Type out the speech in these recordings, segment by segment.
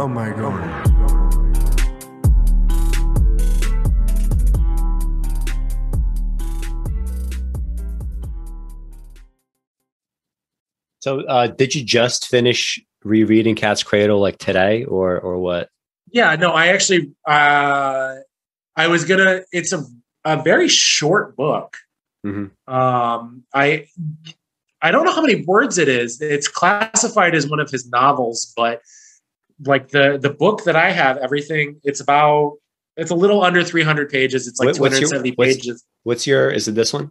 Oh my god. So, uh, did you just finish rereading Cat's Cradle like today, or or what? Yeah, no, I actually, uh, I was gonna. It's a a very short book. Mm-hmm. Um, I I don't know how many words it is. It's classified as one of his novels, but like the the book that I have, everything it's about. It's a little under 300 pages. It's like What- what's your- 270 what's- pages. What's your? Is it this one?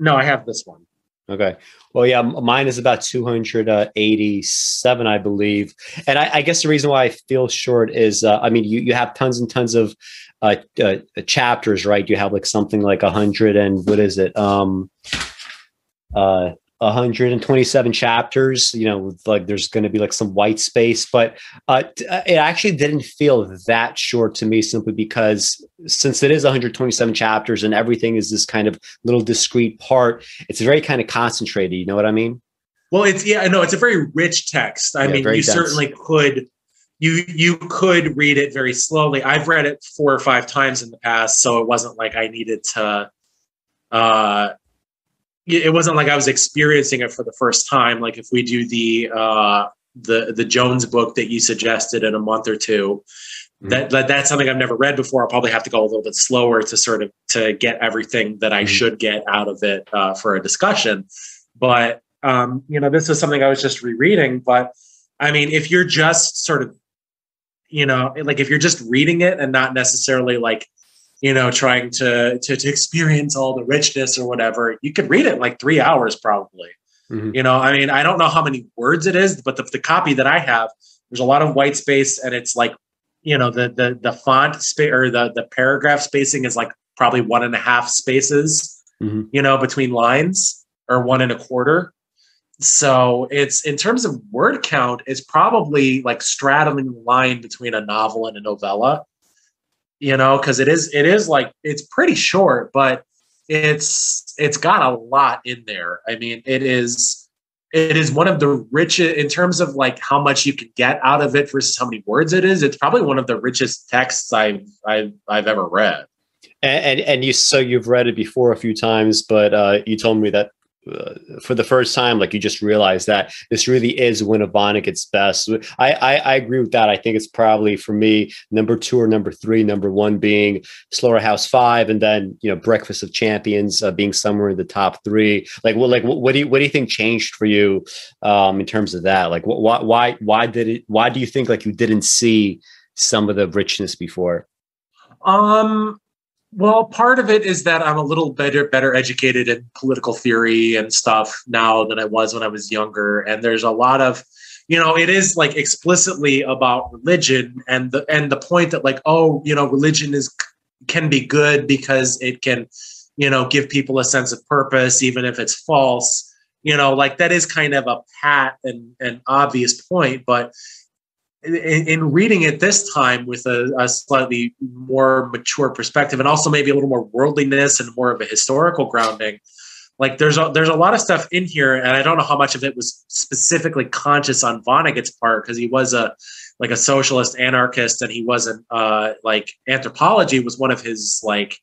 No, I have this one. Okay. Well, yeah, mine is about 287, I believe. And I, I guess the reason why I feel short is, uh, I mean, you, you have tons and tons of uh, uh, chapters, right? You have like something like a hundred and what is it? Um, uh, 127 chapters, you know, like there's going to be like some white space, but uh, uh, it actually didn't feel that short to me simply because since it is 127 chapters and everything is this kind of little discrete part, it's very kind of concentrated. You know what I mean? Well, it's yeah, no, it's a very rich text. I Yeah, mean, you dense. certainly could you you could read it very slowly. I've read it four or five times in the past, so it wasn't like I needed to uh it wasn't like I was experiencing it for the first time. Like if we do the uh the the Jones book that you suggested in a month or 2 Mhm. that, that that's something I've never read before. I'll probably have to go a little bit slower to sort of to get everything that I Mhm. should get out of it uh, for a discussion. But um, you know, this is something I was just rereading. But I mean, if you're just sort of, you know, like if you're just reading it and not necessarily like, you know, trying to to, to experience all the richness or whatever, you could read it in like three hours probably. Mhm. You know, I mean, I don't know how many words it is, but the, the copy that I have, there's a lot of white space, and it's like, you know, the the the font space or the the paragraph spacing is like probably one and a half spaces, Mhm. you know, between lines or one and a quarter. So it's in terms of word count, it's probably like straddling the line between a novel and a novella. You know, because it is it is like it's pretty short, but it's it's got a lot in there. I mean, it is it is one of the richest in terms of like how much you can get out of it versus how many words it is. It's probably one of the richest texts I've I've I've ever read. And, and and you so you've read it before a few times, but uh, you told me that uh, for the first time, like you just realized that this really is when a Vonnegut its best. I, I I agree with that. I think it's probably for me number two or number three. Number one being Slaughterhouse Five, and then you know Breakfast of Champions uh, being somewhere in the top three. Like what like what, what do you what do you think changed for you um, in terms of that? Like why why why did it? Why do you think like you didn't see some of the richness before? Um, well, part of it is that I'm a little better better educated in political theory and stuff now than I was when I was younger, and there's a lot of you know it is like explicitly about religion and the and the point that like oh you know religion is can be good because it can you know give people a sense of purpose even if it's false. You know like that is kind of a pat and and obvious point but in, in reading it this time with a, a slightly more mature perspective and also maybe a little more worldliness and more of a historical grounding like there's a there's a lot of stuff in here and i don't know how much of it was specifically conscious on vonnegut's part because he was a like a socialist anarchist and he wasn't uh like anthropology was one of his like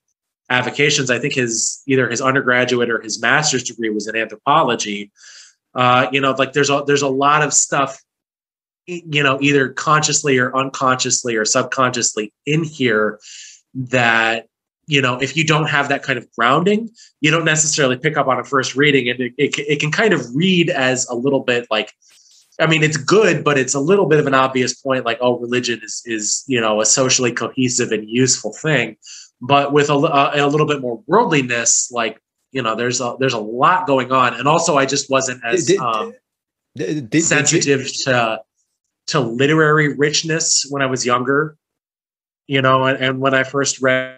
avocations. I think his either his undergraduate or his master's degree was in anthropology. Uh you know like there's a there's a lot of stuff you know either consciously or unconsciously or subconsciously in here that you know if you don't have that kind of grounding you don't necessarily pick up on a first reading. And it, it, it can kind of read as a little bit like i mean it's good but it's a little bit of an obvious point like oh religion is is you know a socially cohesive and useful thing. But with a, a, a little bit more worldliness like you know there's a there's a lot going on. And also i just wasn't as Did- um, Did- did- sensitive to to literary richness when I was younger, you know, and, and when I first read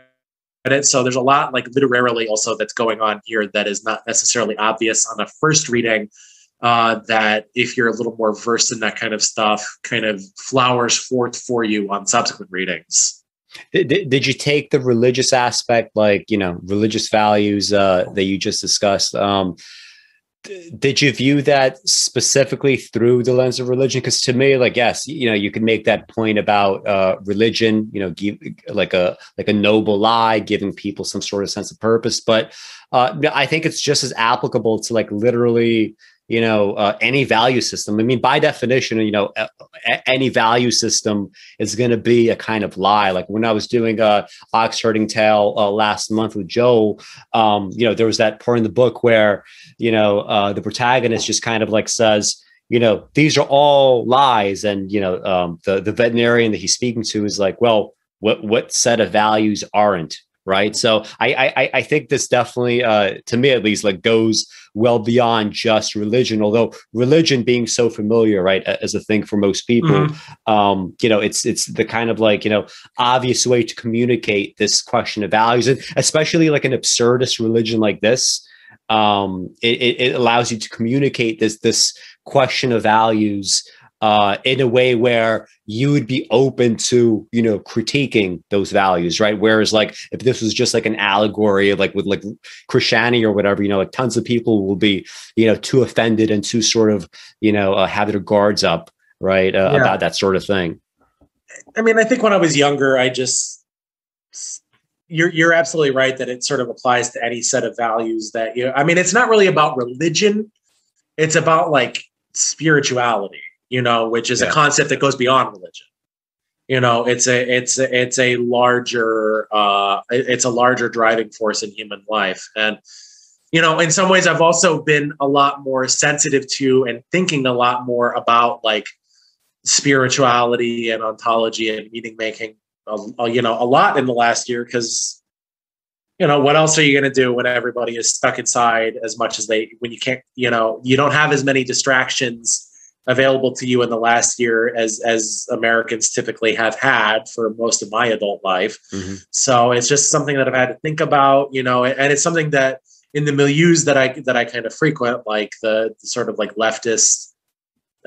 it. So there's a lot like literarily also that's going on here that is not necessarily obvious on a first reading. Uh, that if you're a little more versed in that kind of stuff, kind of flowers forth for you on subsequent readings. Did, did, did you take the religious aspect, like you know, religious values uh, that you just discussed? Um, did you view that specifically through the lens of religion? Because to me like yes you know you can make that point about uh, religion you know give like a like a noble lie giving people some sort of sense of purpose. But uh, i think it's just as applicable to like literally you know uh, any value system. I mean by definition you know a- any value system is going to be a kind of lie. Like when i was doing a uh, ox herding tale uh, last month with joe um, you know there was that part in the book where you know uh, the protagonist just kind of like says you know these are all lies and you know um, the the veterinarian that he's speaking to is like well what what set of values aren't right so i i i think this definitely uh to me at least like goes well beyond just religion although religion being so familiar right as a thing for most people mm-hmm. um you know it's it's the kind of like you know obvious way to communicate this question of values and especially like an absurdist religion like this um it, it allows you to communicate this this question of values uh, in a way where you would be open to you know critiquing those values right? Whereas like if this was just like an allegory like with like christianity or whatever you know like tons of people will be you know too offended and too sort of you know uh, have their guards up right uh, yeah. about that sort of thing. I mean i think when i was younger i just you're you're absolutely right that it sort of applies to any set of values that you know i mean it's not really about religion. It's about like spirituality you know, which is yeah. a concept that goes beyond religion. You know, it's a it's a, it's a larger uh, it's a larger driving force in human life, and you know, in some ways, I've also been a lot more sensitive to and thinking a lot more about like spirituality and ontology and meaning making. Uh, you know, a lot in the last year because you know what else are you going to do when everybody is stuck inside as much as they when you can't you know you don't have as many distractions available to you in the last year as as Americans typically have had for most of my adult life. Mm-hmm. So it's just something that I've had to think about, you know, and it's something that in the milieus that I that I kind of frequent, like the, the sort of like leftist.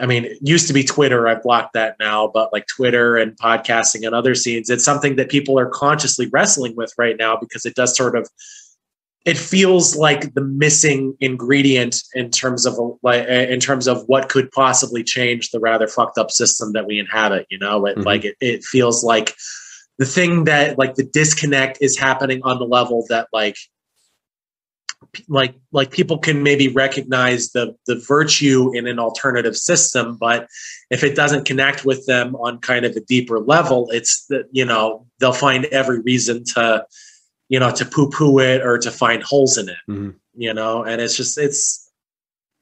I mean, it used to be Twitter. I blocked that now, but like Twitter and podcasting and other scenes, it's something that people are consciously wrestling with right now because it does sort of it feels like the missing ingredient in terms of like in terms of what could possibly change the rather fucked up system that we inhabit you know it, mm-hmm. like it, it feels like the thing that like the disconnect is happening on the level that like like like people can maybe recognize the the virtue in an alternative system but if it doesn't connect with them on kind of a deeper level it's that you know they'll find every reason to you know, to poo poo it or to find holes in it, mm-hmm. you know, and it's just, it's,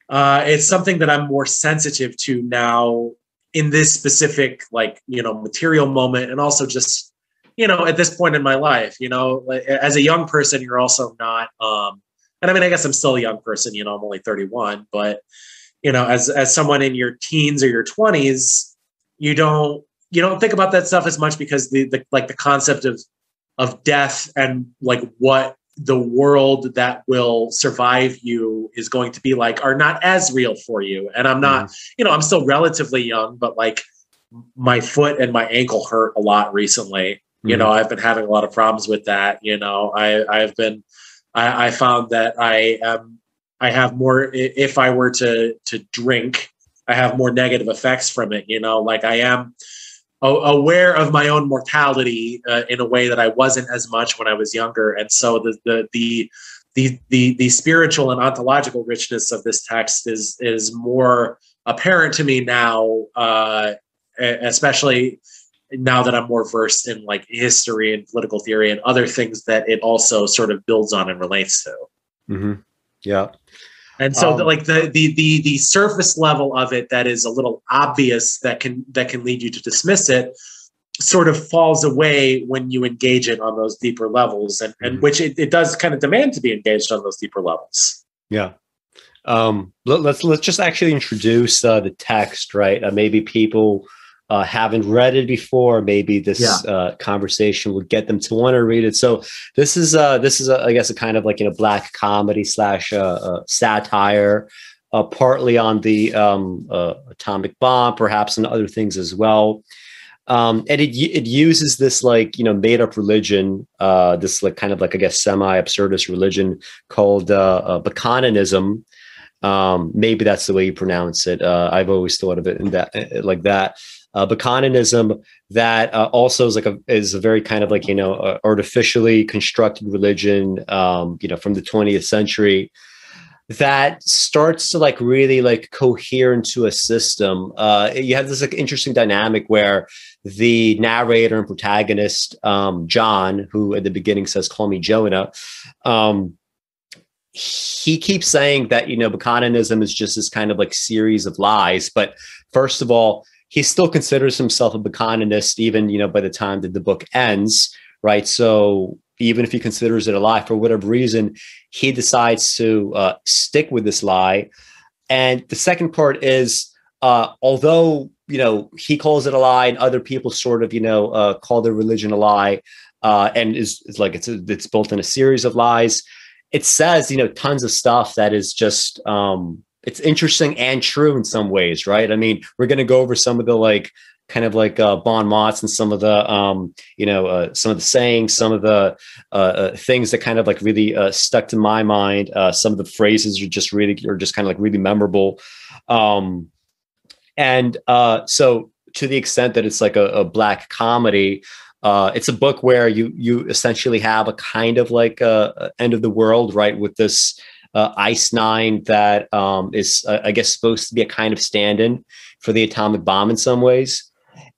uh, it's something that I'm more sensitive to now in this specific, like, you know, material moment. And also just, you know, at this point in my life, you know, like, as a young person, you're also not, um, and I mean, I guess I'm still a young person, you know, I'm only 31, but, you know, as, as someone in your teens or your 20s, you don't, you don't think about that stuff as much because the, the like the concept of of death and like what the world that will survive you is going to be like are not as real for you and i'm not mm. you know i'm still relatively young but like my foot and my ankle hurt a lot recently mm. you know mm-hmm. i've been having a lot of problems with that you know i i've been i i found that i am i have more if i were to to drink i have more negative effects from it you know like i am aware of my own mortality uh, in a way that I wasn't as much when I was younger, and so the the the the the, the spiritual and ontological richness of this text is is more apparent to me now, uh, especially now that I'm more versed in like history and political theory and other things that it also sort of builds on and relates to. Mm-hmm. Yeah. And so, um, the, like the, the the the surface level of it that is a little obvious that can that can lead you to dismiss it, sort of falls away when you engage it on those deeper levels, and and mm-hmm. which it, it does kind of demand to be engaged on those deeper levels. Yeah. Um, let, us let's, let's just actually introduce uh, the text, right? Uh, maybe people uh, haven't read it before, maybe this yeah. uh, conversation would get them to want to read it. So this is uh, this is a, I guess a kind of like you know black comedy slash uh, uh, satire, uh, partly on the um, atomic bomb, perhaps and other things as well. Um, and it it uses this like you know made up religion, this like kind of like I guess semi absurdist religion called uh, Bokononism Um, maybe that's the way you pronounce it. Uh, I've always thought of it in that uh, like that. Uh, Bokononism that uh, also is like a is a very kind of like you know uh, artificially constructed religion. Um, you know, from the 20th century that starts to like really like cohere into a system. Uh, you have this like interesting dynamic where the narrator and protagonist, um, John, who at the beginning says, "Call me Jonah," um, he keeps saying that you know Bokononism is just this kind of like series of lies. But first of all, he still considers himself a Bokononist, even you know by the time that the book ends, right? So even if he considers it a lie for whatever reason, he decides to uh, stick with this lie. And the second part is, uh, although you know he calls it a lie, and other people sort of you know uh, call their religion a lie, uh, and is, is like it's a, it's built in a series of lies. It says you know tons of stuff that is just um, it's interesting and true in some ways, right? I mean, we're going to go over some of the like kind of like uh, bon mots and some of the um, you know uh, some of the sayings, some of the uh, uh, things that kind of like really uh, stuck to my mind. Uh, some of the phrases are just really are just kind of like really memorable, um, and uh, so to the extent that it's like a, a black comedy. Uh, it's a book where you you essentially have a kind of like a, a end of the world, right? With this uh, Ice Nine that um, is, uh, I guess, supposed to be a kind of stand-in for the atomic bomb in some ways.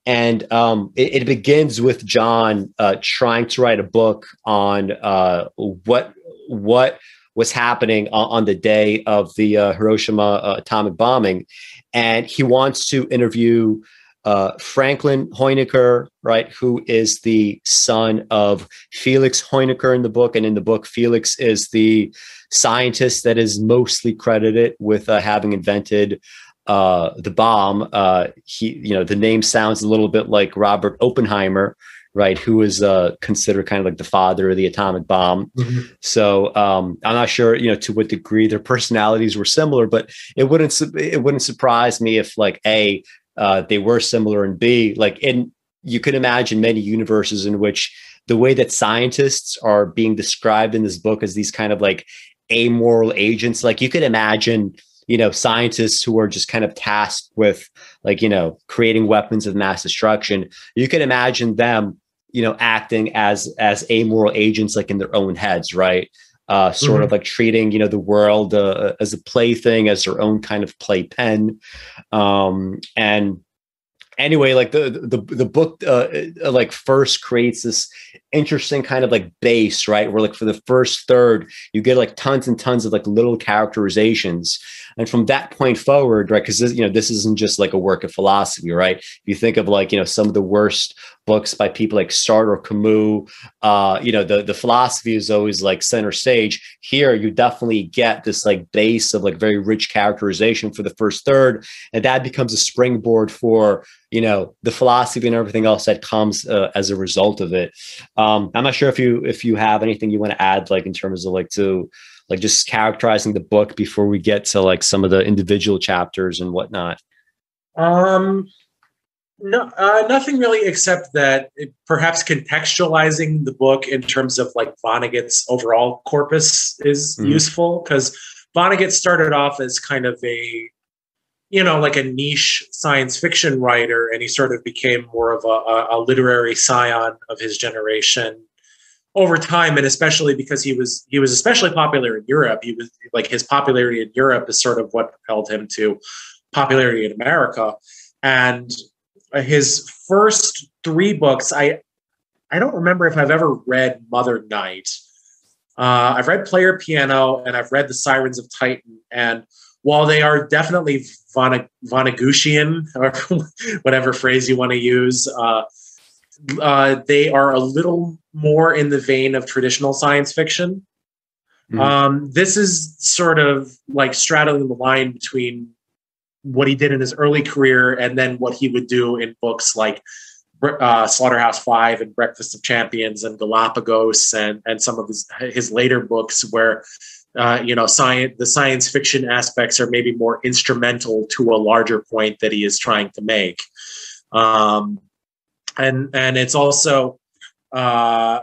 And um, it, it, begins with John uh, trying to write a book on uh, what what was happening on, the day of the uh, Hiroshima uh, atomic bombing, and he wants to interview uh, Franklin Hoenikker, right, who is the son of Felix Hoenikker in the book, and in the book, Felix is the scientist that is mostly credited with uh, having invented uh, the bomb. Uh, he, you know, the name sounds a little bit like Robert Oppenheimer, right? Who is uh, considered kind of like the father of the atomic bomb. Mm-hmm. So um, I'm not sure, you know, to what degree their personalities were similar, but it wouldn't it wouldn't surprise me if like a uh, they were similar, and b. Like in you could imagine many universes in which the way that scientists are being described in this book as these kind of like amoral agents. Like you could imagine you know scientists who are just kind of tasked with like you know creating weapons of mass destruction. You can imagine them you know acting as as amoral agents like in their own heads right uh, sort mm-hmm. of like treating you know the world uh, as a plaything as their own kind of playpen um, and anyway like the the, the book uh, uh, like first creates this interesting kind of like base right where like for the first third you get like tons and tons of like little characterizations and from that point forward right because you know this isn't just like a work of philosophy right if you think of like you know some of the worst books by people like Sartre or Camus. Uh, you know, the the philosophy is always like center stage. Here, you definitely get this like base of like very rich characterization for the first third, and that becomes a springboard for you know the philosophy and everything else that comes uh, as a result of it. I'm not sure if you if you have anything you want to add, like in terms of like to like just characterizing the book before we get to like some of the individual chapters and whatnot. Um, no, uh, nothing really, except that it, perhaps contextualizing the book in terms of like Vonnegut's overall corpus is mm-hmm. useful because Vonnegut started off as kind of a, you know, like a niche science fiction writer, and he sort of became more of a, a, literary scion of his generation over time, and especially because he was he was especially popular in Europe. He was like his popularity in Europe is sort of what propelled him to popularity in America, and his first three books. I I don't remember if I've ever read Mother Night. Uh, I've read Player Piano and I've read The Sirens of Titan. And while they are definitely Vonnegutian, or whatever phrase you want to use, uh, uh, they are a little more in the vein of traditional science fiction. Mm-hmm. Um, this is sort of like straddling the line between what he did in his early career and then what he would do in books like uh, Slaughterhouse Five and Breakfast of Champions and Galapagos and and some of his his later books where uh, you know science the science fiction aspects are maybe more instrumental to a larger point that he is trying to make. Um, and and it's also uh,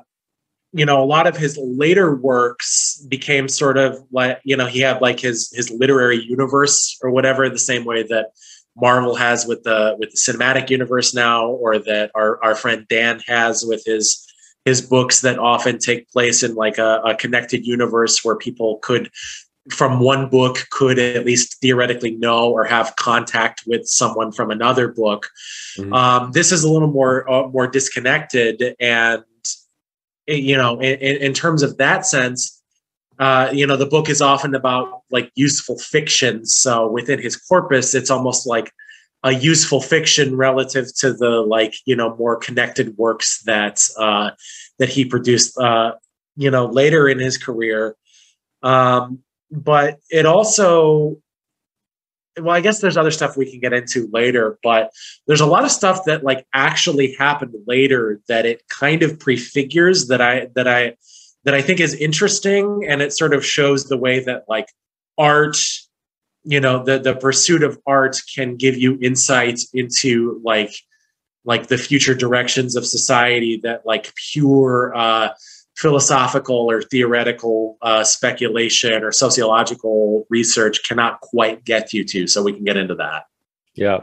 you know, a lot of his later works became sort of like, you know, he had like his his literary universe or whatever, the same way that Marvel has with the with the cinematic universe now, or that our, our friend Dan has with his his books that often take place in like a, a connected universe where people could from one book could at least theoretically know or have contact with someone from another book. Mm-hmm. Um, this is a little more uh, more disconnected, and you know, in, in terms of that sense, uh, you know, the book is often about like useful fiction. So within his corpus, it's almost like a useful fiction relative to the like you know more connected works that uh, that he produced. Uh, you know, later in his career. Um, but it also well i guess there's other stuff we can get into later but there's a lot of stuff that like actually happened later that it kind of prefigures that i that i that i think is interesting and it sort of shows the way that like art you know the the pursuit of art can give you insight into like like the future directions of society that like pure uh philosophical or theoretical uh, speculation or sociological research cannot quite get you to. So we can get into that. Yeah.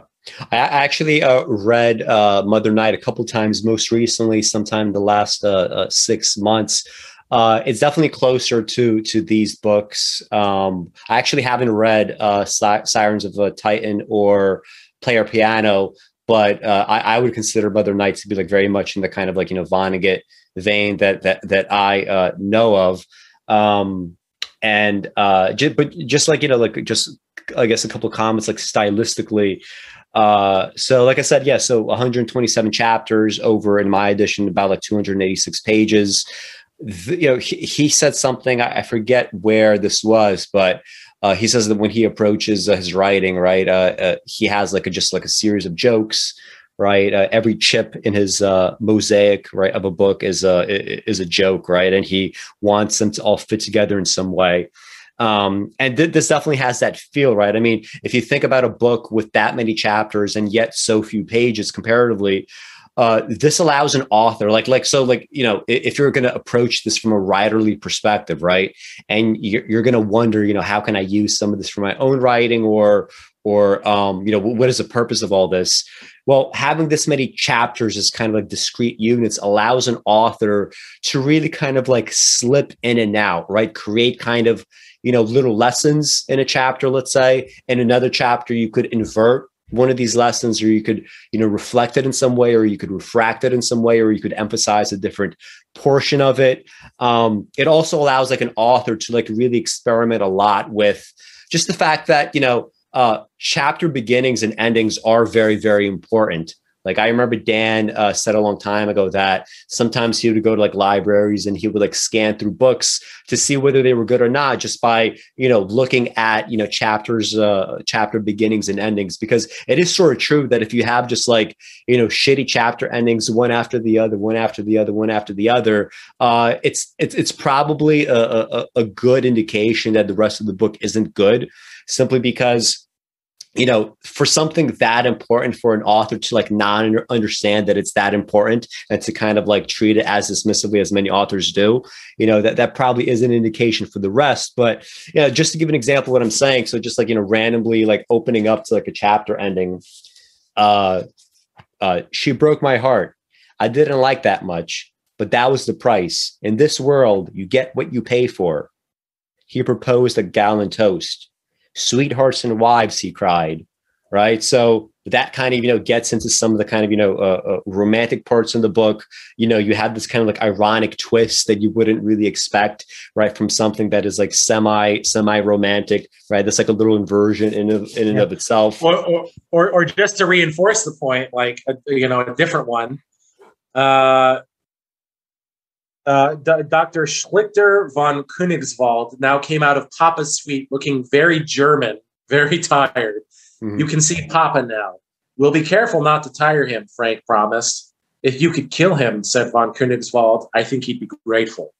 I actually uh, read uh, Mother Night a couple times, most recently, sometime the last uh, uh, six months. Uh, it's definitely closer to to these books. Um, I actually haven't read Si- Sirens of a Titan or Player Piano, but I, I, would consider Mother Night to be like very much in the kind of like you know Vonnegut vein that that that I uh, know of. Um, and uh, j- but just like you know, like just I guess a couple of comments, like stylistically. Uh, so like I said, yeah, so 127 chapters over in my edition, about like 286 pages. The, you know, he, he said something I, forget where this was, but uh, he says that when he approaches uh, his writing, right, uh, uh, he has like a just like a series of jokes right? Uh, every chip in his uh, mosaic, right, of a book is a is a joke, right? And he wants them to all fit together in some way. Um, and th- this definitely has that feel, right? I mean, if you think about a book with that many chapters and yet so few pages comparatively, uh, this allows an author like like so like you know if you're going to approach this from a writerly perspective right and you're, you're going to wonder you know how can i use some of this for my own writing or or um, you know what is the purpose of all this well, having this many chapters as kind of like discrete units allows an author to really kind of like slip in and out, right? Create kind of, you know, little lessons in a chapter, let's say. In another chapter, you could invert one of these lessons or you could you know reflect it in some way or you could refract it in some way or you could emphasize a different portion of it um, it also allows like an author to like really experiment a lot with just the fact that you know uh, chapter beginnings and endings are very, very important. Like I remember Dan uh, said a long time ago that sometimes he would go to like libraries and he would like scan through books to see whether they were good or not, just by you know looking at you know chapters, uh, chapter beginnings and endings. Because it is sort of true that if you have just like you know shitty chapter endings, one after the other, one after the other, one after the other, uh, it's it's it's probably a, a, a good indication that the rest of the book isn't good simply because you know for something that important for an author to like not understand that it's that important and to kind of like treat it as dismissively as many authors do you know that that probably is an indication for the rest. But you know just to give an example of what i'm saying so just like you know randomly like opening up to like a chapter ending uh uh she broke my heart. I didn't like that much but that was the price. In this world you get what you pay for. He proposed a gallon toast sweethearts and wives, he cried. Right. So that kind of, you know, gets into some of the kind of, you know, uh, uh, romantic parts in the book. You know, you have this kind of like ironic twist that you wouldn't really expect, right, from something that is like semi, semi romantic, right? That's like a little inversion in, of, in and yeah. of itself. Or, or, or, or, just to reinforce the point, like, a, you know, a different one. Uh, uh, D- Dr. Schlichter von Königswald now came out of Papa's suite looking very German, very tired. Mm-hmm. You can see Papa now. We'll be careful not to tire him, Frank promised. If you could kill him, said von Königswald, I think he'd be grateful.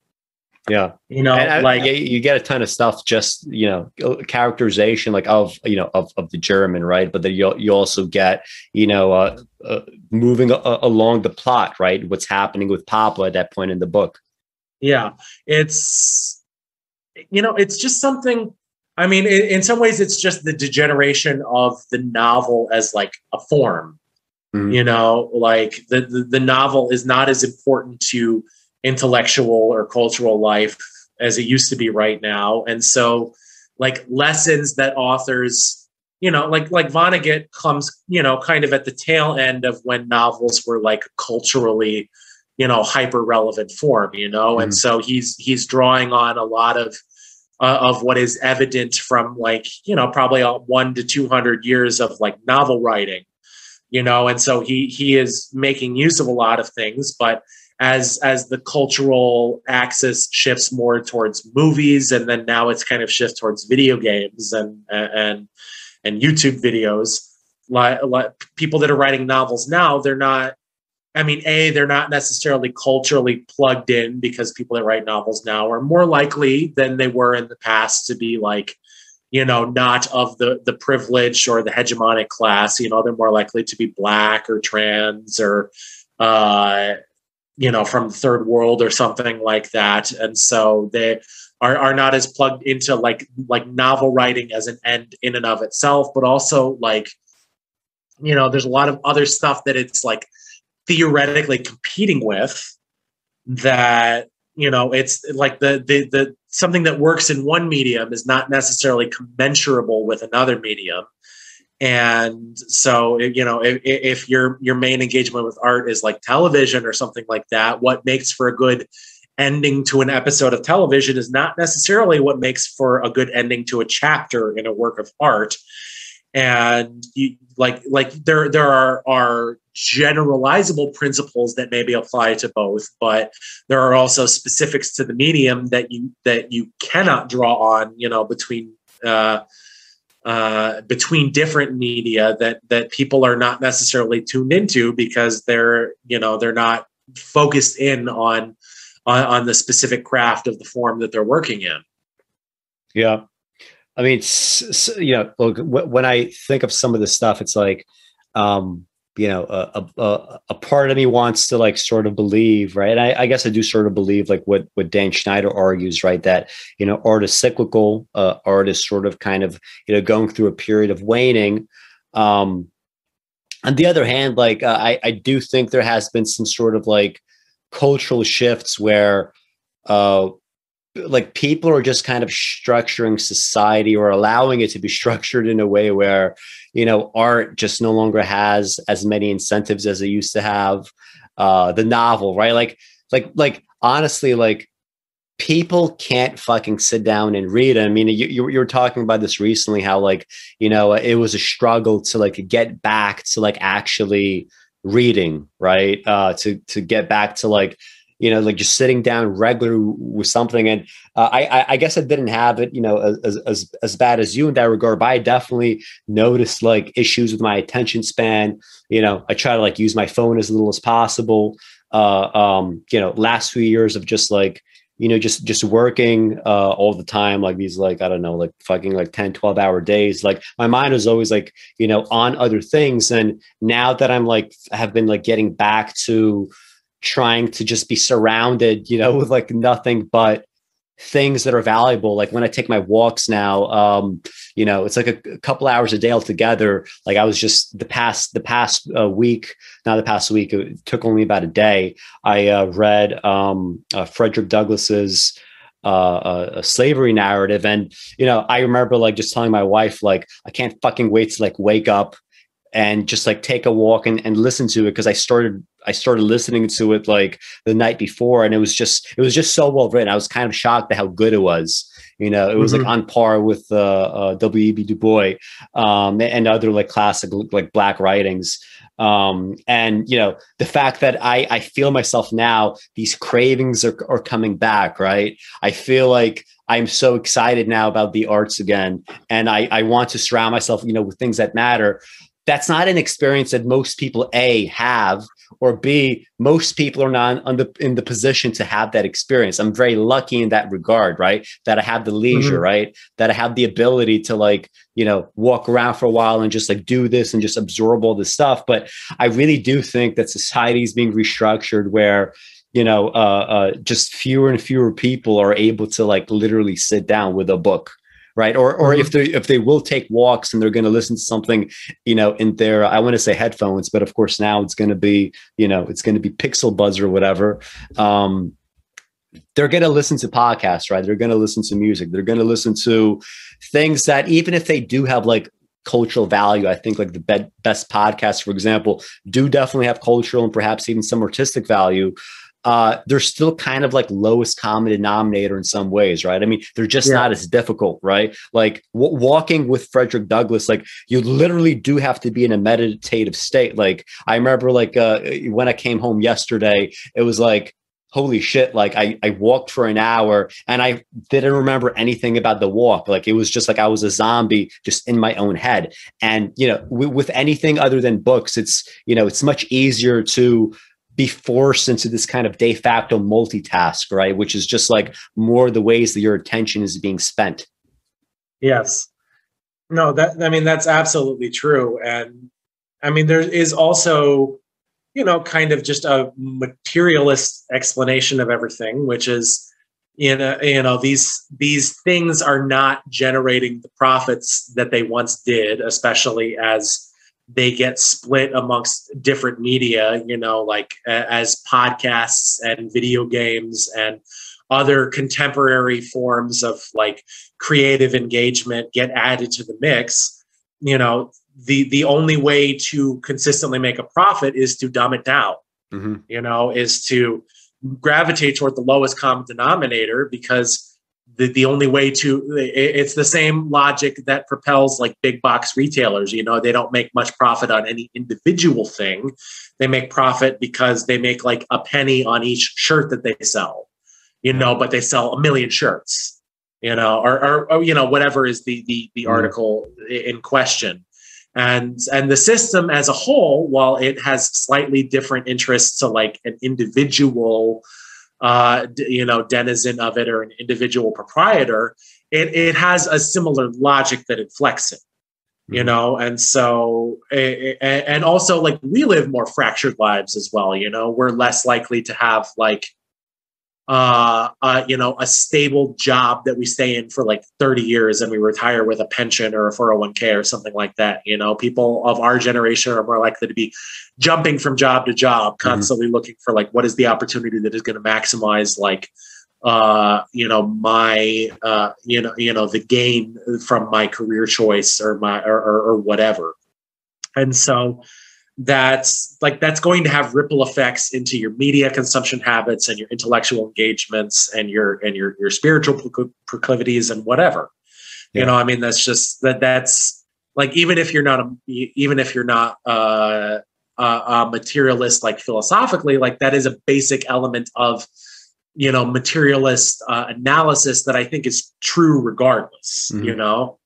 Yeah, you know, like you get a ton of stuff, just you know, characterization like of you know of, of the German, right? But then you you also get you know uh, uh, moving a, along the plot, right? What's happening with Papa at that point in the book. Yeah, it's you know, it's just something. I mean, in, in some ways, it's just the degeneration of the novel as like a form. Mm-hmm. You know, like the, the the novel is not as important to intellectual or cultural life as it used to be right now, and so like lessons that authors you know like like vonnegut comes you know kind of at the tail end of when novels were like culturally you know hyper relevant form you know? Mm. and so he's he's drawing on a lot of uh, of what is evident from like you know probably one to 200 years of like novel writing you know? And so he he is making use of a lot of things but as as the cultural axis shifts more towards movies and then now it's kind of shift towards video games and and and youtube videos like, like people that are writing novels now they're not I mean, A, they're not necessarily culturally plugged in because people that write novels now are more likely than they were in the past to be like, you know, not of the the privileged or the hegemonic class. You know, they're more likely to be black or trans or uh, you know, from the third world or something like that. And so they are, are not as plugged into like like novel writing as an end in and of itself, but also like, you know, there's a lot of other stuff that it's like theoretically competing with that you know it's like the the the something that works in one medium is not necessarily commensurable with another medium and so you know if, if your your main engagement with art is like television or something like that what makes for a good ending to an episode of television is not necessarily what makes for a good ending to a chapter in a work of art. And you, like like there there are are generalizable principles that maybe apply to both but there are also specifics to the medium that you that you cannot draw on you know between uh, uh, between different media that that people are not necessarily tuned into because they're you know they're not focused in on on, on the specific craft of the form that they're working in. Yeah. I mean you know look when i think of some of this stuff it's like um you know a, a, a part of me wants to like sort of believe right? And I, I, guess i do sort of believe like what what dan schneider argues right? That you know art is cyclical uh, art is sort of kind of you know going through a period of waning. Um on the other hand like uh, i i do think there has been some sort of like cultural shifts where uh like people are just kind of structuring society or allowing it to be structured in a way where you know art just no longer has as many incentives as it used to have. Uh the novel right? Like like like honestly like people can't fucking sit down and read i mean you, you, you were talking about this recently how like you know it was a struggle to like get back to like actually reading right? Uh to to get back to like you know, like just sitting down regular with something. And uh, I, I guess I didn't have it, you know, as, as, as bad as you in that regard, but I definitely noticed like issues with my attention span. You know, I try to like use my phone as little as possible. Uh, um, you know, last few years of just like, you know, just, just working, uh, all the time, like these, like, I don't know, like fucking like 10, 12 hour days. Like my mind was always like, you know, on other things. And now that I'm like, have been like getting back to, trying to just be surrounded, you know, with like nothing but things that are valuable. Like when I take my walks now, um, you know, it's like a, a, couple hours a day altogether. Like I was just the past the past uh, week, not the past week. It took only about a day. I uh, read um, uh, Frederick Douglass's uh, a, slavery narrative, and you know, I remember like just telling my wife like I can't fucking wait to like wake up and just like take a walk and, and listen to it because I started I started listening to it like the night before and it was just it was just so well written. I was kind of shocked at how good it was. You know, it was mm-hmm. like on par with uh, uh, W.E.B. Du Bois um, and other like classic like black writings. Um, and you know, the fact that I I feel myself now, these cravings are, are coming back, right? I feel like I'm so excited now about the arts again, and I I want to surround myself, you know, with things that matter that's not an experience that most people a have or b most people are not in the, in the position to have that experience. I'm very lucky in that regard right? That i have the leisure mm-hmm. right? That i have the ability to like you know walk around for a while and just like do this and just absorb all this stuff. But i really do think that society is being restructured where you know uh, uh, just fewer and fewer people are able to like literally sit down with a book right? Or or mm-hmm. if they if they will take walks and they're going to listen to something you know in their i want to say headphones but of course now it's going to be you know it's going to be Pixel Buds or whatever. Um they're going to listen to podcasts right? They're going to listen to music. They're going to listen to things that even if they do have like cultural value i think like the be- best podcasts for example do definitely have cultural and perhaps even some artistic value uh, they're still kind of like lowest common denominator in some ways, right? I mean, they're just yeah. not as difficult, right? Like w- walking with Frederick Douglass, like you literally do have to be in a meditative state. Like I remember, like uh, when I came home yesterday, it was like holy shit like I, I walked for an hour and i didn't remember anything about the walk like it was just like i was a zombie just in my own head and you know w- with anything other than books it's you know it's much easier to be forced into this kind of de facto multitask, right? Which is just like more the ways that your attention is being spent. Yes. No, that I mean that's absolutely true. And I mean there is also, you know, kind of just a materialist explanation of everything, which is you know, you know these these things are not generating the profits that they once did, especially as they get split amongst different media, you know, like as podcasts and video games and other contemporary forms of like creative engagement get added to the mix, you know, the the only way to consistently make a profit is to dumb it down. Mm-hmm. You know, is to gravitate toward the lowest common denominator because the, the only way to it's the same logic that propels like big box retailers you know they don't make much profit on any individual thing they make profit because they make like a penny on each shirt that they sell you know but they sell a million shirts you know or, or, or you know whatever is the the, the mm-hmm. article in question and and the system as a whole while it has slightly different interests to like an individual uh, you know, denizen of it or an individual proprietor, it, it has a similar logic that inflects it, you mm-hmm. know? And so, and also like we live more fractured lives as well, you know, we're less likely to have like, uh, uh, you know, a stable job that we stay in for like 30 years and we retire with a pension or a 401k or something like that. You know, people of our generation are more likely to be jumping from job to job, mm-hmm. constantly mm-hmm. looking for like what is the opportunity that is going to maximize like uh you know my uh you know you know the gain from my career choice or my or, or, or whatever and so that's like that's going to have ripple effects into your media consumption habits and your intellectual engagements and your and your your spiritual proclivities and whatever yeah. you know i mean that's just that that's like even if you're not a even if you're not uh, a, a materialist like philosophically like that is a basic element of you know materialist uh, analysis that i think is true regardless mm-hmm. you know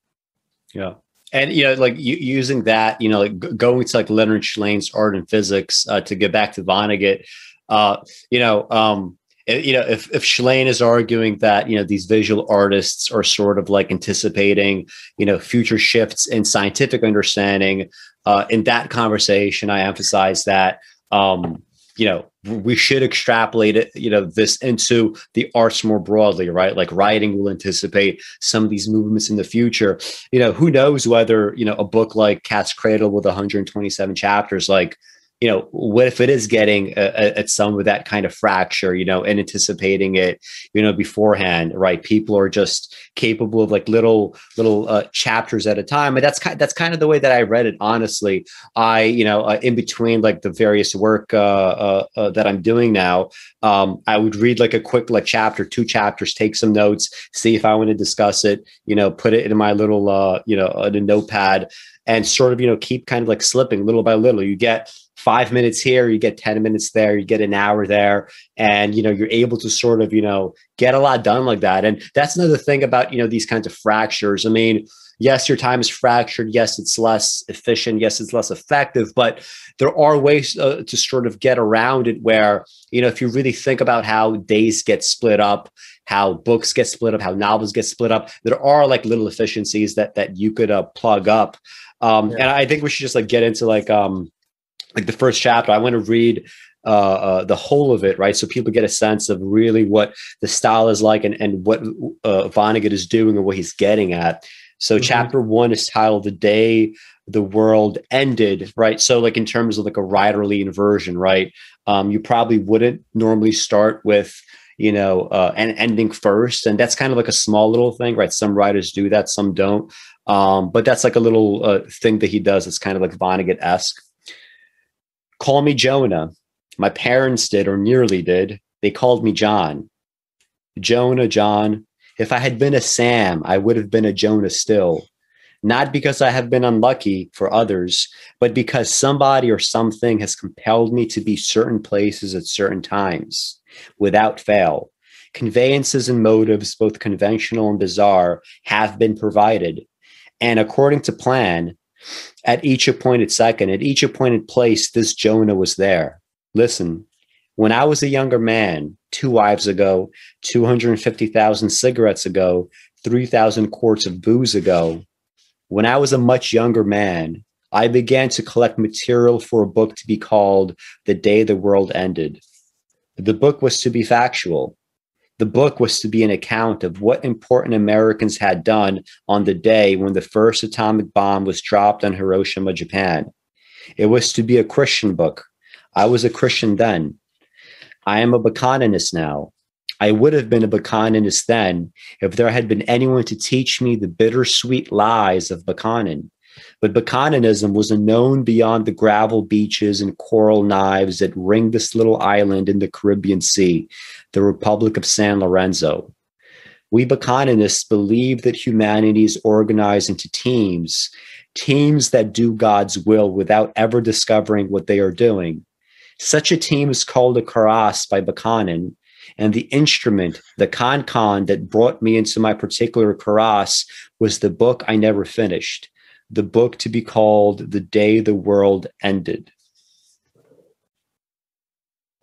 yeah and you know like using that you know like going to like leonard shlain's art and physics uh, to get back to vonnegut uh, you know um, you know if, if Shlain is arguing that you know these visual artists are sort of like anticipating you know future shifts in scientific understanding uh, in that conversation i emphasize that um, you know we should extrapolate it you know this into the arts more broadly right? Like writing will anticipate some of these movements in the future. You know who knows whether you know a book like cat's cradle with 127 chapters like you know, what if it is getting at some of that kind of fracture, you know, and anticipating it, you know, beforehand, right? People are just capable of like little little uh, chapters at a time, and that's kind that's kind of the way that I read it. Honestly, I you know, uh, in between like the various work uh, uh, uh, that I'm doing now, um, I would read like a quick like chapter, two chapters, take some notes, see if I want to discuss it, you know, put it in my little uh, you know, in a notepad and sort of you know keep kind of like slipping little by little you get five minutes here you get 10 minutes there you get an hour there and you know you're able to sort of you know get a lot done like that and that's another thing about you know these kinds of fractures i mean yes, your time is fractured. Yes, it's less efficient. Yes, it's less effective. But there are ways uh, to sort of get around it where, you know, if you really think about how days get split up, how books get split up, how novels get split up, there are like little efficiencies that that you could uh, plug up. Um, yeah. And I think we should just like get into like um, like the first chapter. I want to read uh, uh, the whole of it, right? So people get a sense of really what the style is like and, and what uh, Vonnegut is doing and what he's getting at. So mm-hmm. chapter one is titled "The Day the World Ended," right? So like in terms of like a writerly inversion, right? Um, you probably wouldn't normally start with you know uh, an ending first, and that's kind of like a small little thing, right? Some writers do that, some don't. Um, but that's like a little uh, thing that he does. It's kind of like Vonnegut esque. Call me Jonah my parents did, or nearly did. They called me John. Jonah, John. If I had been a Sam, I would have been a Jonah still. Not because I have been unlucky for others, but because somebody or something has compelled me to be certain places at certain times without fail. Conveyances and motives, both conventional and bizarre, have been provided. And according to plan, at each appointed second, at each appointed place, this Jonah was there. Listen, when I was a younger man, two wives ago, 250,000 cigarettes ago, 3,000 quarts of booze ago, when I was a much younger man, I began to collect material for a book to be called The Day the World Ended. The book was to be factual. The book was to be an account of what important Americans had done on the day when the first atomic bomb was dropped on Hiroshima, Japan. It was to be a Christian book, I was a Christian then. I am a Bokononist now. I would have been a Bokononist then if there had been anyone to teach me the bittersweet lies of Bokonon. But Bokononism was known beyond the gravel beaches and coral knives that ring this little island in the Caribbean Sea, the Republic of San Lorenzo. We Bokononists believe that humanity is organized into teams, teams that do God's will without ever discovering what they are doing. Such a team is called a karass by Bokonon, and the instrument, the kan-kan that brought me into my particular karass was the book I never finished, the book to be called The Day the World Ended.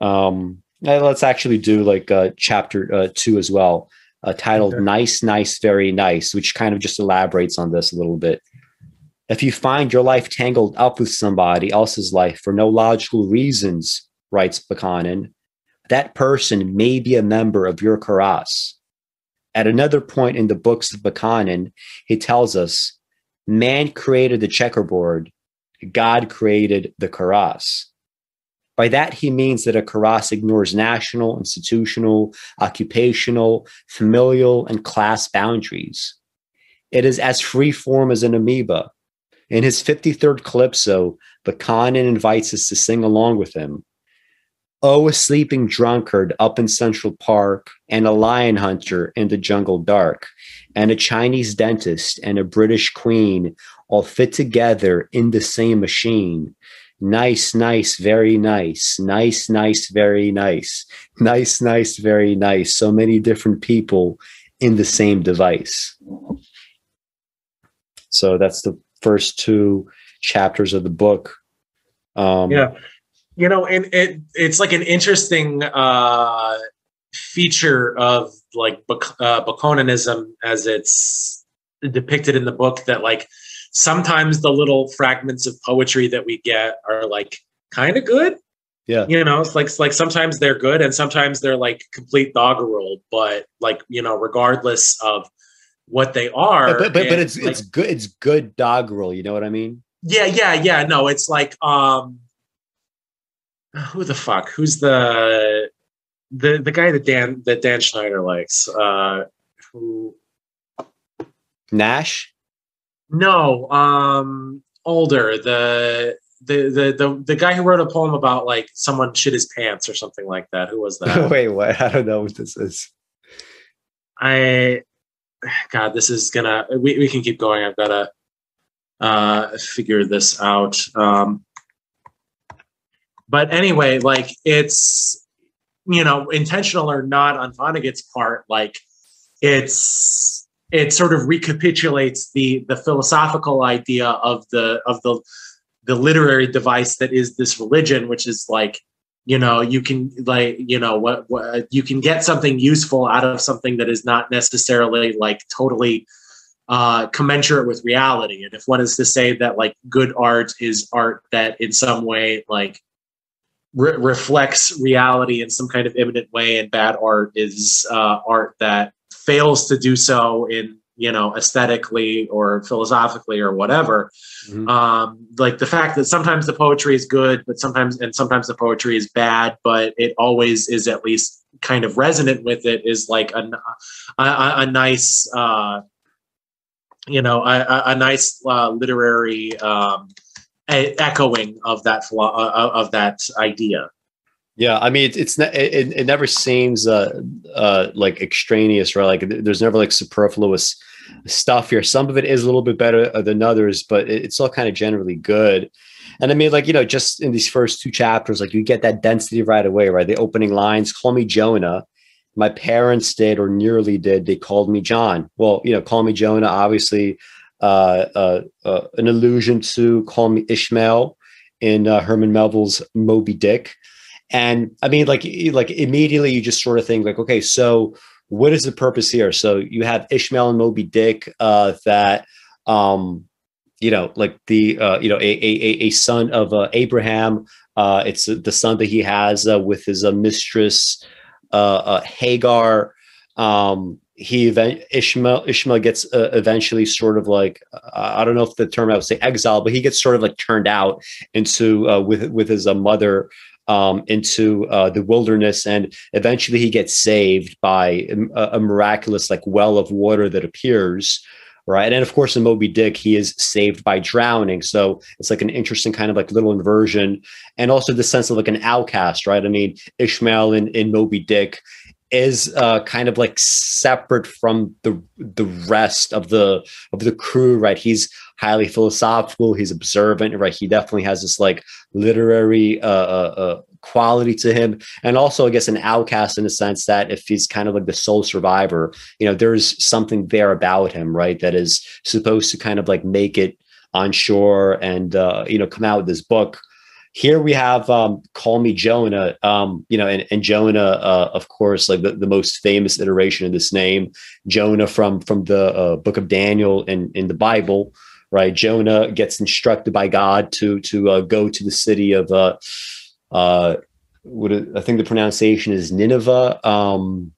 Um, let's actually do like uh, chapter uh, two as well, uh, titled okay. Nice, Nice, Very Nice, which kind of just elaborates on this a little bit. If you find your life tangled up with somebody else's life for no logical reasons, writes Bokonon, that person may be a member of your karass. At another point in the books of Bokonon, he tells us man created the checkerboard, God created the karass. By that, he means that a karass ignores national, institutional, occupational, familial, and class boundaries. It is as free form as an amoeba, in his 53rd Calypso, Bokonon invites us to sing along with him. Oh, a sleeping drunkard up in Central Park, and a lion hunter in the jungle dark, and a Chinese dentist and a British queen all fit together in the same machine. Nice, nice, very nice. Nice, nice, very nice. Nice, nice, very nice. So many different people in the same device. So that's the first two chapters of the book. Um, yeah, you know, and it it's like an interesting uh, feature of like uh, Bokononism as it's depicted in the book that like sometimes the little fragments of poetry that we get are like kind of good. Yeah. You know, it's like like sometimes they're good and sometimes they're like complete doggerel, but like, you know, regardless of what they are. But but, but it's like, it's good it's good doggerel, you know what I mean? Yeah, yeah, yeah. No, it's like um who the fuck? Who's the the the guy that Dan that Dan Schneider likes? Uh who Nash? No, um older, the the, the the the guy who wrote a poem about like someone shit his pants or something like that. Who was that? Wait, what? I don't know what this is. I God, this is gonna. We, we can keep going. I've got to uh, figure this out. Um, but anyway, like it's you know intentional or not on Vonnegut's part, like it's it sort of recapitulates the the philosophical idea of the of the the literary device that is this religion, which is like you know you can like you know what, what you can get something useful out of something that is not necessarily like totally uh, commensurate with reality. And if one is to say that like good art is art that in some way like re- reflects reality in some kind of imminent way, and bad art is uh, art that fails to do so in you know aesthetically or philosophically or whatever mm-hmm. um, like the fact that sometimes the poetry is good but sometimes and sometimes the poetry is bad but it always is at least kind of resonant with it is like a, a, a nice uh, you know a, a nice uh, literary um, echoing of that uh, of that idea yeah, I mean, it's, it, it never seems uh, uh, like extraneous, right? Like there's never like superfluous stuff here. Some of it is a little bit better than others, but it's all kind of generally good. And I mean, like you know, just in these first two chapters, like you get that density right away, right? The opening lines: "Call me Jonah." My parents did, or nearly did. They called me John. Well, you know, "Call me Jonah." Obviously, uh, uh, uh an allusion to "Call me Ishmael" in uh, Herman Melville's Moby Dick. And I mean, like, like immediately you just sort of think like, okay, so what is the purpose here? So you have Ishmael and Moby Dick that, um, you know, like the, you know, a, a, a son of Abraham. It's the son that he has with his mistress Hagar. Um, he event Ishmael Ishmael gets uh, eventually sort of like uh, I don't know if the term I would say exile, but he gets sort of like turned out into uh, with with his uh, mother um, into uh, the wilderness, and eventually he gets saved by a, a, miraculous like well of water that appears. Right. And of course, in Moby Dick, he is saved by drowning. So it's like an interesting kind of like little inversion. And also the sense of like an outcast, right? I mean, Ishmael in, in Moby Dick is uh, kind of like separate from the the rest of the of the crew, right? He's highly philosophical. He's observant, right? He definitely has this like literary uh, uh, uh, quality to him, and also I guess an outcast in the sense that if he's kind of like the sole survivor, you know, there's something there about him, right? That is supposed to kind of like make it on shore and uh, you know come out with this book here we have um, Call Me Jonah, um, you know, and, and Jonah, uh, of course, like the, the most famous iteration of this name, Jonah from from the uh, book of Daniel in, in the Bible, right? Jonah gets instructed by God to to uh, go to the city of uh, uh, what I think the pronunciation is Nineveh, um,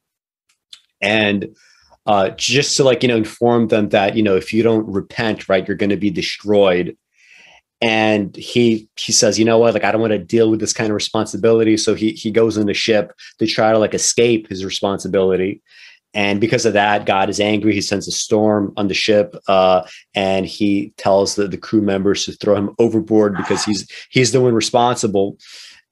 and uh, just to like you know inform them that you know if you don't repent, right, you're going to be destroyed and he he says you know what? Like i don't want to deal with this kind of responsibility. So he he goes in the ship to try to like escape his responsibility. And because of that god is angry. He sends a storm on the ship uh, and he tells the, the crew members to throw him overboard because he's he's the one responsible.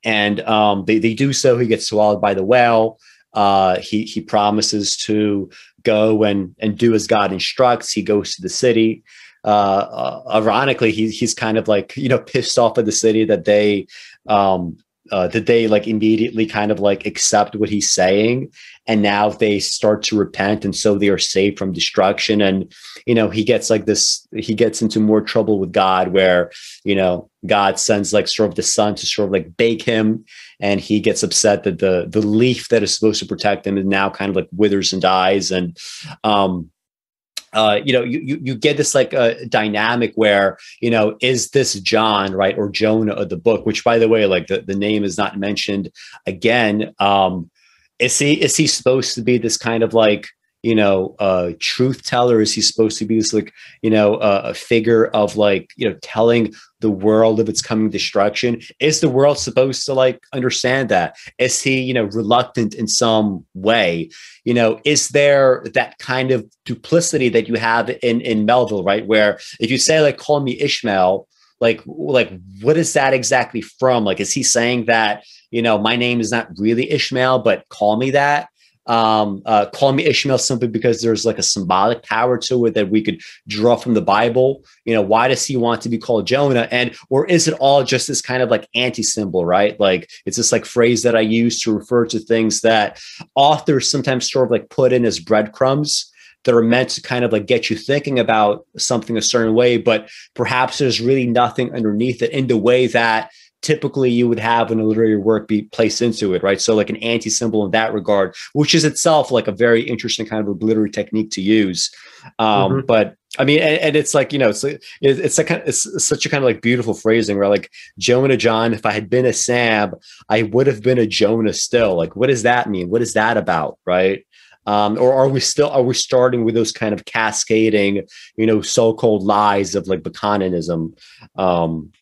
And um, they, they do so. He gets swallowed by the whale. Uh, he he promises to go and and do as god instructs. He goes to the city uh, uh, ironically, he, he's kind of like you know pissed off at the city that they um, uh, that they like immediately kind of like accept what he's saying, and now they start to repent, and so they are saved from destruction. And you know he gets like this, he gets into more trouble with God, where you know God sends like sort of the sun to sort of like bake him, and he gets upset that the the leaf that is supposed to protect him is now kind of like withers and dies, and um uh, you know, you, you, you get this like a uh, dynamic where, you know, is this John, right, or Jonah of the book, which by the way, like the, the name is not mentioned again. Um, is he is he supposed to be this kind of like you know, uh, truth teller? Is he supposed to be this like, you know, uh, a figure of like, you know, telling the world of its coming destruction? Is the world supposed to like understand that? Is he, you know, reluctant in some way? You know, is there that kind of duplicity that you have in in Melville, right? Where if you say like, call me Ishmael, like, like what is that exactly from? Like, is he saying that? You know, my name is not really Ishmael, but call me that um, uh, call me Ishmael simply because there's like a symbolic power to it that we could draw from the Bible. You know, why does he want to be called Jonah? And or is it all just this kind of like anti-symbol, right? Like it's this like phrase that I use to refer to things that authors sometimes sort of like put in as breadcrumbs that are meant to kind of like get you thinking about something a certain way, but perhaps there's really nothing underneath it in the way that typically you would have when a literary work be placed into it, right? So like an anti-symbol in that regard, which is itself like a very interesting kind of a literary technique to use. Um, mm-hmm. But I mean, and, and, it's like you know, it's it's like it's such a kind of like beautiful phrasing where like Jonah John, if I had been a Sam, I would have been a Jonah still. Like, what does that mean? What is that about, right? Um, or are we still are we starting with those kind of cascading, you know, so-called lies of like Bokononism? Um,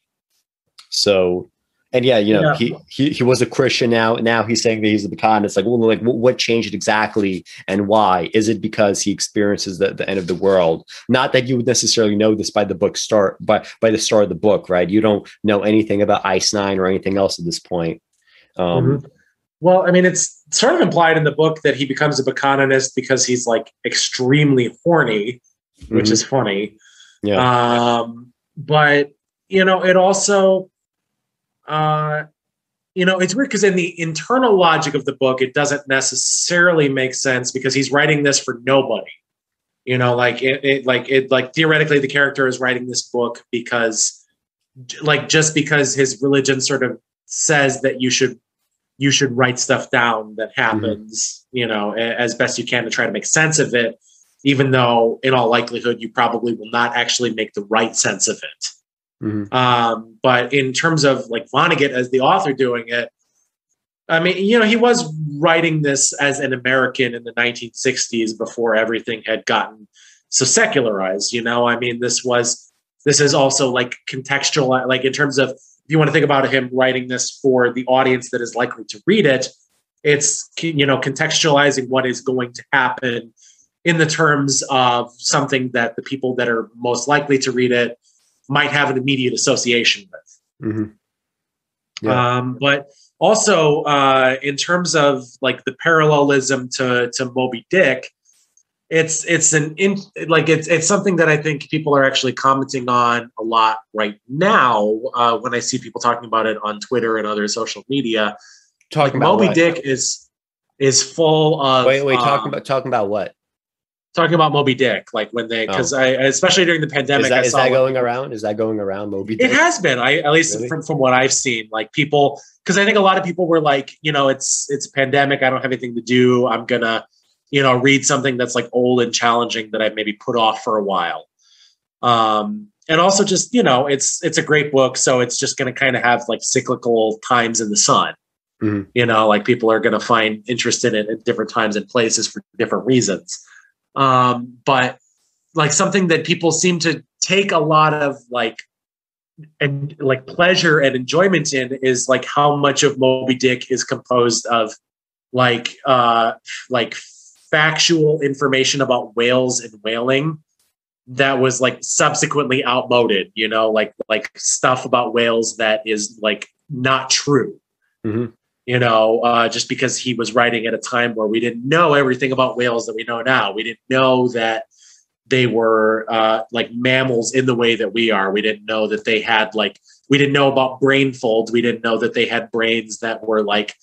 so, and yeah, you know, yeah. he, he he was a Christian. Now, now he's saying that he's a Buchanan. It's like, well, like what changed exactly, and why? Is it because he experiences the, the end of the world? Not that you would necessarily know this by the book start, by by the start of the book, right? You don't know anything about Ice Nine or anything else at this point. Um, mm-hmm. Well, I mean, it's sort of implied in the book that he becomes a Bokononist because he's like extremely horny, which mm-hmm. is funny. Yeah. Um, but you know, it also uh, you know, it's weird because in the internal logic of the book, it doesn't necessarily make sense because he's writing this for nobody. You know, like it, it like it, like theoretically, the character is writing this book because, like, just because his religion sort of says that you should you should write stuff down that mm-hmm. happens, mm-hmm. you know, as best you can to try to make sense of it, even though in all likelihood you probably will not actually make the right sense of it. Mm-hmm. Um, but in terms of like Vonnegut as the author doing it, I mean, you know, he was writing this as an American in the 1960s before everything had gotten so secularized. You know, I mean, this was this is also like contextual, like in terms of if you want to think about him writing this for the audience that is likely to read it, it's you know contextualizing what is going to happen in the terms of something that the people that are most likely to read it might have an immediate association with. Mm-hmm. Yeah. Um, but also, uh, in terms of like the parallelism to to Moby Dick, it's it's an in, like it's it's something that I think people are actually commenting on a lot right now. Uh, when I see people talking about it on Twitter and other social media, talking like about Moby what? Dick is is full of wait wait um, talking about talking about what talking about Moby Dick, like when they, because oh. I, especially during the pandemic, is that, is that going around? Is that going around Moby Dick? It has been. I at least really? from from what I've seen, like people, because I think a lot of people were like, you know, it's it's pandemic. I don't have anything to do. I'm gonna, you know, read something that's like old and challenging that I maybe put off for a while. Um, and also just you know, it's it's a great book, so it's just gonna kind of have like cyclical times in the sun. Mm-hmm. You know, like people are gonna find interest in it at different times and places for different reasons. Um, but like something that people seem to take a lot of like and like pleasure and enjoyment in is like how much of Moby Dick is composed of like uh like factual information about whales and whaling that was like subsequently outmoded you know? Like like stuff about whales that is like not true. Mm-hmm you know, uh, just because he was writing at a time where we didn't know everything about whales that we know now. We didn't know that they were uh, like mammals in the way that we are. We didn't know that they had like, we didn't know about brain folds. We didn't know that they had brains that were like,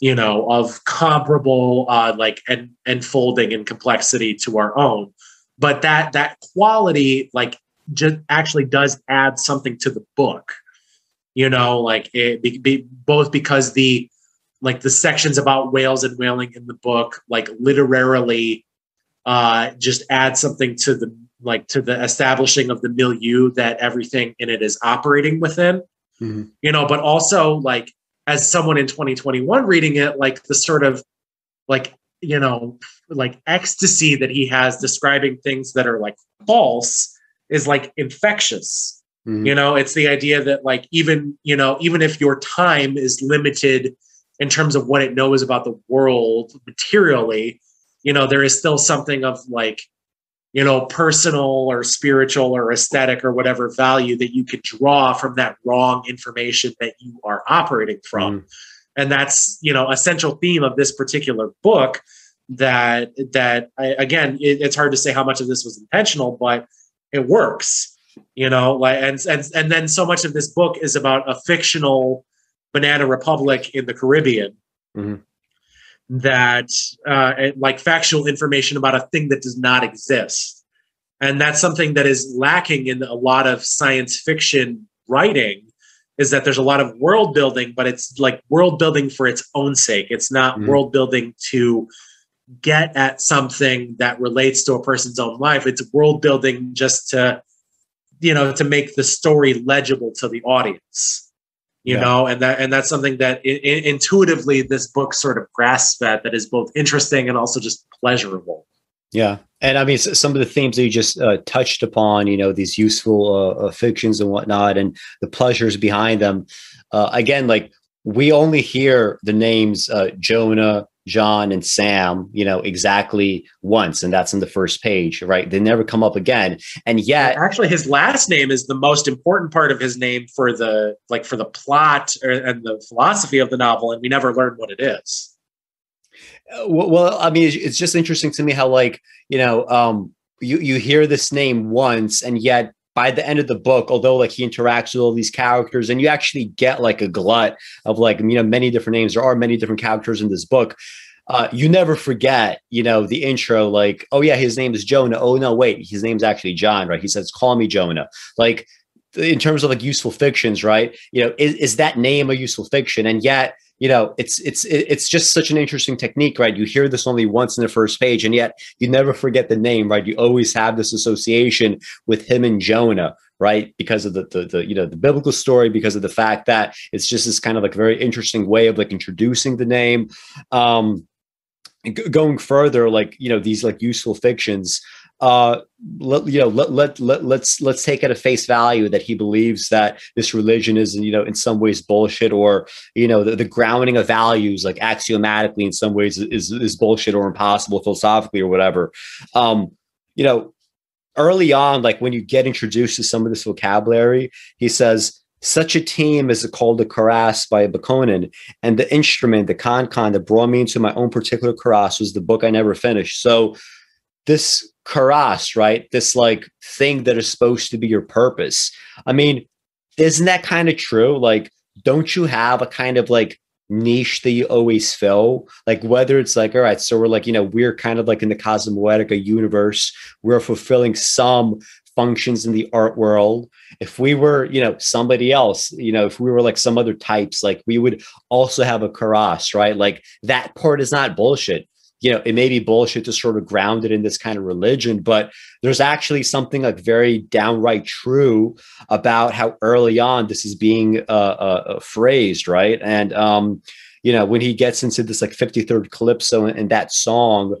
you know, of comparable uh, like and and folding and complexity to our own. But that that quality like just actually does add something to the book. You know, like it be, be, both because the like the sections about whales and whaling in the book like literarily uh just add something to the like to the establishing of the milieu that everything in it is operating within mm-hmm. you know but also like as someone in 2021 reading it like the sort of like you know like ecstasy that he has describing things that are like false is like infectious mm-hmm. you know it's the idea that like even you know even if your time is limited in terms of what it knows about the world materially you know there is still something of like you know personal or spiritual or aesthetic or whatever value that you could draw from that wrong information that you are operating from mm. and that's you know a central theme of this particular book that that I, again it, it's hard to say how much of this was intentional but it works you know like and and and then so much of this book is about a fictional Banana Republic in the Caribbean. Mm-hmm. that uh, like factual information about a thing that does not exist and that's something that is lacking in a lot of science fiction writing is that there's a lot of world building but it's like world building for its own sake it's not mm. world building to get at something that relates to a person's own life it's world building just to you know to make the story legible to the audience you yeah. know and that and that's something that intuitively this book sort of grasps that that is both interesting and also just pleasurable yeah and i mean some of the themes that you just uh, touched upon you know these useful uh, uh, fictions and whatnot and the pleasures behind them uh, again like we only hear the names uh, jonah John and Sam, you know, exactly once, and that's in the first page, right? They never come up again. And yet actually his last name is the most important part of his name for the like for the plot or, and the philosophy of the novel, and we never learn what it is. Uh, well, I mean, it's just interesting to me how like, you know, um, you you hear this name once and yet by the end of the book, although like he interacts with all these characters and you actually get like a glut of like, you know, many different names. There are many different characters in this book. Uh, you never forget, you know, the intro, like, oh yeah, his name is Jonah. Oh no, wait, his name's actually John, right? He says, call me Jonah. Like in terms of like useful fictions, right? You know, is, is that name a useful fiction? And yet you know it's it's it's just such an interesting technique right? You hear this only once in the first page and yet you never forget the name right? You always have this association with him and jonah right? Because of the, the, the you know the biblical story because of the fact that it's just this kind of like very interesting way of like introducing the name. Um going further like you know these like useful fictions uh, let, you know, let, let, let, let's, let's take it at face value that he believes that this religion is, you know, in some ways bullshit or, you know, the, the grounding of values, like axiomatically in some ways is, is bullshit or impossible philosophically or whatever. Um, you know, early on, like when you get introduced to some of this vocabulary, he says, such a team is called the Karass by Bokonon, and the instrument, the Kan-kan that brought me into my own particular Karass was the book I never finished. So this karass, right? This like thing that is supposed to be your purpose. I mean, isn't that kind of true? Like, don't you have a kind of like niche that you always fill? Like, whether it's like, all right, so we're like, you know, we're kind of like in the Cosmoetica universe, we're fulfilling some functions in the art world. If we were, you know, somebody else, you know, if we were like some other types, like we would also have a karass, right? Like that part is not bullshit you know, it may be bullshit to sort of ground it in this kind of religion, but there's actually something like very downright true about how early on this is being uh, uh, uh phrased, right? And um, you know, when he gets into this like 53rd calypso and, and that song,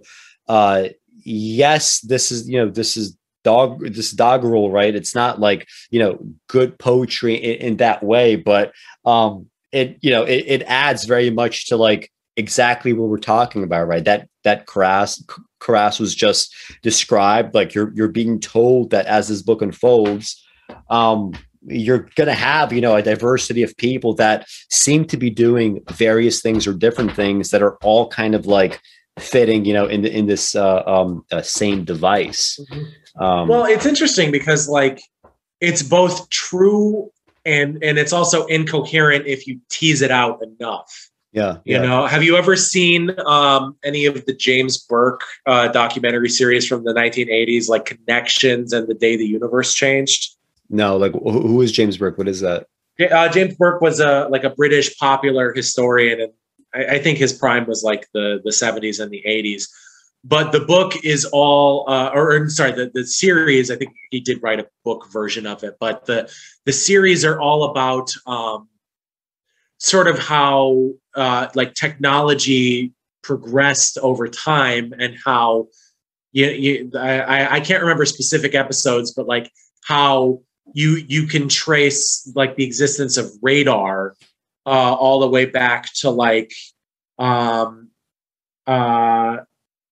uh, yes, this is you know, this is dog this doggerel, right? It's not like you know good poetry in, in that way, but um, it you know it, it adds very much to like exactly what we're talking about, right? That that Karass Karass was just described. Like you're you're being told that as this book unfolds, um, you're going to have you know a diversity of people that seem to be doing various things or different things that are all kind of like fitting you know in the, in this uh, um, uh, same device. Mm-hmm. Um, well, it's interesting because like it's both true and and it's also incoherent if you tease it out enough. Yeah. You yeah. know, have you ever seen um, any of the James Burke uh, documentary series from the 1980s, like Connections and The Day the Universe Changed? No, like who is James Burke? What is that? Uh, James Burke was a like a British popular historian, and I, I, think his prime was like the the 70s and the 80s. But the book is all, uh, or, or sorry, the, the series. I think he did write a book version of it, but the the series are all about um, sort of how uh, like technology progressed over time and how you, you I, I can't remember specific episodes, but like how you you can trace like the existence of radar uh, all the way back to like um, uh,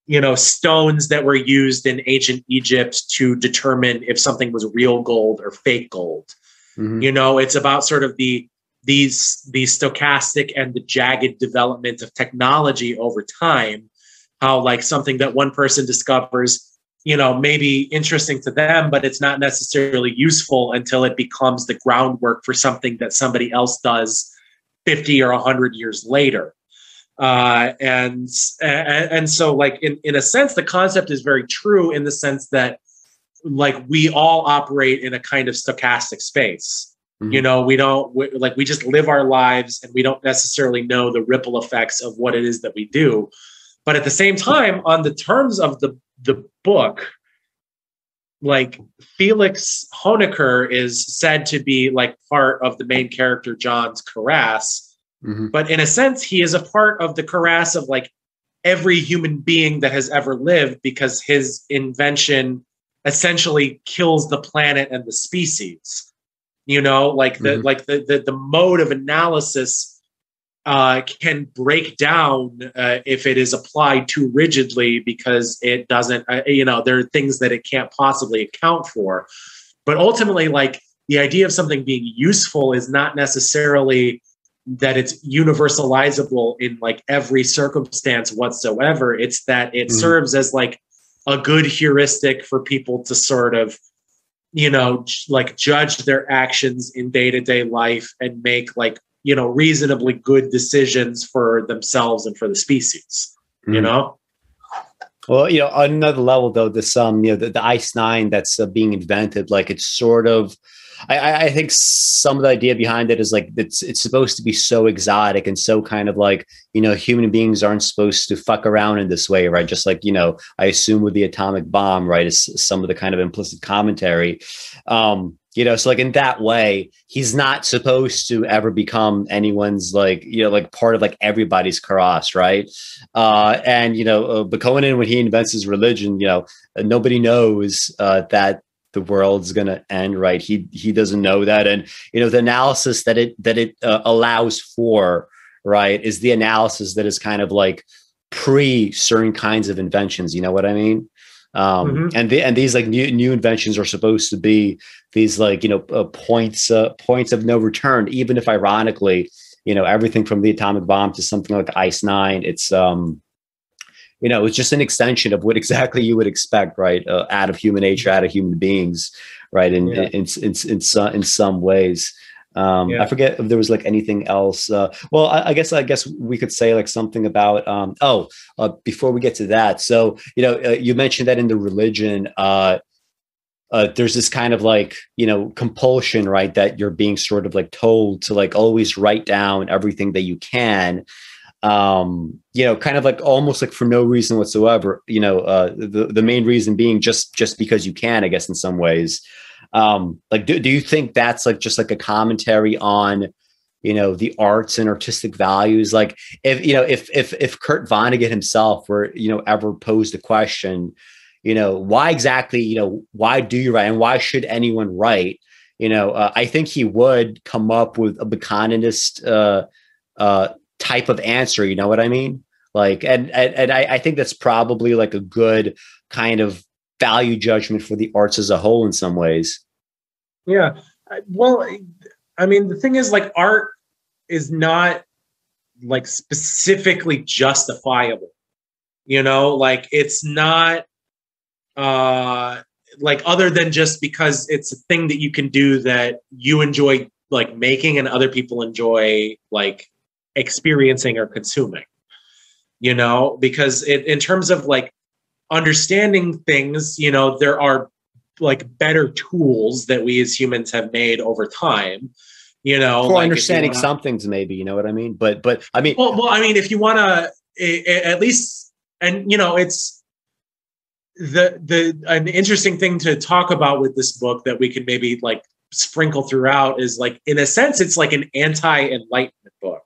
you know stones that were used in ancient Egypt to determine if something was real gold or fake gold. Mm-hmm. You know, it's about sort of the these these stochastic and the jagged development of technology over time how like something that one person discovers you know maybe interesting to them but it's not necessarily useful until it becomes the groundwork for something that somebody else does 50 or 100 years later uh, and, and and so like in in a sense, the concept is very true in the sense that like we all operate in a kind of stochastic space. Mm-hmm. You know, we don't we, like we just live our lives and we don't necessarily know the ripple effects of what it is that we do. But at the same time, on the terms of the the book, like Felix Hoenikker is said to be like part of the main character John's karass. Mm-hmm. But in a sense, he is a part of the karass of like every human being that has ever lived because his invention essentially kills the planet and the species you know like the mm-hmm. like the, the the mode of analysis uh, can break down uh, if it is applied too rigidly because it doesn't uh, you know there are things that it can't possibly account for but ultimately like the idea of something being useful is not necessarily that it's universalizable in like every circumstance whatsoever it's that it mm-hmm. serves as like a good heuristic for people to sort of you know like judge their actions in day-to-day life and make like you know reasonably good decisions for themselves and for the species mm. you know well you know on another level though this um you know the, the ice nine that's uh, being invented like it's sort of I, I think some of the idea behind it is like it's it's supposed to be so exotic and so kind of like you know human beings aren't supposed to fuck around in this way, right? Just like you know, I assume with the atomic bomb, right, is some of the kind of implicit commentary. Um, you know so like in that way he's not supposed to ever become anyone's like you know like part of like everybody's karass right uh and you know uh, but conan when he invents his religion you know nobody knows uh that the world's going to end right? He he doesn't know that. And you know the analysis that it that it uh, allows for right is the analysis that is kind of like pre certain kinds of inventions. You know what i mean? Um, mm-hmm. and the, and these like new new inventions are supposed to be these like you know uh, points uh, points of no return. Even if ironically you know everything from the atomic bomb to something like ice nine it's um you know, it's just an extension of what exactly you would expect, right? Uh, out of human nature, out of human beings, right? In yeah. in, in, in, in, some, in some ways. Um, yeah. I forget if there was like anything else. Uh, well, I, I, guess I guess we could say like something about. Um, oh, uh, before we get to that, so you know, uh, you mentioned that in the religion, uh, uh, there's this kind of like you know compulsion, right? That you're being sort of like told to like always write down everything that you can, um, you know, kind of like almost like for no reason whatsoever. You know, uh, the the main reason being just just because you can, I guess, in some ways. Um, like, do do you think that's like just like a commentary on, you know, the arts and artistic values? Like, if you know, if if if Kurt Vonnegut himself were you know ever posed a question, you know, why exactly, you know, why do you write and why should anyone write? You know, uh, I think he would come up with a Bokononist uh, uh, type of answer. You know what I mean? Like, and and, and I, I think that's probably like a good kind of value judgment for the arts as a whole in some ways. Yeah. Well, I mean, the thing is, like, art is not like specifically justifiable. You know, like it's not uh like other than just because it's a thing that you can do that you enjoy like making and other people enjoy like experiencing or consuming you know because it, in terms of like understanding things you know there are like better tools that we as humans have made over time you know for like understanding wanna, some things maybe you know what i mean? But but i mean well, well i mean if you want to at least and you know it's the the an interesting thing to talk about with this book that we can maybe like sprinkle throughout is like in a sense it's like an anti-enlightenment book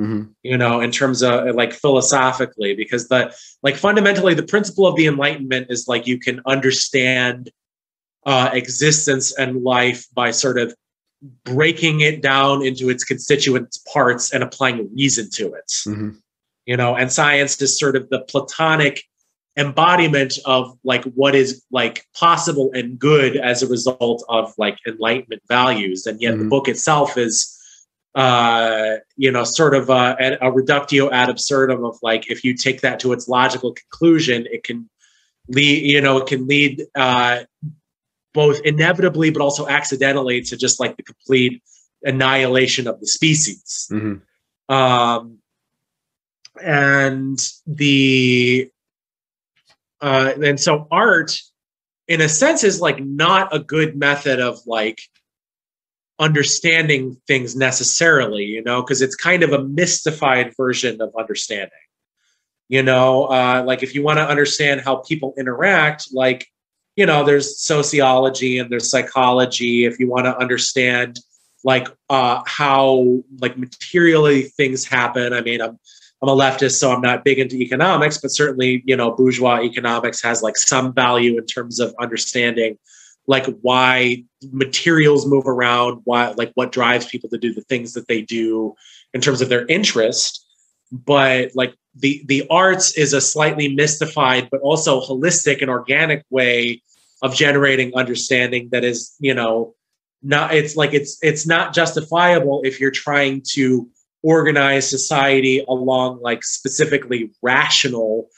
Mm-hmm. you know in terms of like philosophically because the like fundamentally the principle of the enlightenment is like you can understand uh, existence and life by sort of breaking it down into its constituent parts and applying reason to it mm-hmm. you know and science is sort of the platonic embodiment of like what is like possible and good as a result of like enlightenment values and yet mm-hmm. the book itself is uh, you know, sort of a, a reductio ad absurdum of like, if you take that to its logical conclusion, it can lead, you know, it can lead uh, both inevitably but also accidentally to just like the complete annihilation of the species. Mm-hmm. Um, and the uh, and so art in a sense is like not a good method of like understanding things necessarily you know because it's kind of a mystified version of understanding. You know uh, like if you want to understand how people interact like you know there's sociology and there's psychology. If you want to understand like uh, how like materially things happen i mean i'm I'm a leftist, so I'm not big into economics, but certainly, you know, bourgeois economics has like some value in terms of understanding like why materials move around, why like what drives people to do the things that they do in terms of their interest. But like the the arts is a slightly mystified but also holistic and organic way of generating understanding that is, you know, not it's like it's it's not justifiable if you're trying to organize society along like specifically rational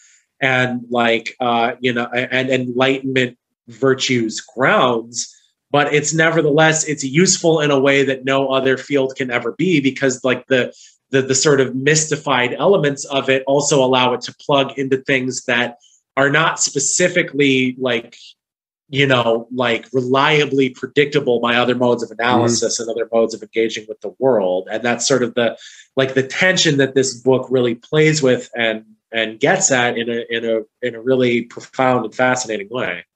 and like uh, you know and enlightenment virtues grounds but it's nevertheless it's useful in a way that no other field can ever be because like the the, the sort of mystified elements of it also allow it to plug into things that are not specifically like you know, like reliably predictable by other modes of mm-hmm. analysis mm-hmm. and other modes of engaging with the world. And that's sort of the like the tension that this book really plays with and and gets at in a in a in a really profound and fascinating way.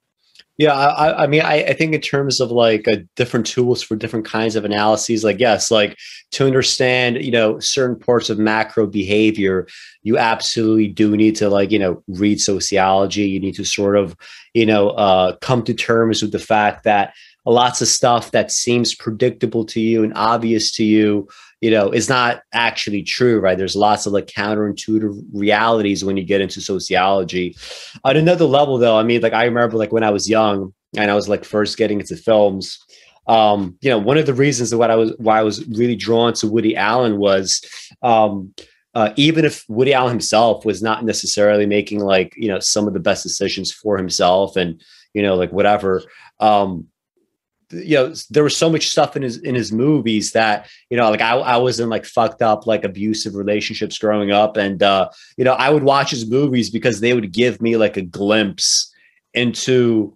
Yeah, I, I mean, I, I, think in terms of like different tools for different kinds of analyses, like yes, like to understand, you know, certain parts of macro behavior, you absolutely do need to like, you know, read sociology. You need to sort of, you know, uh, come to terms with the fact that lots of stuff that seems predictable to you and obvious to you you know is not actually true right? There's lots of like counterintuitive realities when you get into sociology. On another level though i mean like i remember like when i was young and i was like first getting into films um you know one of the reasons that what i was why i was really drawn to woody allen was um uh, even if Woody Allen himself was not necessarily making like you know some of the best decisions for himself and you know like whatever um, you know there was so much stuff in his in his movies that you know like I, I was in like fucked up like abusive relationships growing up. And uh you know I would watch his movies because they would give me like a glimpse into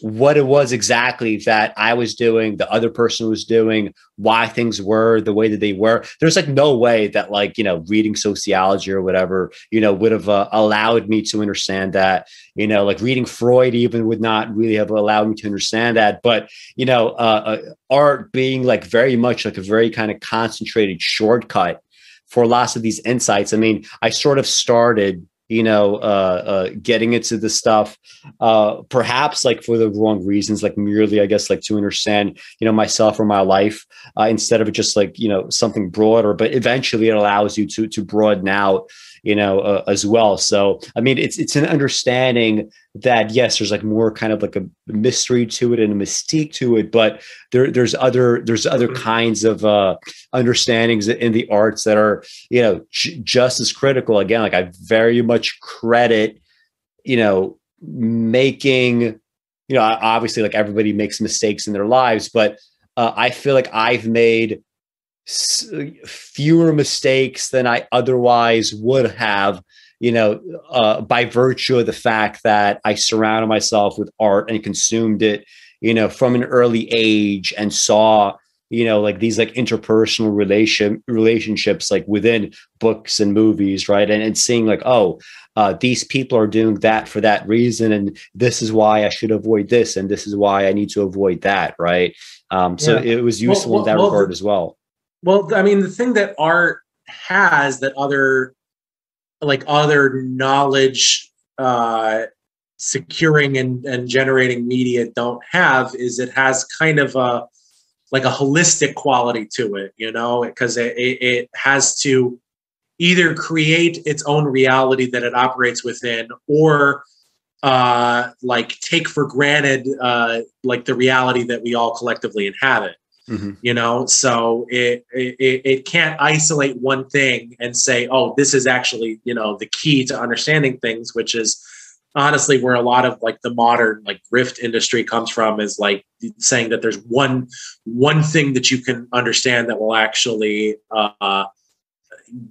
what it was exactly that I was doing, the other person was doing, why things were the way that they were. There's like no way that like, you know, reading sociology or whatever, you know, would have uh, allowed me to understand that, you know, like reading Freud even would not really have allowed me to understand that. But, you know, uh, uh, art being like very much like a very kind of concentrated shortcut for lots of these insights. I mean, I sort of started you know, uh, uh, getting into the stuff, uh, perhaps like for the wrong reasons, like merely, I guess, like to understand, you know, myself or my life, uh, instead of just like, you know, something broader. But eventually, it allows you to to broaden out you know, uh, as well. So, I mean, it's it's an understanding that yes, there's like more kind of like a mystery to it and a mystique to it, but there there's other there's other mm-hmm. kinds of uh, understandings in the arts that are you know j- just as critical. Again, like I very much credit, you know, making, you know, obviously like everybody makes mistakes in their lives, but uh, I feel like I've made fewer mistakes than I otherwise would have, you know, uh, by virtue of the fact that I surrounded myself with art and consumed it, you know, from an early age and saw, you know, like these like interpersonal relation relationships like within books and movies, right? And and seeing like, oh, uh, these people are doing that for that reason, and this is why I should avoid this, and this is why I need to avoid that, right? Um, so yeah. it was useful well, well, in that well, regard as well. Well, I mean, the thing that art has that other like other knowledge uh securing and, and generating media don't have is it has kind of a like a holistic quality to it you know? Because it, it, it has to either create its own reality that it operates within or uh like take for granted uh like the reality that we all collectively inhabit Mm-hmm. You know, so it, it it can't isolate one thing and say, "Oh, this is actually you know the key to understanding things," which is honestly where a lot of like the modern like grift industry comes from is like saying that there's one one thing that you can understand that will actually uh,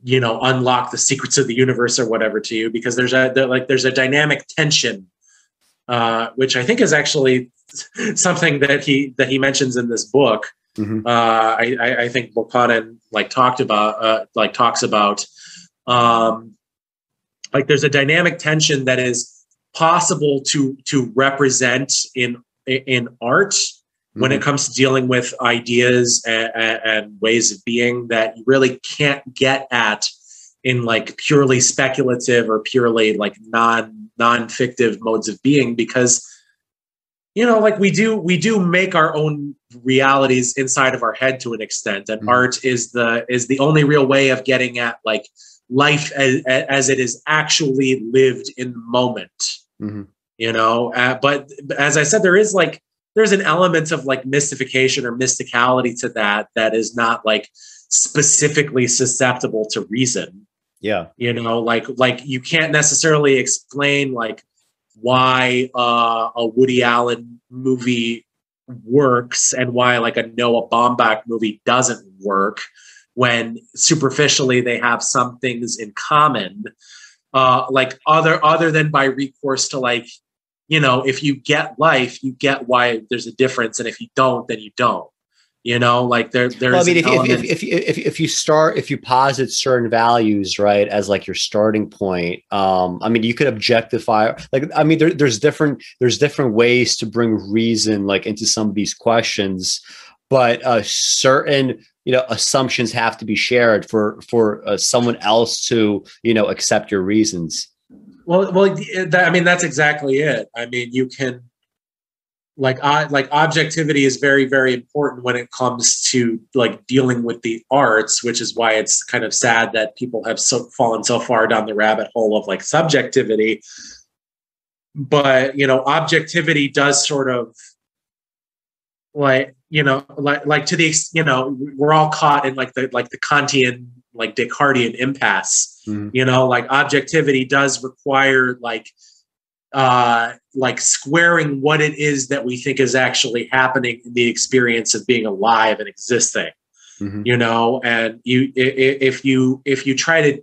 you know unlock the secrets of the universe or whatever to you because there's a like there's a dynamic tension uh, which i think is actually something that he that he mentions in this book mm-hmm. uh, I, I think Bokonon like talked about uh, like talks about um, like there's a dynamic tension that is possible to to represent in in art mm-hmm. when it mm-hmm. comes to dealing with ideas and, and, ways of being that you really can't get at in like purely speculative or purely like non non-fictive modes of being because you know like we do we do make our own realities inside of our head to an extent and mm-hmm. art is the is the only real way of getting at like life as, as it is actually lived in the moment mm-hmm. you know uh, but as i said there is like there's an element of like mystification or mysticality to that that is not like specifically susceptible to reason yeah you know like like you can't necessarily explain like why uh, a woody allen movie works and why like a noah baumbach movie doesn't work when superficially they have some things in common uh, like other other than by recourse to like you know if you get life you get why there's a difference and if you don't then you don't you know like there there's well, i mean if, if, if, if, if, you start if you posit certain values right as like your starting point um i mean you could objectify like i mean there, there's different there's different ways to bring reason like into some of these questions but uh certain you know assumptions have to be shared for for uh, someone else to you know accept your reasons. Well well that, i mean that's exactly it. I mean you can like uh, like objectivity is very very important when it comes to like dealing with the arts which is why it's kind of sad that people have so fallen so far down the rabbit hole of like subjectivity but you know objectivity does sort of like you know like like to the you know we're all caught in like the like the kantian like descartesian impasse mm-hmm. you know like objectivity does require like uh like squaring what it is that we think is actually happening in the experience of being alive and existing mm-hmm. you know and you if you if you try to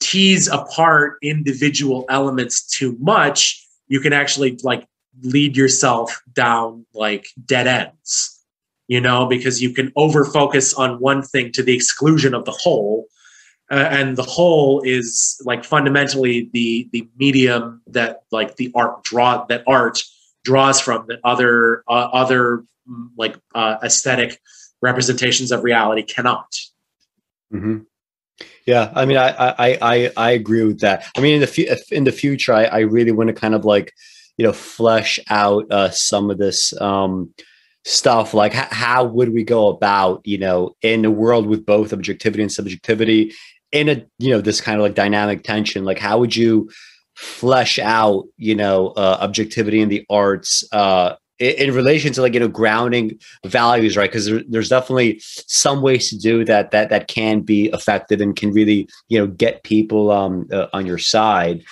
tease apart individual elements too much you can actually like lead yourself down like dead ends, you know, because you can over focus on one thing to the exclusion of the whole. Uh, and the whole is like fundamentally the the medium that like the art draw that art draws from that other uh, other mm, like uh, aesthetic representations of reality cannot. Mm-hmm. Yeah, I mean, I, I I I agree with that. I mean, in the in the future, I, I really want to kind of like you know flesh out uh, some of this um, stuff like h- how would we go about you know in a world with both objectivity and subjectivity in a you know this kind of like dynamic tension like how would you flesh out you know uh, objectivity in the arts uh, in, relation to like you know grounding values right? Because there, there's definitely some ways to do that that that can be effective and can really you know get people um, uh, on your side.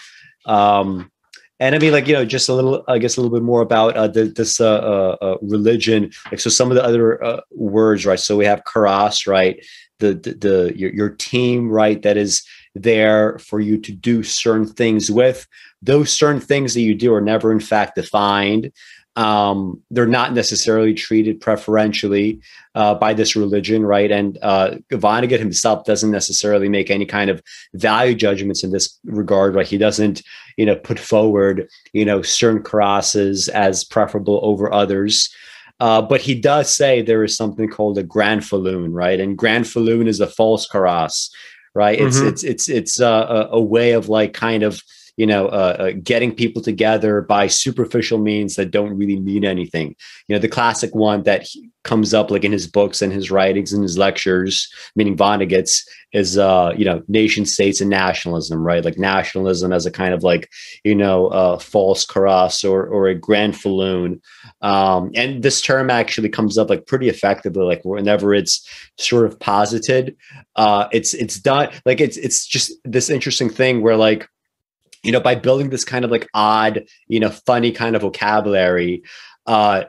Um, and I mean, like you know, just a little, I guess, a little bit more about uh, the, this uh, uh, uh, religion. Like, so some of the other uh, words, right? So we have karass, right? The, the the your your team, right? That is there for you to do certain things with. Those certain things that you do are never, in fact, defined um, they're not necessarily treated preferentially uh, by this religion, right? And uh, Vonnegut himself doesn't necessarily make any kind of value judgments in this regard, right? He doesn't, you know, put forward, you know, certain karasses as preferable over others. Uh, but he does say there is something called a granfalloon, right? And granfalloon is a false karass, right? Mm-hmm. It's it's it's it's uh, a, a way of like kind of you know, uh, uh, getting people together by superficial means that don't really mean anything. You know, the classic one that comes up like in his books and his writings and his lectures, meaning Vonnegut's, is uh, you know, nation states and nationalism, right? Like nationalism as a kind of like, you know, uh, false karass or or a granfalloon. Um, and this term actually comes up like pretty effectively, like whenever it's sort of posited. Uh, it's it's done like it's it's just this interesting thing where like you know, by building this kind of like odd, you know, funny kind of vocabulary, uh,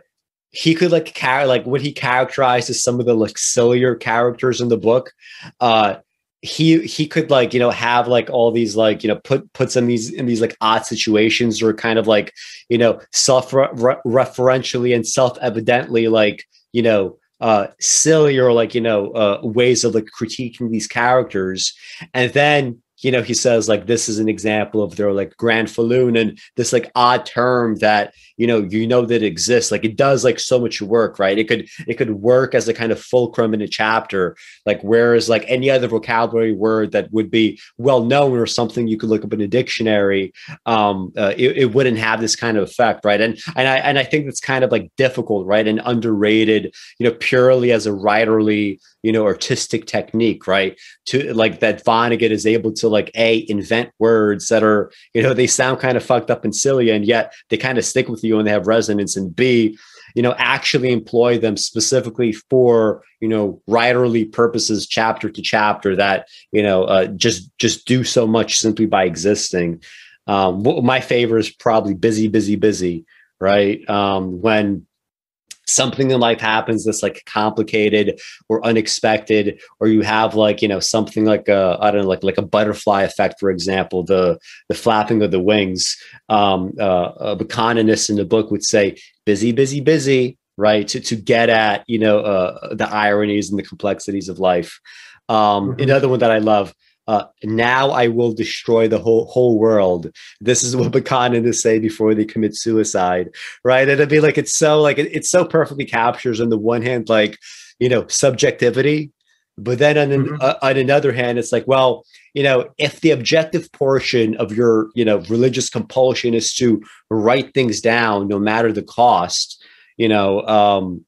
he could like carry like what he characterized as some of the like sillier characters in the book. Uh, he he could like you know have like all these like you know put puts in these in these like odd situations or kind of like you know self referentially and self evidently like you know uh silly or like you know uh ways of like critiquing these characters and then you know he says like this is an example of their like granfalloon and this like odd term that you know you know that exists. Like it does like so much work right? It could it could work as a kind of fulcrum in a chapter like whereas like any other vocabulary word that would be well known or something you could look up in a dictionary um uh, it, it wouldn't have this kind of effect right? And and i and i think that's kind of like difficult right? And underrated you know purely as a writerly you know artistic technique right? To like that vonnegut is able to like a invent words that are you know they sound kind of fucked up and silly and yet they kind of stick with you and they have resonance and b you know actually employ them specifically for you know writerly purposes chapter to chapter that you know uh, just just do so much simply by existing. Um, my favorite is probably busy busy busy right? Um, when something in life happens that's like complicated or unexpected or you have like you know something like a i don't know like like a butterfly effect for example the the flapping of the wings um uh a Bokononist in the book would say busy busy busy right to, to get at you know uh the ironies and the complexities of life um mm-hmm. another one that i love uh, now I will destroy the whole whole world. This is what Bokononists say before they commit suicide, right? It'd be like it's so like it, it so perfectly captures on the one hand like you know subjectivity, but then on mm-hmm. uh, on another hand, it's like well you know if the objective portion of your you know religious compulsion is to write things down no matter the cost you know um,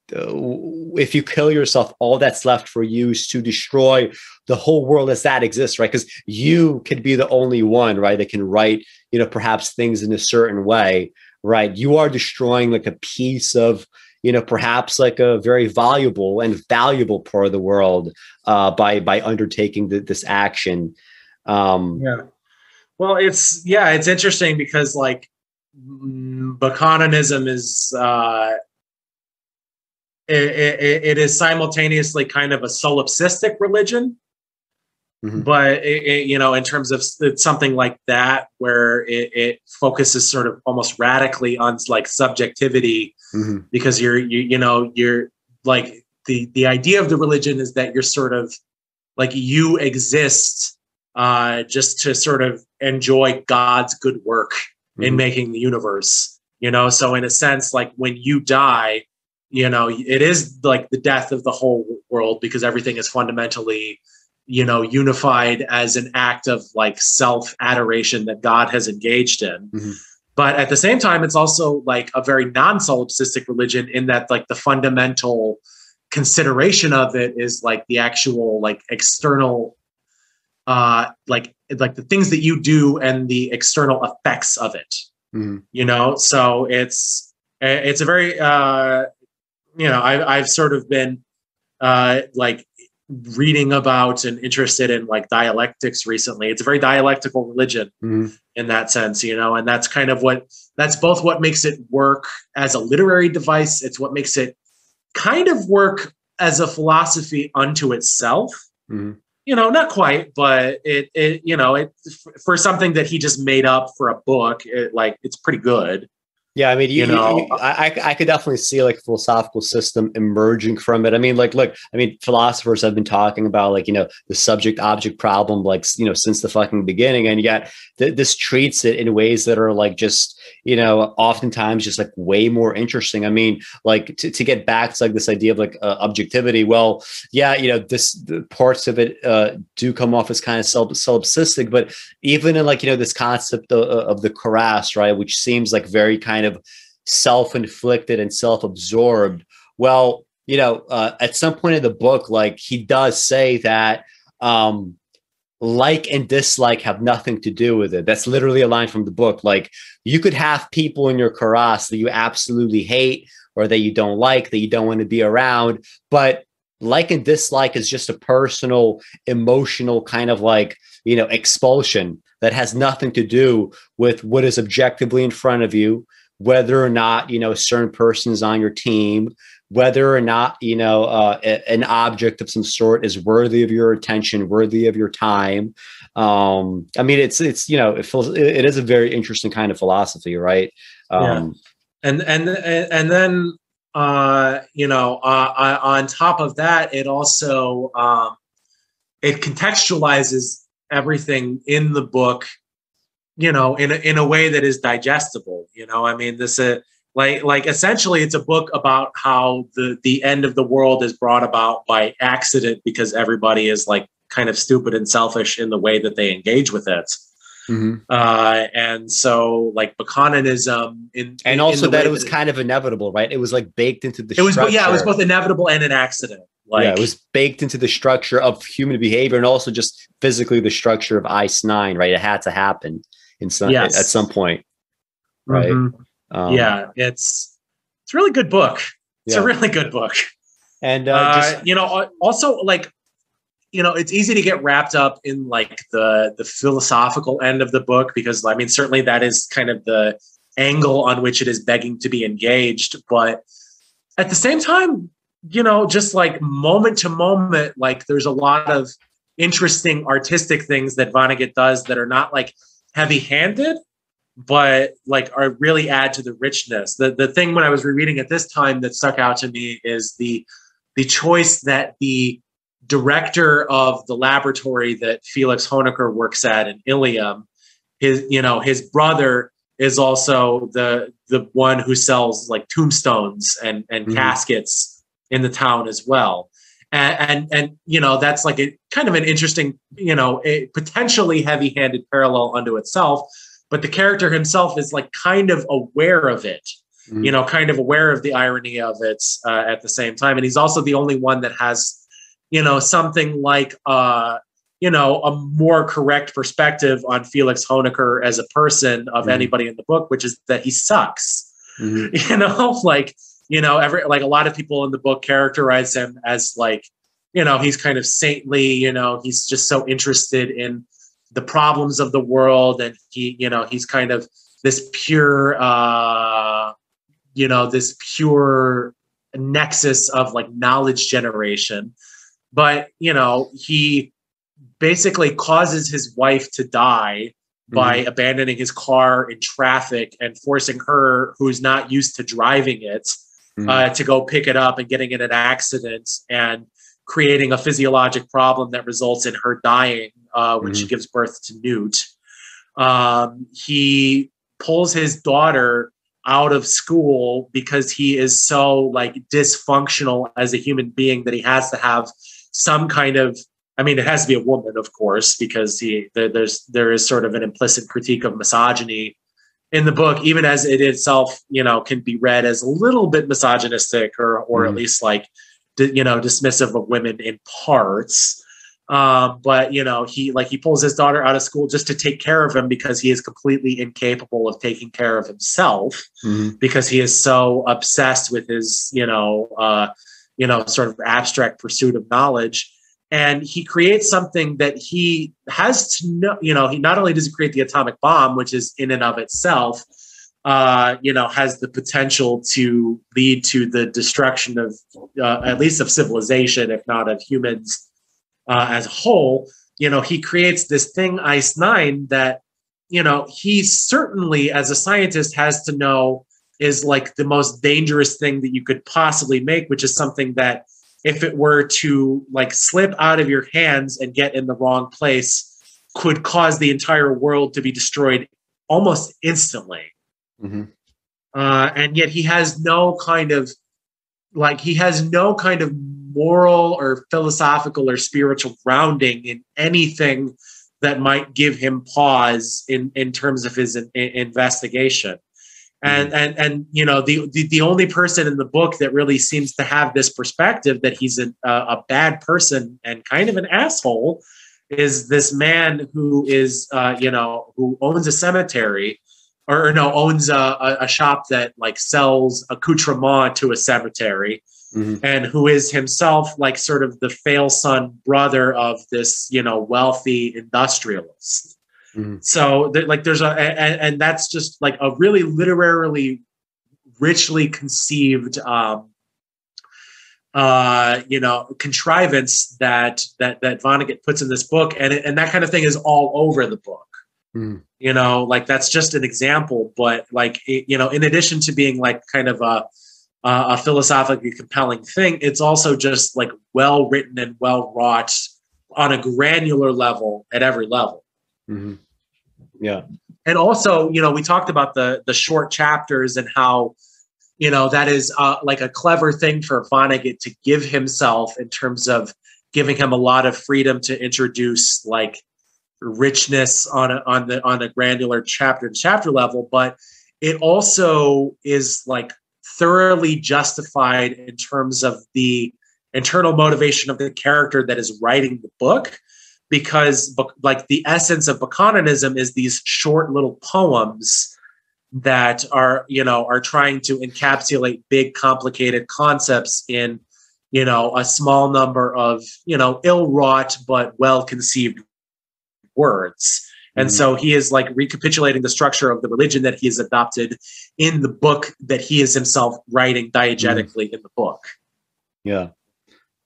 if you kill yourself all that's left for you is to destroy the whole world as that exists right? Because you could be the only one right that can write you know perhaps things in a certain way right? You are destroying like a piece of you know perhaps like a very valuable and valuable part of the world uh, by by undertaking the, this action. Um yeah. Well it's yeah it's interesting because like Bokononism is uh it, it, it is simultaneously kind of a solipsistic religion mm-hmm. but it, you know in terms of something like that where it, focuses sort of almost radically on like subjectivity mm-hmm. because you're you, you know you're like the the idea of the religion is that you're sort of like you exist uh just to sort of enjoy god's good work mm-hmm. in making the universe you know so in a sense like when you die you know it is like the death of the whole world because everything is fundamentally you know unified as an act of like self adoration that god has engaged in mm-hmm. but at the same time it's also like a very non-solipsistic religion in that like the fundamental consideration of it is like the actual like external uh like like the things that you do and the external effects of it mm-hmm. you know so it's it's a very uh you know, I, I've sort of been uh, like reading about and interested in like dialectics recently. It's a very dialectical religion mm-hmm. in that sense, you know, and that's kind of what that's both what makes it work as a literary device. It's what makes it kind of work as a philosophy unto itself. Mm-hmm. You know, not quite, but it, it, you know, it for something that he just made up for a book. It, like it's pretty good. Yeah, I mean, you, you know, you, I I could definitely see like a philosophical system emerging from it. I mean, like, look, I mean, philosophers have been talking about like you know the subject object problem like you know since the fucking beginning, and yet th- this treats it in ways that are like just you know oftentimes just like way more interesting. I mean, like to, to get back to like this idea of like uh, objectivity. Well, yeah, you know, this parts of it uh, do come off as kind of self solipsistic, but even in like you know this concept of, of the karass, right, which seems like very kind of self-inflicted and self-absorbed well you know uh, at some point in the book like he does say that um like and dislike have nothing to do with it. That's literally a line from the book. Like you could have people in your karass that you absolutely hate or that you don't like that you don't want to be around but like and dislike is just a personal emotional kind of like you know expulsion that has nothing to do with what is objectively in front of you whether or not you know a certain person is on your team whether or not you know uh, a, an object of some sort is worthy of your attention, worthy of your time. Um, I mean, it's it's you know it feels it is a very interesting kind of philosophy, right? Um, yeah. And and and then uh, you know uh, on top of that, it also um, it contextualizes everything in the book, you know, in a, in a way that is digestible. You know, I mean, this uh, like like essentially it's a book about how the the end of the world is brought about by accident because everybody is like kind of stupid and selfish in the way that they engage with it mm-hmm. uh, and so like Bokononism in and also in that it was that kind of inevitable right it was like baked into the it was yeah it was both inevitable and an accident like yeah, it was baked into the structure of human behavior and also just physically the structure of ice nine right it had to happen in some yes. at some point right mm-hmm. Um, yeah, it's it's a really good book. It's yeah. a really good book. And uh, just, uh, you know, also like you know, it's easy to get wrapped up in like the the philosophical end of the book because I mean, certainly that is kind of the angle on which it is begging to be engaged, but at the same time, you know, just like moment to moment, like there's a lot of interesting artistic things that Vonnegut does that are not like heavy handed, but like are really add to the richness. The the thing when I was rereading at this time that stuck out to me is the the choice that the director of the laboratory that Felix Hoenikker works at in Ilium, his you know his brother is also the the one who sells like tombstones and and mm-hmm. caskets in the town as well. And, and, and you know that's like a kind of an interesting you know a potentially heavy-handed parallel unto itself but the character himself is like kind of aware of it mm-hmm. you know kind of aware of the irony of it uh, at the same time and he's also the only one that has you know something like uh you know a more correct perspective on felix hoenikker as a person of mm-hmm. anybody in the book which is that he sucks mm-hmm. you know like you know every like a lot of people in the book characterize him as like you know he's kind of saintly you know he's just so interested in the problems of the world and he you know he's kind of this pure uh you know this pure nexus of like knowledge generation but you know he basically causes his wife to die by mm-hmm. abandoning his car in traffic and forcing her who's not used to driving it mm-hmm. uh, to go pick it up and getting in an accident and creating a physiologic problem that results in her dying uh, when mm-hmm. she gives birth to Newt. Um, he pulls his daughter out of school because he is so like dysfunctional as a human being that he has to have some kind of I mean, it has to be a woman, of course, because he there, there's there is sort of an implicit critique of misogyny in the book, even as it itself, you know, can be read as a little bit misogynistic or or mm. at least like you know dismissive of women in parts. Um, but you know, he like he pulls his daughter out of school just to take care of him because he is completely incapable of taking care of himself mm-hmm. because he is so obsessed with his, you know, uh, you know, sort of abstract pursuit of knowledge. And he creates something that he has to know, you know, he not only does he create the atomic bomb, which is in and of itself, uh, you know, has the potential to lead to the destruction of uh, at least of civilization, if not of humans uh, as a whole, you know, he creates this thing, Ice Nine, that, you know, he certainly, as a scientist, has to know is like the most dangerous thing that you could possibly make, which is something that if it were to like slip out of your hands and get in the wrong place, could cause the entire world to be destroyed almost instantly. Mm-hmm. Uh, and yet he has no kind of like he has no kind of moral or philosophical or spiritual grounding in anything that might give him pause in in terms of his in, in investigation and mm-hmm. and and you know the, the, the only person in the book that really seems to have this perspective that he's a, a bad person and kind of an asshole is this man who is uh, you know who owns a cemetery or, or no owns a, a, shop that like sells accoutrement to a cemetery mm-hmm. and who is himself like sort of the fail son brother of this you know wealthy industrialist mm-hmm. so like there's a and, and, that's just like a really literarily richly conceived um uh, you know, contrivance that that that Vonnegut puts in this book, and and that kind of thing is all over the book. Mm. You know, like that's just an example, but like it, you know, in addition to being like kind of a a philosophically compelling thing, it's also just like well written and well wrought on a granular level at every level. Mm-hmm. Yeah, and also, you know, we talked about the the short chapters and how you know that is uh, like a clever thing for Vonnegut to give himself in terms of giving him a lot of freedom to introduce like richness on a, on the on a granular chapter to chapter level but it also is like thoroughly justified in terms of the internal motivation of the character that is writing the book because like the essence of Bokononism is these short little poems that are you know are trying to encapsulate big complicated concepts in you know a small number of you know ill-wrought but well conceived words and mm-hmm. so he is like recapitulating the structure of the religion that he has adopted in the book that he is himself writing diegetically mm-hmm. in the book yeah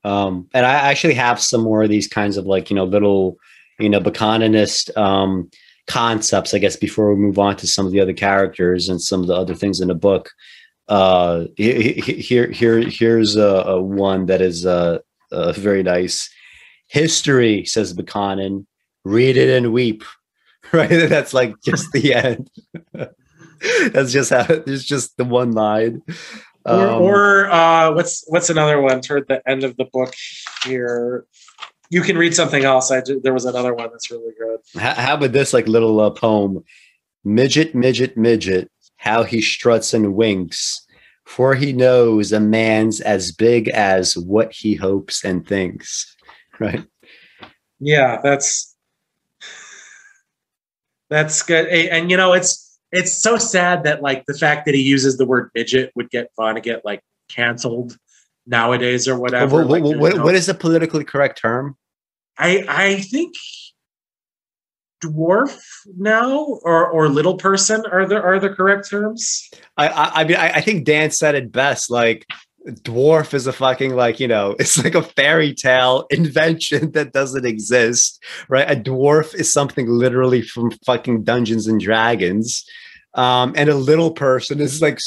um and i actually have some more of these kinds of like you know little you know Bokononist um concepts, I guess, before we move on to some of the other characters and some of the other things in the book. Uh, here, here, here's a, a one that is uh, uh, very nice. History says Bokonon. Read it and weep. Right, that's like just the end. that's just how. It's just the one line. Um, or, or uh, what's what's another one toward the end of the book here? you can read something else. I there was another one that's really good. How, how about this like little uh, poem? Midget, midget, midget, how he struts and winks, for he knows a man's as big as what he hopes and thinks. Right? Yeah, that's that's good. And you know, it's it's so sad that like the fact that he uses the word midget would get Vonnegut like canceled nowadays or whatever. What, like, what, what is the politically correct term? I I think dwarf now or or little person are the are the correct terms. I I, I mean I, I think Dan said it best. Like dwarf is a fucking like you know it's like a fairy tale invention that doesn't exist right? A dwarf is something literally from fucking dungeons and dragons. Um, and a little person is like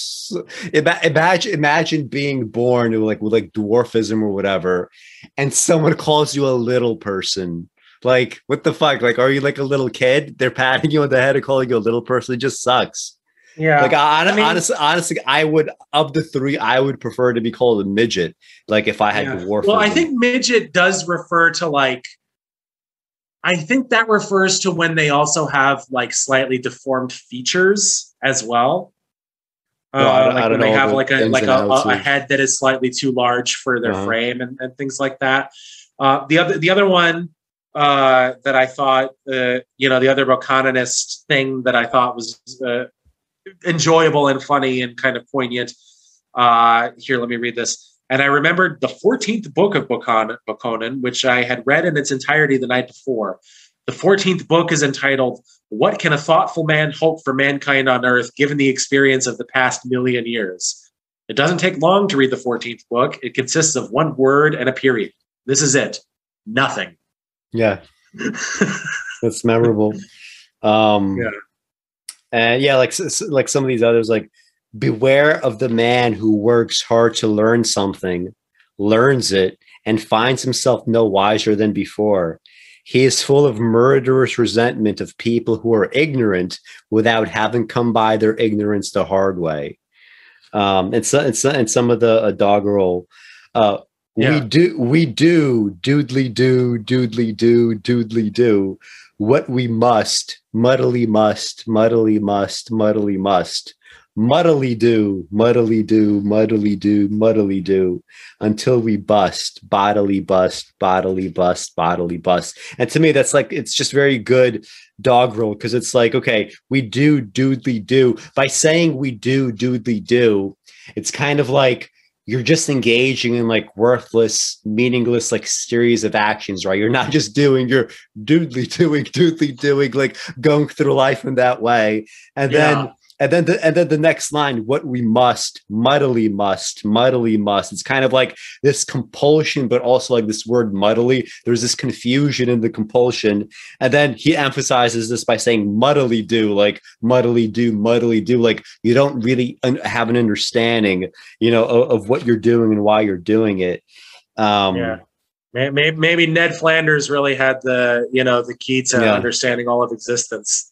imagine imagine being born like with like dwarfism or whatever and someone calls you a little person. Like what the fuck? Like are you like a little kid? They're patting you on the head and calling you a little person? It just sucks yeah like I, I mean, honestly honestly i would of the three i would prefer to be called a midget like if i had yeah. dwarf well i think midget does refer to like I think that refers to when they also have like slightly deformed features as well. Uh, like when they have like a like a, a, head that is slightly too large for their uh-huh. frame and, and things like that. Uh, the other the other one uh, that I thought uh, you know the other Bokononist thing that I thought was uh, enjoyable and funny and kind of poignant. Uh, here, let me read this. And I remembered the 14th book of Bokonon, which I had read in its entirety the night before. The 14th book is entitled, What Can a Thoughtful Man Hope for Mankind on Earth Given the Experience of the Past Million Years? It doesn't take long to read the 14th book. It consists of one word and a period. This is it nothing. Yeah. That's memorable. Um, yeah. And yeah, like like some of these others, like beware of the man who works hard to learn something, learns it, and finds himself no wiser than before. He is full of murderous resentment of people who are ignorant without having come by their ignorance the hard way. Um, and, so, and, so, and some of the uh, doggerel, uh, yeah. we do, we do, doodly do, doodly do, doodly do, what we must, muddily must, muddily must, muddily must muddily do, muddily do, muddily do, muddily do, until we bust, bodily bust, bodily bust, bodily bust. And to me, that's like it's just very good doggerel because it's like, okay, we do doodly do. By saying we do doodly do, it's kind of like you're just engaging in like worthless, meaningless, like series of actions, right? You're not just doing, you're doodly doing, doodly doing, like going through life in that way. And yeah. then and then the and then the next line, what we must, muddily must, muddily must. It's kind of like this compulsion, but also like this word muddily. There's this confusion in the compulsion. And then he emphasizes this by saying muddily do, like muddily do, muddily do. Like you don't really un- have an understanding, you know, of, of, what you're doing and why you're doing it. Um, yeah. Maybe, maybe Ned Flanders really had the, you know, the key to yeah. understanding all of existence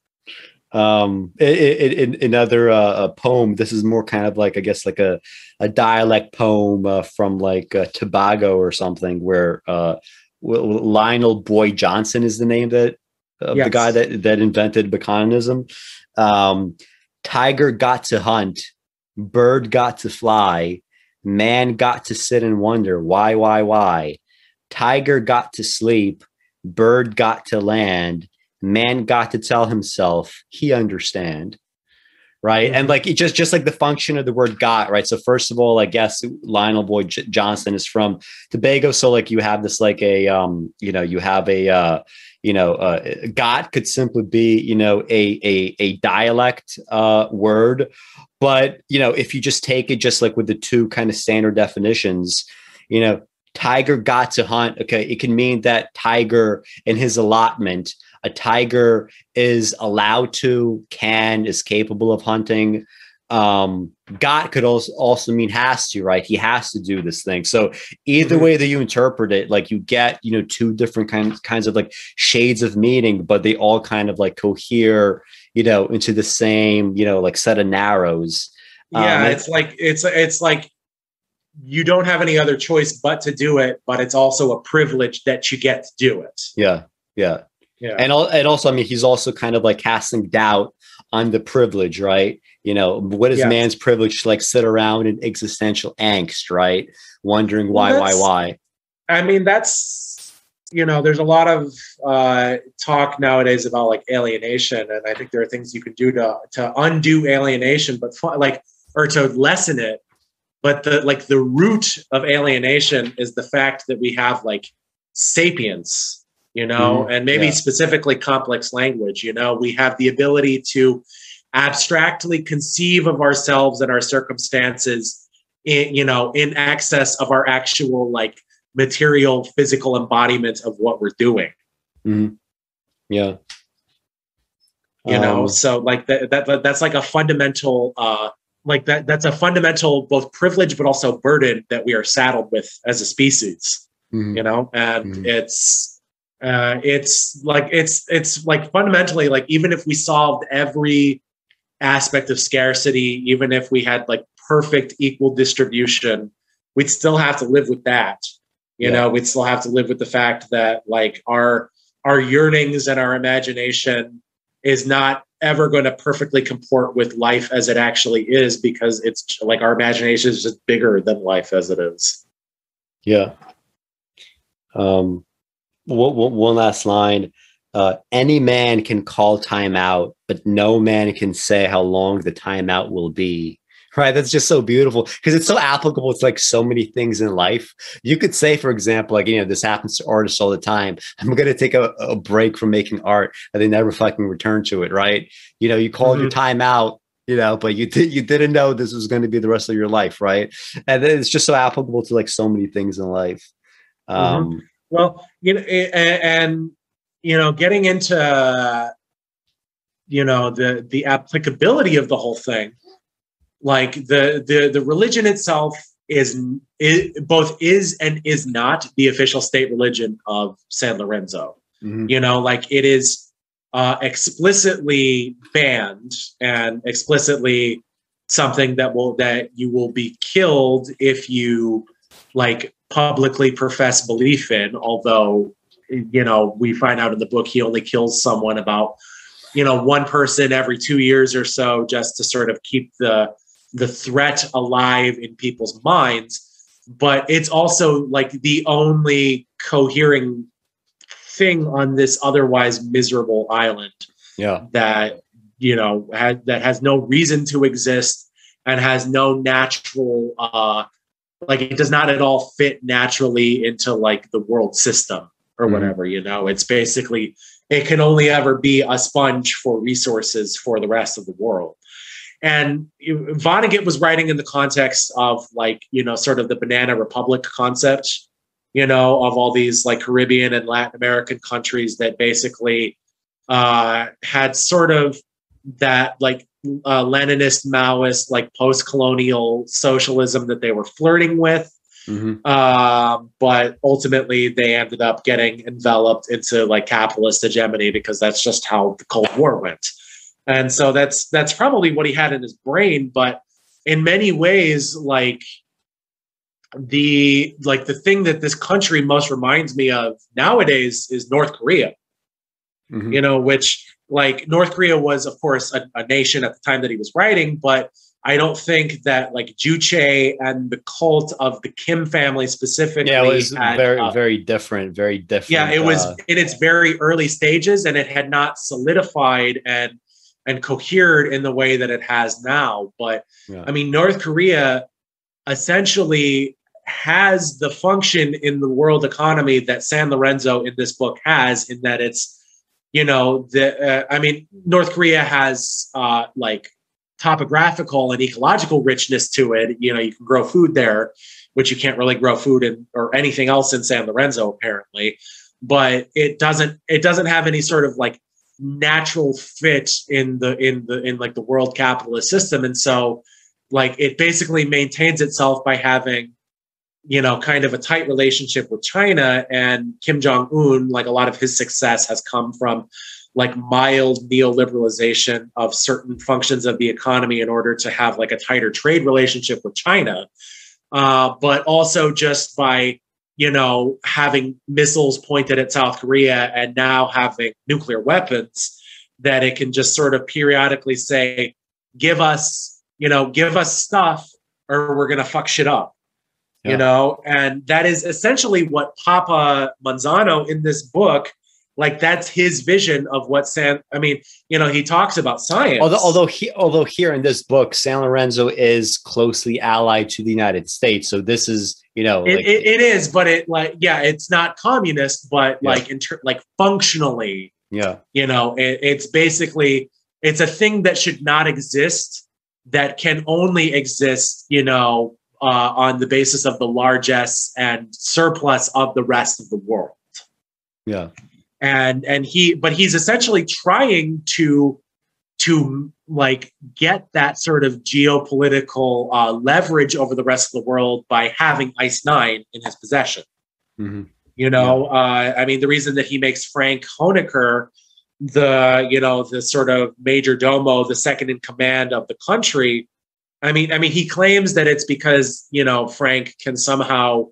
um in, in another uh, poem this is more kind of like i guess like a, a dialect poem uh, from like uh, tobago or something where uh lionel boyd johnson is the name that of yes. the guy that that invented bokononism um tiger got to hunt bird got to fly man got to sit and wonder why why why tiger got to sleep bird got to land man got to tell himself he understand right? And like it just just like the function of the word got right? So first of all i guess lionel boyd J- johnson is from tobago. So like you have this like a um you know you have a uh you know uh got could simply be you know a a, a dialect uh word. But you know if you just take it just like with the two kind of standard definitions you know tiger got to hunt. Okay it can mean that tiger in his allotment a tiger is allowed to, can, is capable of hunting. Um, got could also also mean has to, right? He has to do this thing. So either mm-hmm. way that you interpret it, like you get, you know, two different kinds kinds of like shades of meaning, but they all kind of like cohere, you know, into the same, you know, like set of narrows. Yeah, um, it's like it's it's like you don't have any other choice but to do it, but it's also a privilege that you get to do it. Yeah, yeah. Yeah. And, and also, I mean, he's also kind of like casting doubt on the privilege, right? You know, what is yes. man's privilege to like sit around in existential angst, right? Wondering why, well, why, why. I mean, that's, you know, there's a lot of uh, talk nowadays about like alienation. And I think there are things you can do to, to undo alienation, but like, or to lessen it. But the like the root of alienation is the fact that we have like sapience you know, mm-hmm. and maybe yeah. specifically complex language. You know, we have the ability to abstractly conceive of ourselves and our circumstances in, you know, in excess of our actual like material physical embodiment of what we're doing. Mm-hmm. Yeah. You um, know, so like that, that that's like a fundamental uh like that that's a fundamental both privilege but also burden that we are saddled with as a species. Mm-hmm. You know, and mm-hmm. it's uh, it's like it's it's like fundamentally like even if we solved every aspect of scarcity, even if we had like perfect equal distribution, we'd still have to live with that. You yeah. know, we'd still have to live with the fact that like our our yearnings and our imagination is not ever going to perfectly comport with life as it actually is because it's like our imagination is just bigger than life as it is. Yeah. Um, one last line. Uh, any man can call timeout, but no man can say how long the timeout will be. Right. That's just so beautiful because it's so applicable to like so many things in life. You could say, for example, like, you know, this happens to artists all the time. I'm going to take a, a, break from making art and they never fucking return to it. Right. You know, you called mm-hmm. your time out, you know, but you did, you didn't know this was going to be the rest of your life. Right. And it's just so applicable to like so many things in life. Mm-hmm. Um, mm-hmm. Well, you know, and you know, getting into you know the the applicability of the whole thing, like the the the religion itself is, is both is and is not the official state religion of San Lorenzo. Mm-hmm. You know, like it is uh, explicitly banned and explicitly something that will that you will be killed if you like publicly profess belief in, although, you know, we find out in the book he only kills someone about, you know, one person every two years or so just to sort of keep the the threat alive in people's minds. But it's also like the only cohering thing on this otherwise miserable island. Yeah. That, you know, had, that has no reason to exist and has no natural uh, like it does not at all fit naturally into like the world system or mm-hmm. whatever you know it's basically it can only ever be a sponge for resources for the rest of the world and Vonnegut was writing in the context of like you know sort of the banana republic concept, you know, of all these like Caribbean and Latin American countries that basically uh, had sort of that like uh, Leninist, Maoist, like post-colonial socialism that they were flirting with. Mm-hmm. Uh, but ultimately, they ended up getting enveloped into like capitalist hegemony because that's just how the Cold War went. And so that's that's probably what he had in his brain. But in many ways, like the like the thing that this country most reminds me of nowadays is North Korea. Mm-hmm. You know, which like North Korea was, of course, a, a, nation at the time that he was writing, but I don't think that like Juche and the cult of the Kim family specifically. Yeah, it was had, very, uh, very different, very different. Yeah, it was uh, in its very early stages, and it had not solidified and and cohered in the way that it has now. But yeah. I mean, North Korea essentially has the function in the world economy that San Lorenzo in this book has, in that it's you know the uh, i mean north korea has uh, like topographical and ecological richness to it. You know you can grow food there which you can't really grow food in or anything else in san lorenzo apparently. But it doesn't it doesn't have any sort of like natural fit in the in the in like the world capitalist system. And so like it basically maintains itself by having you know, kind of a tight relationship with China. And Kim Jong Un, like a lot of his success has come from like mild neoliberalization of certain functions of the economy in order to have like a tighter trade relationship with China. Uh, but also just by, you know, having missiles pointed at South Korea and now having nuclear weapons that it can just sort of periodically say, give us, you know, give us stuff or we're going to fuck shit up yeah. you know and that is essentially what papa monzano in this book like that's his vision of what san i mean you know he talks about science although although he although here in this book san lorenzo is closely allied to the united states so this is you know it, like, it, it is but it like yeah it's not communist but yeah. like in ter- like functionally yeah you know it, it's basically it's a thing that should not exist that can only exist you know uh, on the basis of the largesse and surplus of the rest of the world. Yeah. And and he but he's essentially trying to to like get that sort of geopolitical uh, leverage over the rest of the world by having Ice Nine in his possession. Mm-hmm. You know, yeah. uh, I mean, the reason that he makes Frank Hoenikker the you know the sort of major domo, the second in command of the country, I mean, I mean, he claims that it's because you know Frank can somehow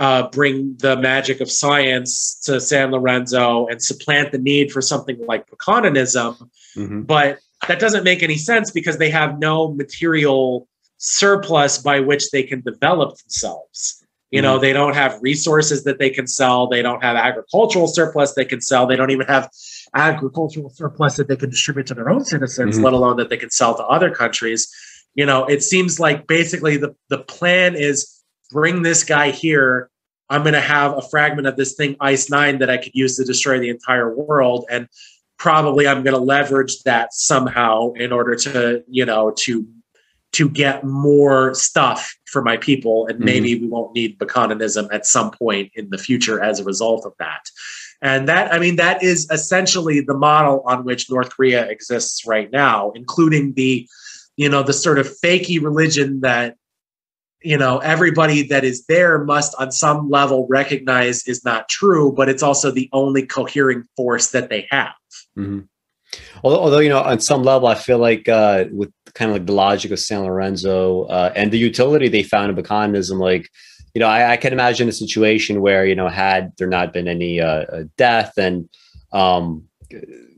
uh, bring the magic of science to San Lorenzo and supplant the need for something like Bokononism, mm-hmm. but that doesn't make any sense because they have no material surplus by which they can develop themselves. You know, mm-hmm. they don't have resources that they can sell. They don't have agricultural surplus they can sell. They don't even have agricultural surplus that they can distribute to their own citizens, mm-hmm. let alone that they can sell to other countries you know, it seems like basically the, the plan is bring this guy here. I'm going to have a fragment of this thing, Ice Nine, that I could use to destroy the entire world. And probably I'm going to leverage that somehow in order to, you know, to to get more stuff for my people and mm-hmm. maybe mm-hmm. we won't need Bokononism at some point in the future as a result of that and that i mean that is essentially the model on which north korea exists right now including the you know the sort of fakey religion that you know everybody that is there must on some level recognize is not true but it's also the only cohering force that they have mm-hmm. although, although you know on some level i feel like uh, with kind of like the logic of san lorenzo uh, and the utility they found in Bokononism like you know I, I, can imagine a situation where you know had there not been any uh, uh death and um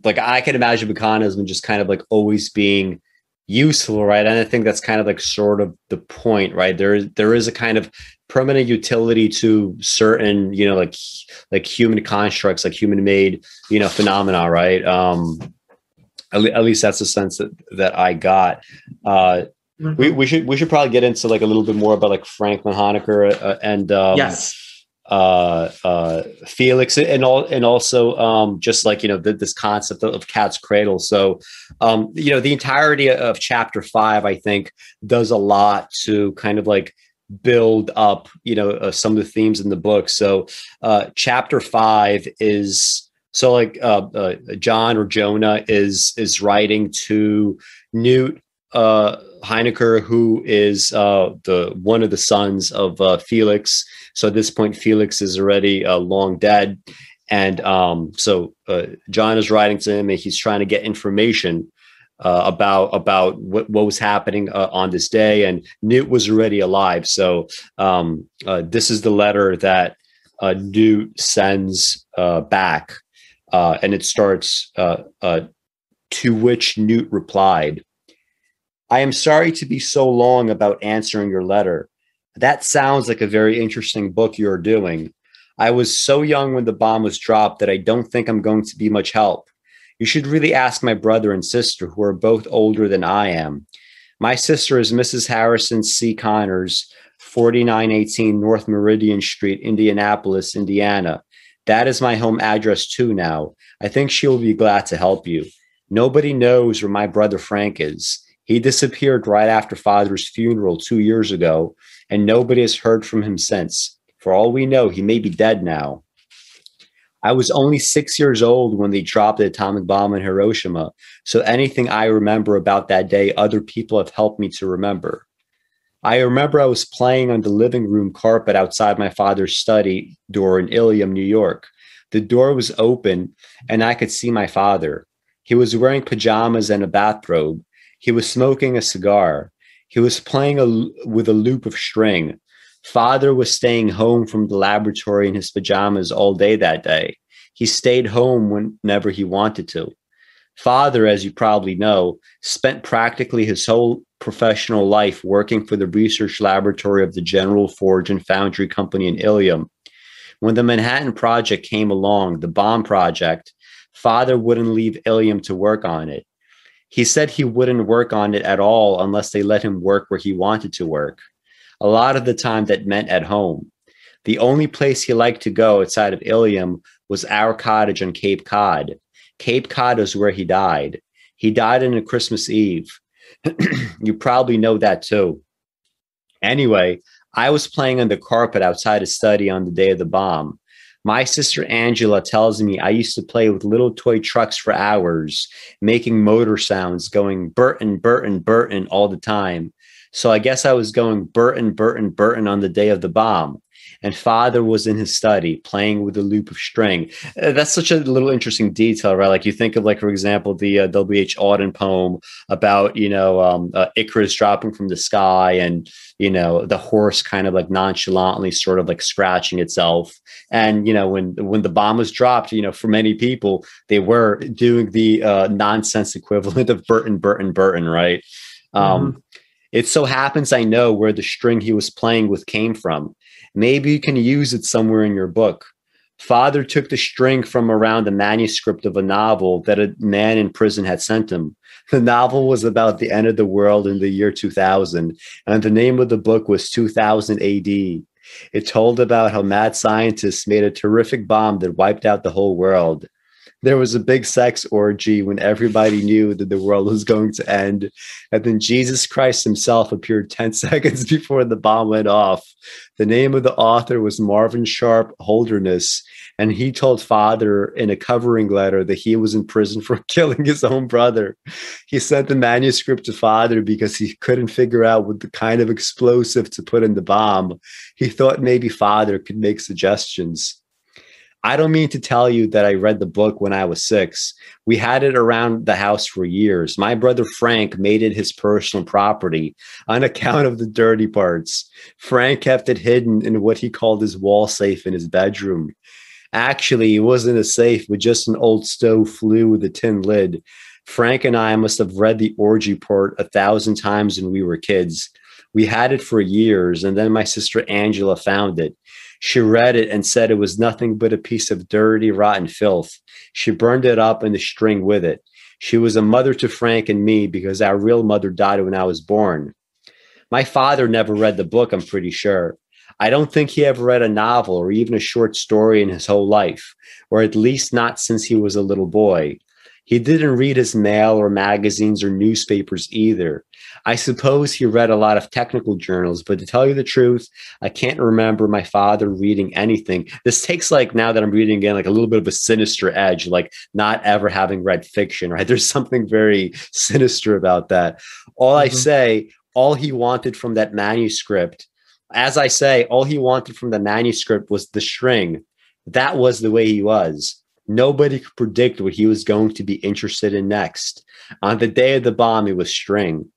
like i can imagine Bokononism just kind of like always being useful, right? And I think that's kind of like sort of the point, right? There is there is a kind of permanent utility to certain, you know, like like human constructs, like human made, you know, phenomena, right? Um, at, at least that's the sense that that I got. Uh, mm-hmm. we, we should we should probably get into like a little bit more about like Franklin Hoenikker uh, and um, yes. Uh, uh, Felix, and all, and also um, just like you know the, this concept of, of cat's cradle. So, um, you know, the entirety of chapter five, I think, does a lot to kind of like build up, you know, uh, some of the themes in the book. So, uh, chapter five is so like uh, uh, John or Jonah is is writing to Newt uh, Hoenikker, who is uh, the one of the sons of uh, Felix. So at this point, Felix is already uh, long dead, and um, so uh, John is writing to him, and he's trying to get information uh, about about what, what was happening uh, on this day. And Newt was already alive, so um, uh, this is the letter that uh, Newt sends uh, back, uh, and it starts to which Newt replied. I am sorry to be so long about answering your letter. That sounds like a very interesting book you're doing. I was so young when the bomb was dropped that I don't think I'm going to be much help. You should really ask my brother and sister, who are both older than I am. My sister is Mrs. Harrison C. Connors, 4918 North Meridian Street, Indianapolis, Indiana. That is my home address too now. I think she will be glad to help you. Nobody knows where my brother Frank is. He disappeared right after father's funeral two years ago, and nobody has heard from him since. For all we know, he may be dead now. I was only six years old when they dropped the atomic bomb in Hiroshima, so anything I remember about that day, other people have helped me to remember. I remember I was playing on the living room carpet outside my father's study door in Ilium, New York. The door was open, and I could see my father. He was wearing pajamas and a bathrobe. He was smoking a cigar. He was playing a, with a loop of string. Father was staying home from the laboratory in his pajamas all day that day. He stayed home whenever he wanted to. Father, as you probably know, spent practically his whole professional life working for the research laboratory of the General Forge and Foundry Company in Ilium. When the Manhattan Project came along, the bomb project, Father wouldn't leave Ilium to work on it. He said he wouldn't work on it at all unless they let him work where he wanted to work. A lot of the time that meant at home. The only place he liked to go outside of Ilium was our cottage on Cape Cod. Cape Cod is where he died. He died on a Christmas Eve. you probably know that too. Anyway, I was playing on the carpet outside his study on the day of the bomb. My sister Angela tells me I used to play with little toy trucks for hours, making motor sounds, going Burton, Burton, Burton all the time. So I guess I was going Burton, Burton, Burton on the day of the bomb. And father was in his study playing with a loop of string. Uh, that's such a little interesting detail, right? Like you think of, like for example, the uh, W.H. Auden poem about you know um, uh, Icarus dropping from the sky, and you know the horse kind of like nonchalantly sort of like scratching itself and you know when when the bomb was dropped you know for many people they were doing the uh, nonsense equivalent of burton burton burton right um, mm-hmm. it so happens i know where the string he was playing with came from maybe you can use it somewhere in your book. Father took the string from around the manuscript of a novel that a man in prison had sent him. The novel was about the end of the world in the year 2000 and the name of the book was 2000 ad it told about how mad scientists made a terrific bomb that wiped out the whole world. There was a big sex orgy when everybody knew that the world was going to end. And then Jesus Christ himself appeared 10 seconds before the bomb went off. The name of the author was Marvin Sharp Holderness, and he told father in a covering letter that he was in prison for killing his own brother. He sent the manuscript to father because he couldn't figure out what the kind of explosive to put in the bomb. He thought maybe father could make suggestions. I don't mean to tell you that I read the book when I was six. We had it around the house for years. My brother Frank made it his personal property on account of the dirty parts. Frank kept it hidden in what he called his wall safe in his bedroom. Actually, it wasn't a safe, but just an old stove flue with a tin lid. Frank and I must have read the orgy part a thousand times when we were kids. We had it for years, and then my sister Angela found it. She read it and said it was nothing but a piece of dirty, rotten filth. She burned it up and the string with it. She was a mother to Frank and me because our real mother died when I was born. My father never read the book, I'm pretty sure. I don't think he ever read a novel or even a short story in his whole life, or at least not since he was a little boy. He didn't read his mail or magazines or newspapers either. I suppose he read a lot of technical journals, but to tell you the truth, I can't remember my father reading anything. This takes like now that I'm reading again, like a little bit of a sinister edge, like not ever having read fiction, right? There's something very sinister about that. All mm-hmm. I say, all he wanted from that manuscript, as I say, all he wanted from the manuscript was the string. That was the way he was. Nobody could predict what he was going to be interested in next. On the day of the bomb, it was string.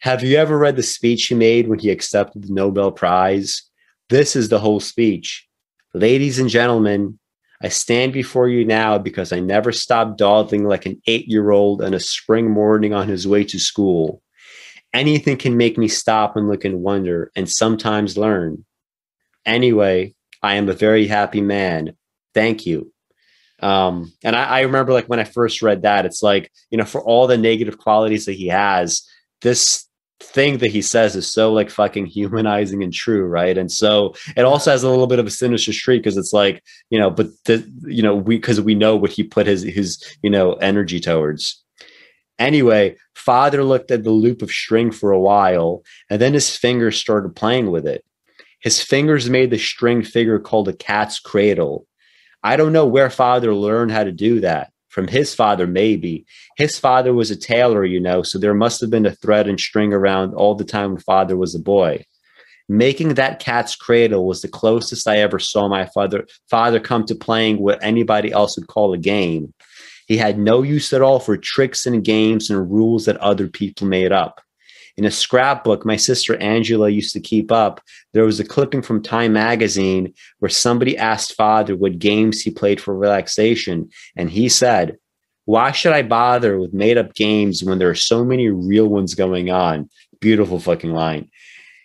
Have you ever read the speech he made when he accepted the Nobel Prize? This is the whole speech. Ladies and gentlemen, I stand before you now because I never stopped dawdling like an eight year old on a spring morning on his way to school. Anything can make me stop and look and wonder and sometimes learn. Anyway, I am a very happy man. Thank you. Um, and I, I remember like when I first read that, it's like, you know, for all the negative qualities that he has, this thing that he says is so like fucking humanizing and true, right? And so it also has a little bit of a sinister streak because it's like, you know, but the you know, we because we know what he put his his, you know, energy towards. Anyway, father looked at the loop of string for a while, and then his fingers started playing with it. His fingers made the string figure called a cat's cradle. I don't know where father learned how to do that. From his father, maybe. His father was a tailor, you know, so there must have been a thread and string around all the time when father was a boy. Making that cat's cradle was the closest I ever saw my father father come to playing what anybody else would call a game. He had no use at all for tricks and games and rules that other people made up. In a scrapbook my sister Angela used to keep up, there was a clipping from Time magazine where somebody asked father what games he played for relaxation. And he said, Why should I bother with made up games when there are so many real ones going on? Beautiful fucking line.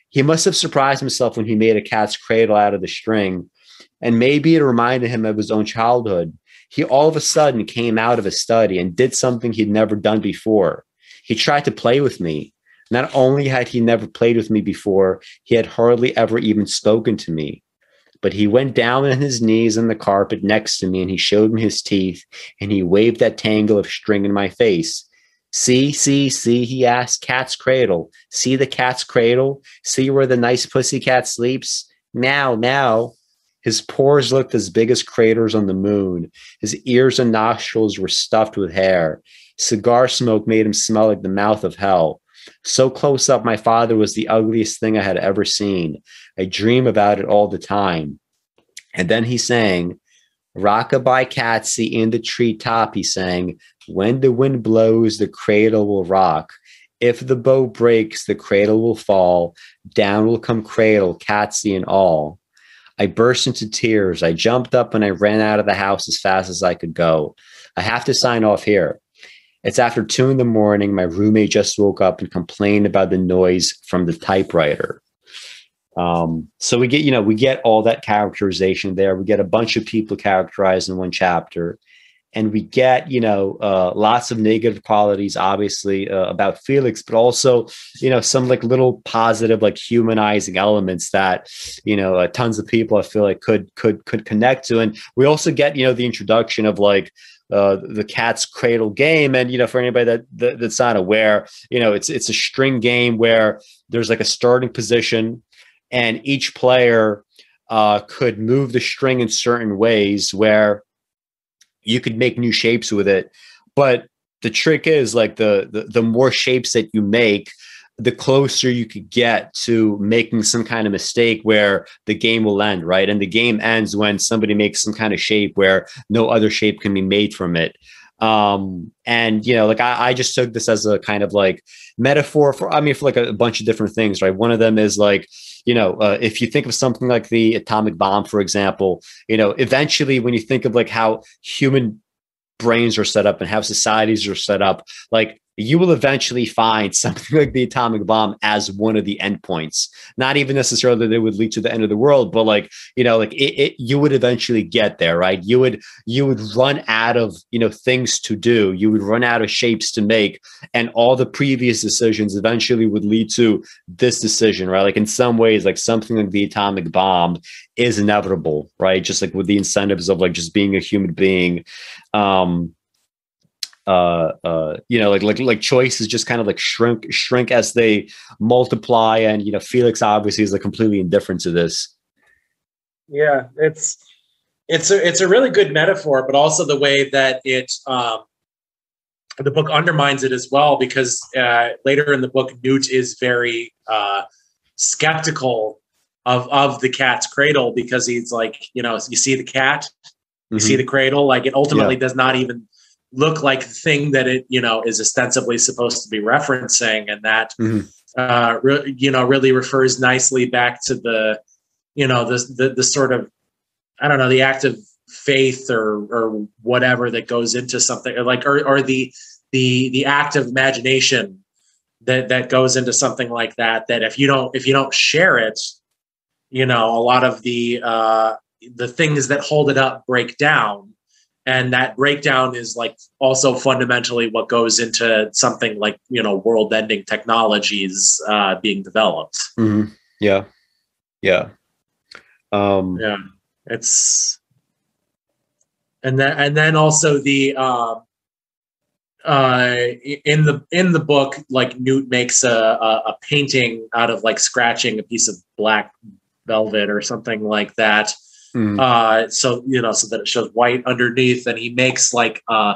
He must have surprised himself when he made a cat's cradle out of the string. And maybe it reminded him of his own childhood. He all of a sudden came out of his study and did something he'd never done before. He tried to play with me. Not only had he never played with me before, he had hardly ever even spoken to me. But he went down on his knees on the carpet next to me and he showed me his teeth and he waved that tangle of string in my face. See, see, see, he asked, cat's cradle. See the cat's cradle? See where the nice pussy cat sleeps? Now, now. His pores looked as big as craters on the moon. His ears and nostrils were stuffed with hair. Cigar smoke made him smell like the mouth of hell. So close up, my father was the ugliest thing I had ever seen. I dream about it all the time. And then he sang, Rockabye Catsy in the treetop, he sang, When the wind blows, the cradle will rock. If the bow breaks, the cradle will fall. Down will come cradle, Catsy and all. I burst into tears. I jumped up and I ran out of the house as fast as I could go. I have to sign off here. It's after two in the morning. My roommate just woke up and complained about the noise from the typewriter. Um, so we get, you know, we get all that characterization there. We get a bunch of people characterized in one chapter, and we get, you know, uh, lots of negative qualities, obviously, uh, about Felix, but also, you know, some like little positive, like humanizing elements that, you know, uh, tons of people I feel like could could could connect to. And we also get, you know, the introduction of like uh, the cat's cradle game. And you know, for anybody that, that, that's not aware, you know, it's it's a string game where there's like a starting position, and each player uh, could move the string in certain ways where you could make new shapes with it. But the trick is like the, the the more shapes that you make, the closer you could get to making some kind of mistake where the game will end, right? And the game ends when somebody makes some kind of shape where no other shape can be made from it. Um, and you know, like I, I just took this as a kind of like metaphor for, I mean, for like a, a bunch of different things, right? One of them is like, you know, uh, if you think of something like the atomic bomb, for example, you know, eventually when you think of like how human brains are set up and how societies are set up, like you will eventually find something like the atomic bomb as one of the endpoints. Not even necessarily that it would lead to the end of the world, but like you know, like it, it, you would eventually get there, right? You would you would run out of you know things to do. You would run out of shapes to make, and all the previous decisions eventually would lead to this decision, right? Like in some ways, like something like the atomic bomb is inevitable, right? Just like with the incentives of like just being a human being. Um, uh uh you know like like like choices just kind of like shrink shrink as they multiply and you know felix obviously is like completely indifferent to this yeah it's it's a it's a really good metaphor but also the way that it um the book undermines it as well because uh later in the book newt is very uh skeptical of of the cat's cradle because he's like you know you see the cat you mm-hmm. see the cradle like it ultimately yeah. does not even look like the thing that it you know is ostensibly supposed to be referencing and that mm-hmm. uh re- you know really refers nicely back to the you know the, the the sort of i don't know the act of faith or or whatever that goes into something like or or the the the act of imagination that that goes into something like that that if you don't if you don't share it you know a lot of the uh the things that hold it up break down and that breakdown is like also fundamentally what goes into something like you know world ending technologies uh, being developed. Mm-hmm. yeah. Yeah. Um yeah. It's and then and then also the uh, uh in the in the book like newt makes a, a, a painting out of like scratching a piece of black velvet or something like that Mm. Uh, so you know, so that it shows white underneath, and he makes like uh,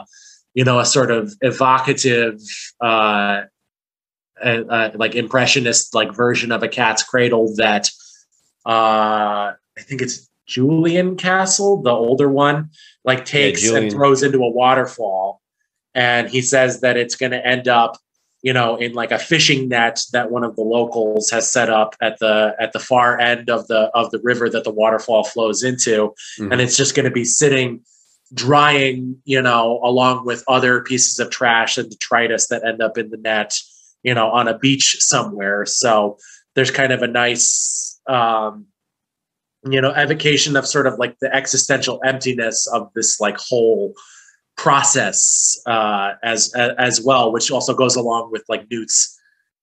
you know, a sort of evocative, uh, uh, like impressionist like version of a cat's cradle that uh, I think it's Julian Castle, the older one, like takes yeah, and throws into a waterfall, and he says that it's going to end up you know in like a fishing net that one of the locals has set up at the at the far end of the of the river that the waterfall flows into mm-hmm. and it's just going to be sitting drying you know along with other pieces of trash and detritus that end up in the net you know on a beach somewhere so there's kind of a nice um you know evocation of sort of like the existential emptiness of this like whole process uh, as as well, which also goes along with like Newt's,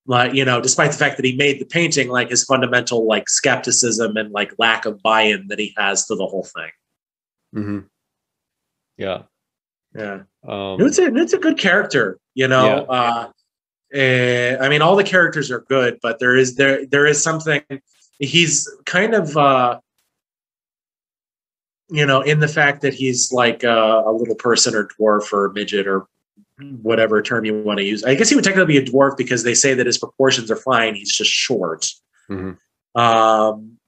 like you know, despite the fact that he made the painting, like his fundamental like skepticism and like lack of buy-in that he has to the whole thing. Mm-hmm. Yeah, yeah. Um, Newt's a Newt's a good character, you know. Yeah. Uh, uh, I mean, all the characters are good, but there is there there is something. He's kind of uh, you know, in the fact that he's like a, a little person or dwarf or midget or whatever term you want to use. I guess he would technically be a dwarf because they say that his proportions are fine. He's just short. Mm-hmm. Um,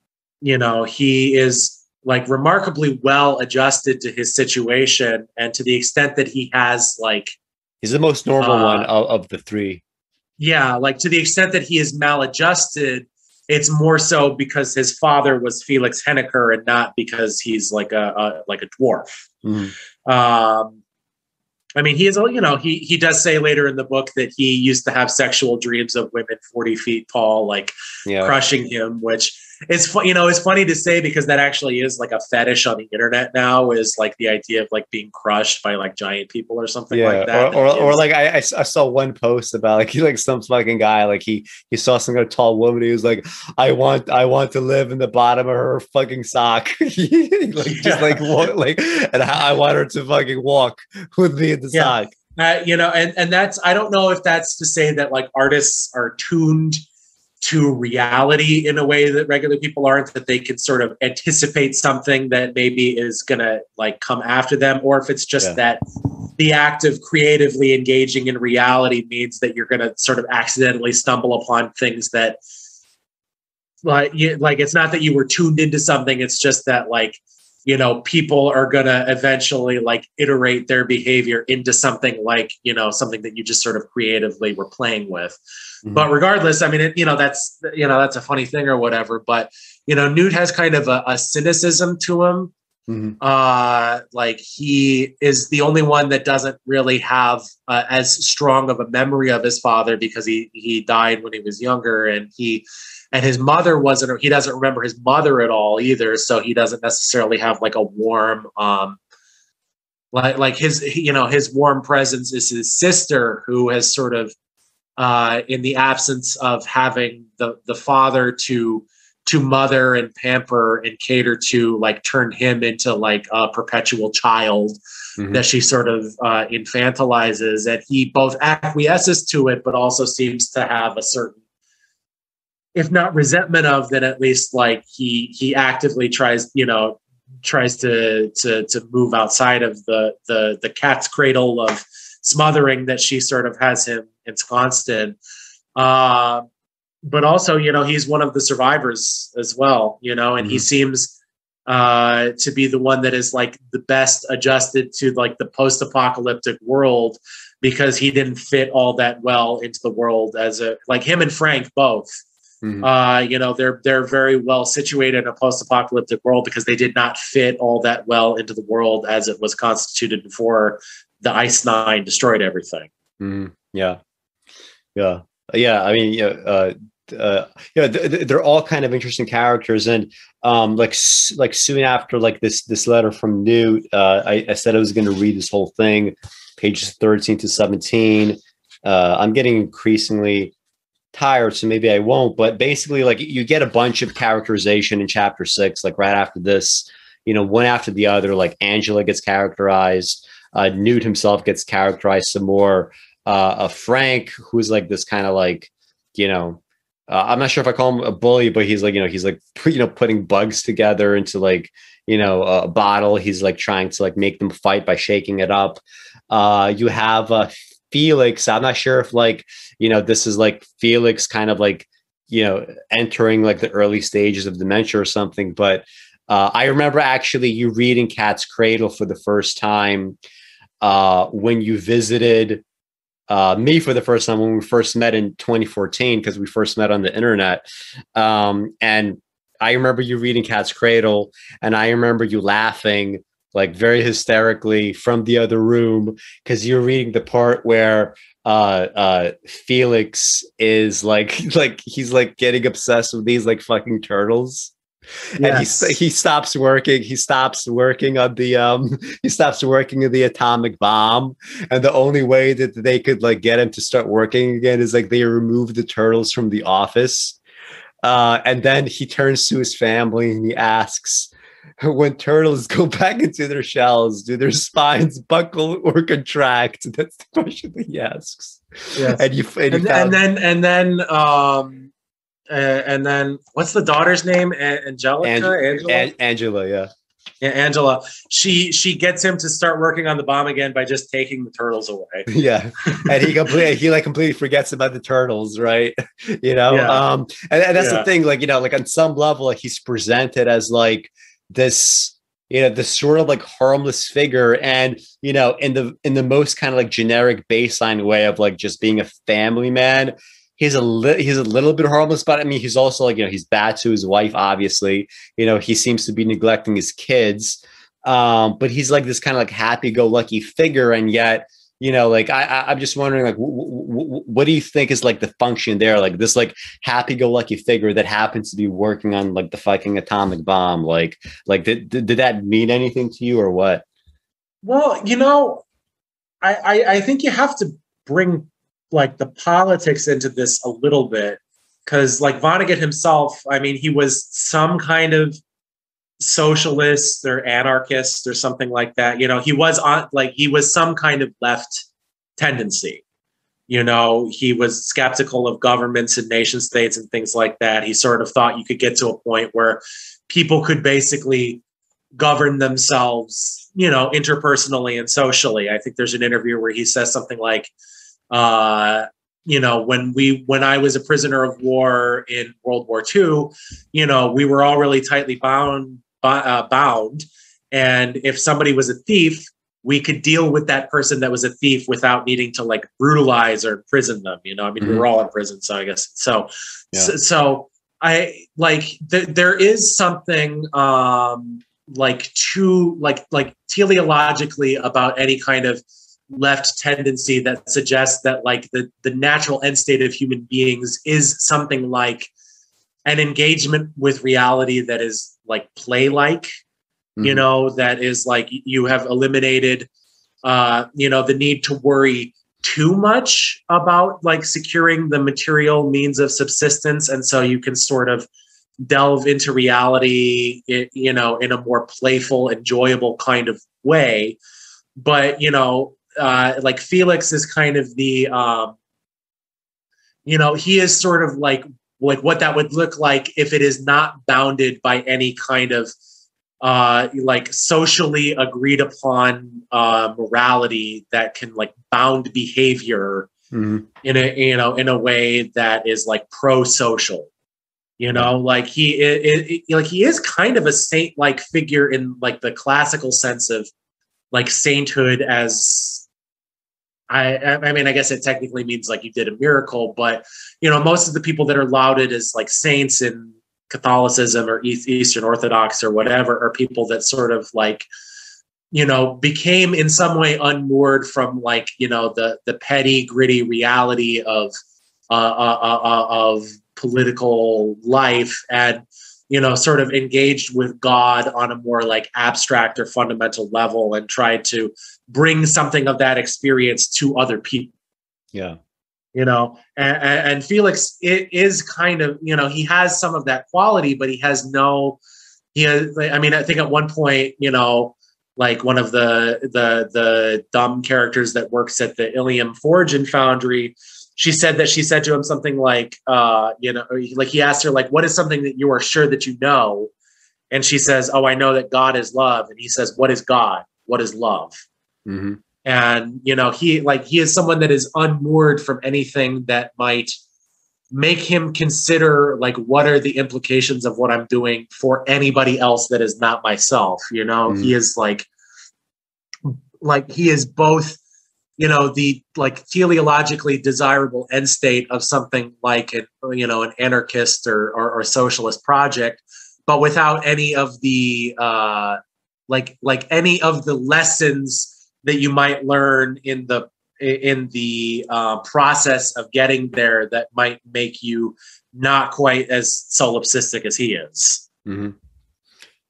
you know, he is like remarkably well adjusted to his situation, and to the extent that he has like, he's the most normal uh, one of, of the three. Yeah, like to the extent that he is maladjusted, it's more so because his father was Felix Hoenikker and not because he's like a, a like a dwarf. Mm. Um, I mean, he is, all you know, he he does say later in the book that he used to have sexual dreams of women forty feet tall, like yeah. crushing him, which it's you know it's funny to say because that actually is like a fetish on the internet now is like the idea of like being crushed by like giant people or something yeah, like that. Or, or, or like I, I saw one post about like he like some fucking guy like he he saw some kind of tall woman he was like I want I want to live in the bottom of her fucking sock like just like walk, like and I want her to fucking walk with me in the yeah. sock. Uh, you know, and and that's I don't know if that's to say that like artists are tuned to reality in a way that regular people aren't that they can sort of anticipate something that maybe is going to like come after them or if it's just yeah. that the act of creatively engaging in reality means that you're going to sort of accidentally stumble upon things that like you, like it's not that you were tuned into something it's just that like you know people are going to eventually like iterate their behavior into something like you know something that you just sort of creatively were playing with mm-hmm. but regardless i mean it, you know that's you know that's a funny thing or whatever but you know newt has kind of a, a cynicism to him Mm-hmm. Uh, like he is the only one that doesn't really have uh, as strong of a memory of his father because he he died when he was younger, and he and his mother wasn't. He doesn't remember his mother at all either, so he doesn't necessarily have like a warm. Um, like like his you know his warm presence is his sister who has sort of uh, in the absence of having the the father to to mother and pamper and cater to like turn him into like a perpetual child mm-hmm. that she sort of uh, infantilizes and he both acquiesces to it but also seems to have a certain if not resentment of then at least like he he actively tries you know tries to to to move outside of the the the cat's cradle of smothering that she sort of has him ensconced in uh, but also, you know, he's one of the survivors as well, you know, and mm-hmm. he seems uh, to be the one that is like the best adjusted to like the post apocalyptic world because he didn't fit all that well into the world as a like him and Frank both. Mm-hmm. Uh, you know, they're they're very well situated in a post-apocalyptic world because they did not fit all that well into the world as it was constituted before the Ice Nine destroyed everything. Mm-hmm. Yeah, yeah, yeah. I mean, yeah, uh, uh, th- they're all kind of interesting characters, and um, like like soon after like this this letter from Newt, uh, I, I said I was going to read this whole thing, pages thirteen to seventeen. Uh, I'm getting increasingly tired, so maybe I won't. But basically, like you get a bunch of characterization in chapter six, like right after this, you know, one after the other. Like Angela gets characterized, uh, Newt himself gets characterized some more. Uh, Frank, who's like this kind of like, you know, uh, I'm not sure if I call him a bully, but he's like, you know, he's like, you know, putting bugs together into like, you know, a bottle. He's like trying to like make them fight by shaking it up. Uh, you have uh, Felix. I'm not sure if like, you know, this is like Felix kind of like, you know, entering like the early stages of dementia or something. But uh, I remember actually you reading Cat's Cradle for the first time uh, when you visited uh, me for the first time when we first met in 2014 because we first met on the internet. Um, and I remember you reading Cat's Cradle, and I remember you laughing like very hysterically from the other room because you're reading the part where uh, uh, Felix is like like he's like getting obsessed with these like fucking turtles yes. and he he stops working. He stops working on the um he stops working on the atomic bomb, and the only way that they could like get him to start working again is like they remove the turtles from the office. Uh, and then he turns to his family and he asks, when turtles go back into their shells, do their spines buckle or contract? That's the question that he asks. Yes. And you and, and, found- and then and then um and then what's the daughter's name? Angelica, Angela, An- Angela, yeah. yeah, Angela. She she gets him to start working on the bomb again by just taking the turtles away. Yeah, and he completely he like completely forgets about the turtles, right? you know, yeah. um, and, and that's yeah. the thing. Like you know, like on some level, like he's presented as like this you know this sort of like harmless figure and you know in the in the most kind of like generic baseline way of like just being a family man he's a li- he's a little bit harmless, but I mean, he's also like you know he's bad to his wife. Obviously, you know he seems to be neglecting his kids, um, but he's like this kind of like happy-go-lucky figure, and yet you know like I, am just wondering like w- w- what do you think is like the function there? Like this like happy-go-lucky figure that happens to be working on like the fucking atomic bomb. Like like did did, did that mean anything to you or what? Well, you know, I, I, I think you have to bring like the politics into this a little bit because like Vonnegut himself, I mean, he was some kind of socialist or anarchist or something like that. You know, he was on like he was some kind of left tendency. You know, he was skeptical of governments and nation states and things like that. He sort of thought you could get to a point where people could basically govern themselves, you know, interpersonally and socially. I think there's an interview where he says something like, uh, you know, when we when I was a prisoner of war in World War II, you know, we were all really tightly bound uh, bound, and if somebody was a thief, we could deal with that person that was a thief without needing to like brutalize or imprison them. You know, I mean, mm-hmm. we were all in prison, so I guess so. Yeah. So, so, I like th- there is something um, like too like like teleologically about any kind of left tendency that suggests that like the the natural end state of human beings is something like an engagement with reality that is like play like mm-hmm. you know that is like you have eliminated uh you know the need to worry too much about like securing the material means of subsistence and so you can sort of delve into reality you know in a more playful enjoyable kind of way but you know uh like felix is kind of the um you know he is sort of like like what that would look like if it is not bounded by any kind of uh like socially agreed upon uh morality that can like bound behavior mm-hmm. in a you know in a way that is like pro-social you know like he it, it, like he is kind of a saint like figure in like the classical sense of like sainthood as I I mean I guess it technically means like you did a miracle but you know most of the people that are lauded as like saints in Catholicism or Eastern Orthodox or whatever are people that sort of like you know became in some way unmoored from like you know the the petty gritty reality of uh, uh, uh, uh of political life and you know sort of engaged with god on a more like abstract or fundamental level and tried to bring something of that experience to other people yeah you know and, and felix it is kind of you know he has some of that quality but he has no he has i mean i think at one point you know like one of the the the dumb characters that works at the ilium forge and foundry she said that she said to him something like, uh, you know, like he asked her, like, what is something that you are sure that you know? And she says, Oh, I know that God is love. And he says, What is God? What is love? Mm-hmm. And, you know, he like he is someone that is unmoored from anything that might make him consider like what are the implications of what I'm doing for anybody else that is not myself. You know, mm-hmm. he is like like he is both you know the like teleologically desirable end state of something like an you know an anarchist or or, or socialist project but without any of the uh like like any of the lessons that you might learn in the in the uh, process of getting there that might make you not quite as solipsistic as he is mm-hmm.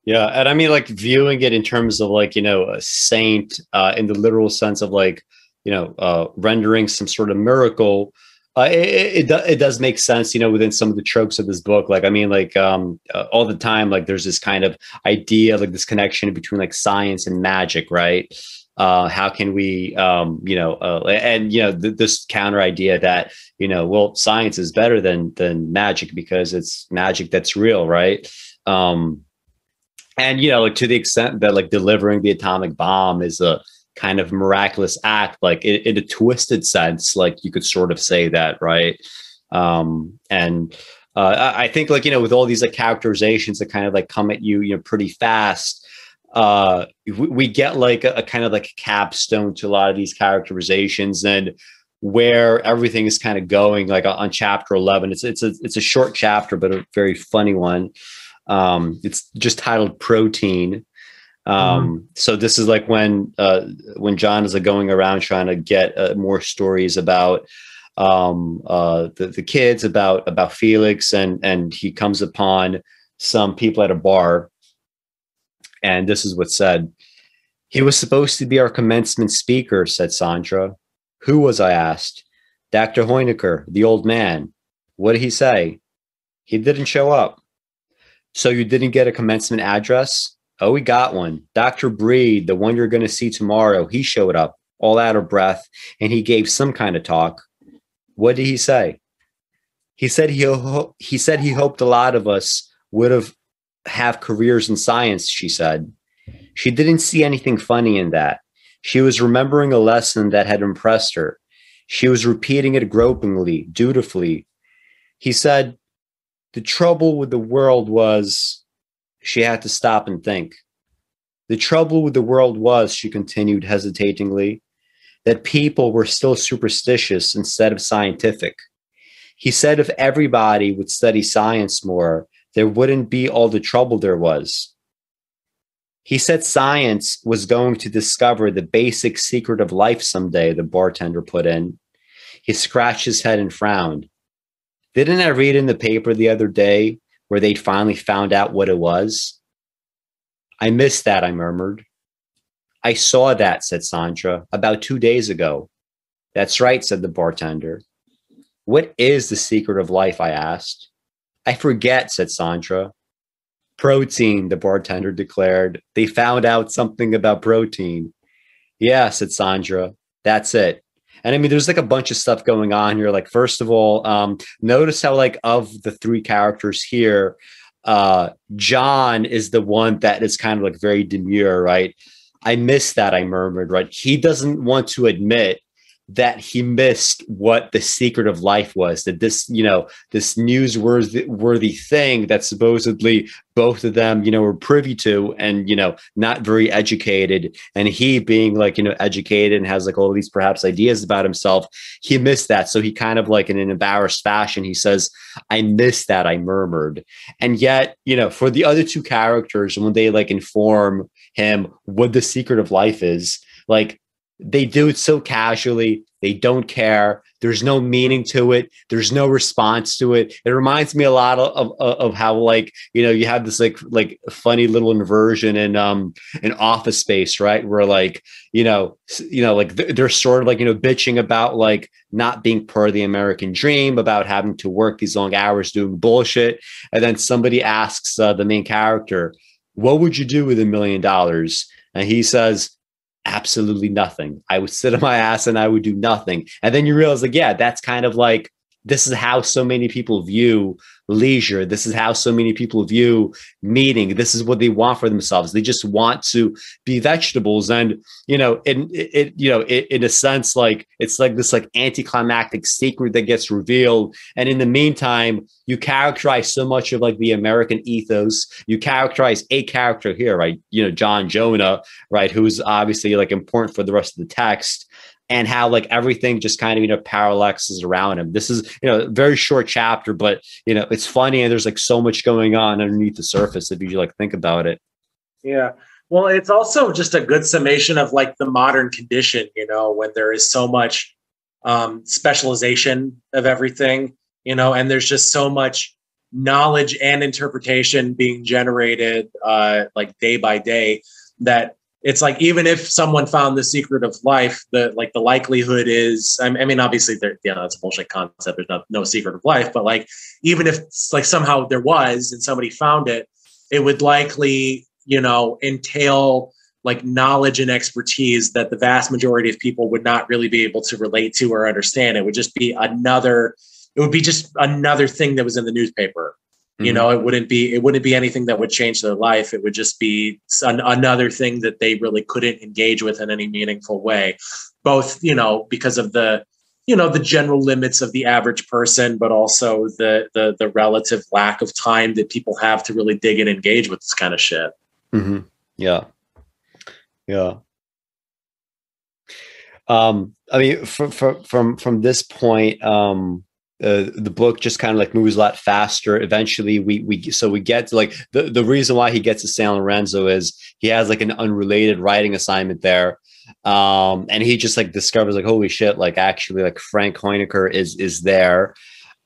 yeah and i mean like viewing it in terms of like you know a saint uh, in the literal sense of like you know, uh, rendering some sort of miracle. Uh, it, it, it, does make sense, you know, within some of the tropes of this book. Like, I mean, like um, uh, all the time, like there's this kind of idea, like this connection between like science and magic, right? Uh, how can we, um, you know, uh, and you know, th- this counter idea that you know, well, science is better than than magic because it's magic that's real, right? Um, and you know, like to the extent that like delivering the atomic bomb is a kind of miraculous act, like in, in, a twisted sense, like you could sort of say that, right? Um, and uh, I think, like you know, with all these like characterizations that kind of like come at you, you know, pretty fast. Uh, we, we get like a, a kind of like a capstone to a lot of these characterizations, and where everything is kind of going like on chapter 11 it's it's a it's a short chapter but a very funny one. Um it's just titled protein. Um, mm-hmm. So this is like when uh, when John is like going around trying to get uh, more stories about um, uh, the the kids, about about Felix, and and he comes upon some people at a bar, and this is what's said. He was supposed to be our commencement speaker," said Sandra. "Who was?" I asked. "Dr. Hoenikker, the old man." What did he say? He didn't show up. So you didn't get a commencement address? Oh, we got one. Dr. Breed, the one you're going to see tomorrow, he showed up all out of breath and he gave some kind of talk. What did he say? He said he ho- he said he hoped a lot of us would have have careers in science, she said. She didn't see anything funny in that. She was remembering a lesson that had impressed her. She was repeating it gropingly, dutifully. He said, The trouble with the world was she had to stop and think. The trouble with the world was, she continued hesitatingly, that people were still superstitious instead of scientific. He said if everybody would study science more, there wouldn't be all the trouble there was. He said science was going to discover the basic secret of life someday, the bartender put in. He scratched his head and frowned. Didn't I read in the paper the other day where they'd finally found out what it was? I missed that, I murmured. I saw that, said Sandra, about two days ago. That's right, said the bartender. What is the secret of life? I asked. I forget, said Sandra. Protein, the bartender declared. They found out something about protein. Yeah, said Sandra. That's it. And I mean, there's like a bunch of stuff going on here. Like, first of all, um, notice how like of the three characters here, uh, John is the one that is kind of like very demure, right? I miss that, I murmured, right? He doesn't want to admit that he missed what the secret of life was that this you know this newsworthy worthy thing that supposedly both of them you know were privy to and you know not very educated. And he being like you know educated and has like all these perhaps ideas about himself he missed that. So he kind of like in an embarrassed fashion he says i missed that. I murmured. And yet you know for the other two characters when they like inform him what the secret of life is like they do it so casually. They don't care. There's no meaning to it. There's no response to it. It reminds me a lot of, of, of how like, you know, you have this like like funny little inversion in um in office space, right? Where like, you know, you know, like they're sort of like, you know, bitching about like not being part of the American dream, about having to work these long hours doing bullshit. And then somebody asks uh, the main character, what would you do with a million dollars? And he says, absolutely nothing. I would sit on my ass and I would do nothing. And then you realize, like, yeah, that's kind of like this is how so many people view leisure. This is how so many people view meeting. This is what they want for themselves. They just want to be vegetables. And, you know, in it, you know, it, in a sense, like it's like this like anticlimactic secret that gets revealed. And in the meantime, you characterize so much of like the American ethos. You characterize a character here, right? You know, John Jonah, right? Who's obviously like important for the rest of the text and how like everything just kind of you know parallaxes around him. This is you know very short chapter, but you know it's funny and there's like so much going on underneath the surface if you like think about it. Yeah. Well, it's also just a good summation of like the modern condition, you know, when there is so much um, specialization of everything, you know, and there's just so much knowledge and interpretation being generated uh, like day by day that it's like even if someone found the secret of life, the like the likelihood is, I mean, obviously, there, yeah, that's a bullshit concept. There's no, no secret of life, but like even if like somehow there was and somebody found it, it would likely, you know, entail like knowledge and expertise that the vast majority of people would not really be able to relate to or understand. It would just be another. It would be just another thing that was in the newspaper you mm-hmm. know it wouldn't be it wouldn't be anything that would change their life. It would just be an, another thing that they really couldn't engage with in any meaningful way. Both you know because of the you know the general limits of the average person but also the the, the relative lack of time that people have to really dig and engage with this kind of shit. Mm-hmm. yeah. Yeah. Um i mean from from from from this point um uh, the book just kind of like moves a lot faster. Eventually, we we so we get to like the the reason why he gets to San Lorenzo is he has like an unrelated writing assignment there, um, and he just like discovers like holy shit, like actually like Frank Hoenikker is is there,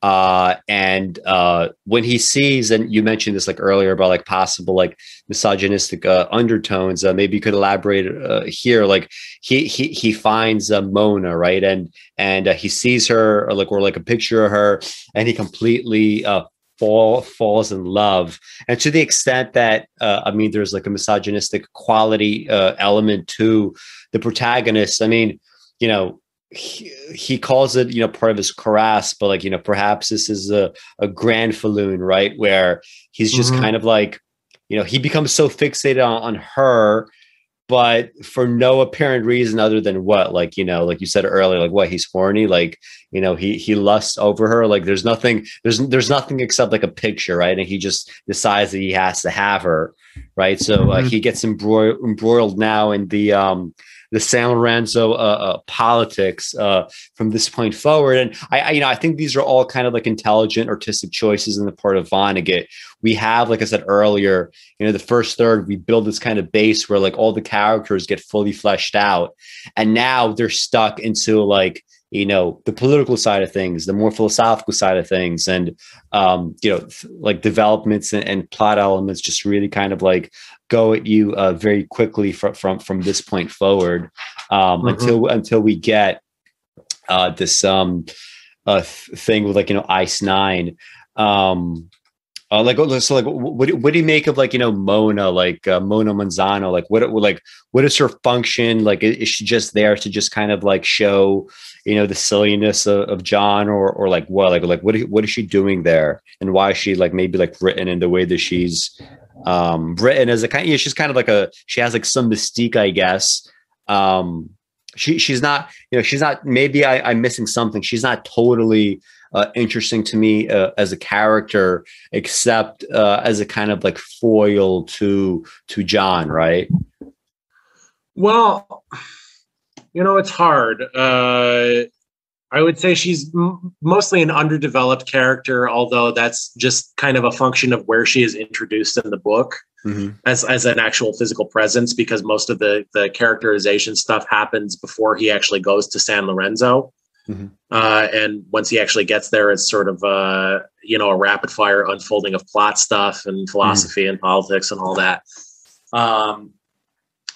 uh, and uh, when he sees, and you mentioned this like earlier about like possible like misogynistic uh, undertones, uh, maybe you could elaborate uh, here. Like he he he finds uh, Mona right, and and he sees her or like or like a picture of her, and he completely uh, fall falls in love. And to the extent that uh, I mean, there's like a misogynistic quality uh, element to the protagonist. I mean, you know, he, he calls it you know part of his karass but like you know perhaps this is a, a granfalloon right where he's just mm-hmm. kind of like you know he becomes so fixated on, on her but for no apparent reason other than what like you know like you said earlier like what he's horny like you know he he lusts over her like there's nothing there's there's nothing except like a picture right and he just decides that he has to have her right so uh, mm-hmm. he gets embroiled, embroiled now in the um the San Lorenzo uh, uh, politics uh, from this point forward. And I, I, you know, I think these are all kind of like intelligent artistic choices in the part of Vonnegut. We have, like I said earlier, you know, the first third, we build this kind of base where like all the characters get fully fleshed out, and now they're stuck into like you know the political side of things the more philosophical side of things and um you know like developments and, and plot elements just really kind of like go at you uh, very quickly from from from this point forward um mm-hmm. until until we get uh this um uh thing with like you know ice nine. Um uh, like oh, so like what, what do you make of like you know Mona like uh, Mona Monzano? Like what like what is her function? Like is she just there to just kind of like show you know the silliness of, of John or or like what? Like like what what is she doing there? And why is she like maybe like written in the way that she's um written as a kind yeah she's kind of like a she has like some mystique I guess um she she's not you know she's not maybe I, I'm missing something she's not totally uh, interesting to me uh, as a character, except uh, as a kind of like foil to to John, right? Well, you know, it's hard. Uh, I would say she's m- mostly an underdeveloped character, although that's just kind of a function of where she is introduced in the book mm-hmm. as as an actual physical presence, because most of the the characterization stuff happens before he actually goes to San Lorenzo. Mm-hmm. Uh, and once he actually gets there, it's sort of a, you know a rapid fire unfolding of plot stuff and philosophy mm-hmm. and politics and all that. Um,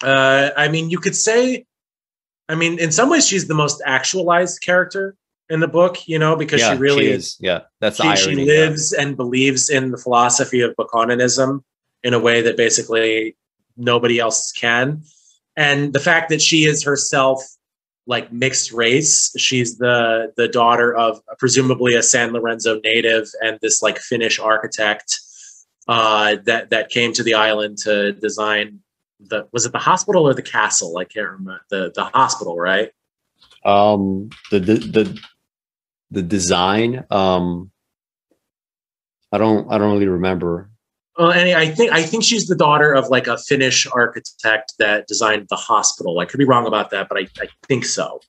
uh, I mean, you could say, I mean, in some ways, she's the most actualized character in the book, you know, because yeah, she really she is. Yeah, that's she, she lives yeah. and believes in the philosophy of Bokononism in a way that basically nobody else can. And the fact that she is herself like mixed race. She's the the daughter of presumably a San Lorenzo native and this like Finnish architect uh, that that came to the island to design the was it the hospital or the castle? I can't remember the the hospital, right? Um, the the the, the design. Um, I don't I don't really remember. Well, and I think I think she's the daughter of like a Finnish architect that designed the hospital. I could be wrong about that, but I, I think so.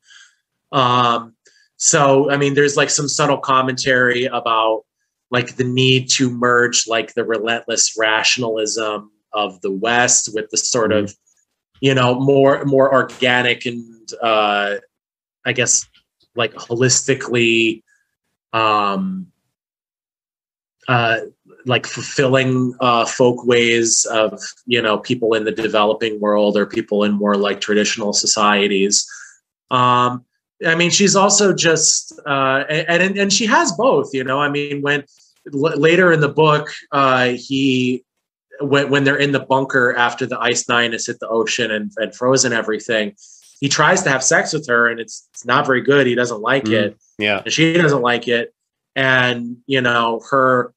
Um, so I mean, there's like some subtle commentary about like the need to merge like the relentless rationalism of the West with the sort mm-hmm. of you know more more organic and uh, I guess like holistically um, uh, like fulfilling uh, folk ways of you know people in the developing world or people in more like traditional societies. Um, I mean, she's also just uh, and and she has both. You know, I mean, when l- later in the book, uh, he when when they're in the bunker after the ice nine has hit the ocean and, and frozen everything, he tries to have sex with her and it's it's not very good. He doesn't like mm, it. Yeah, and she doesn't like it. And you know her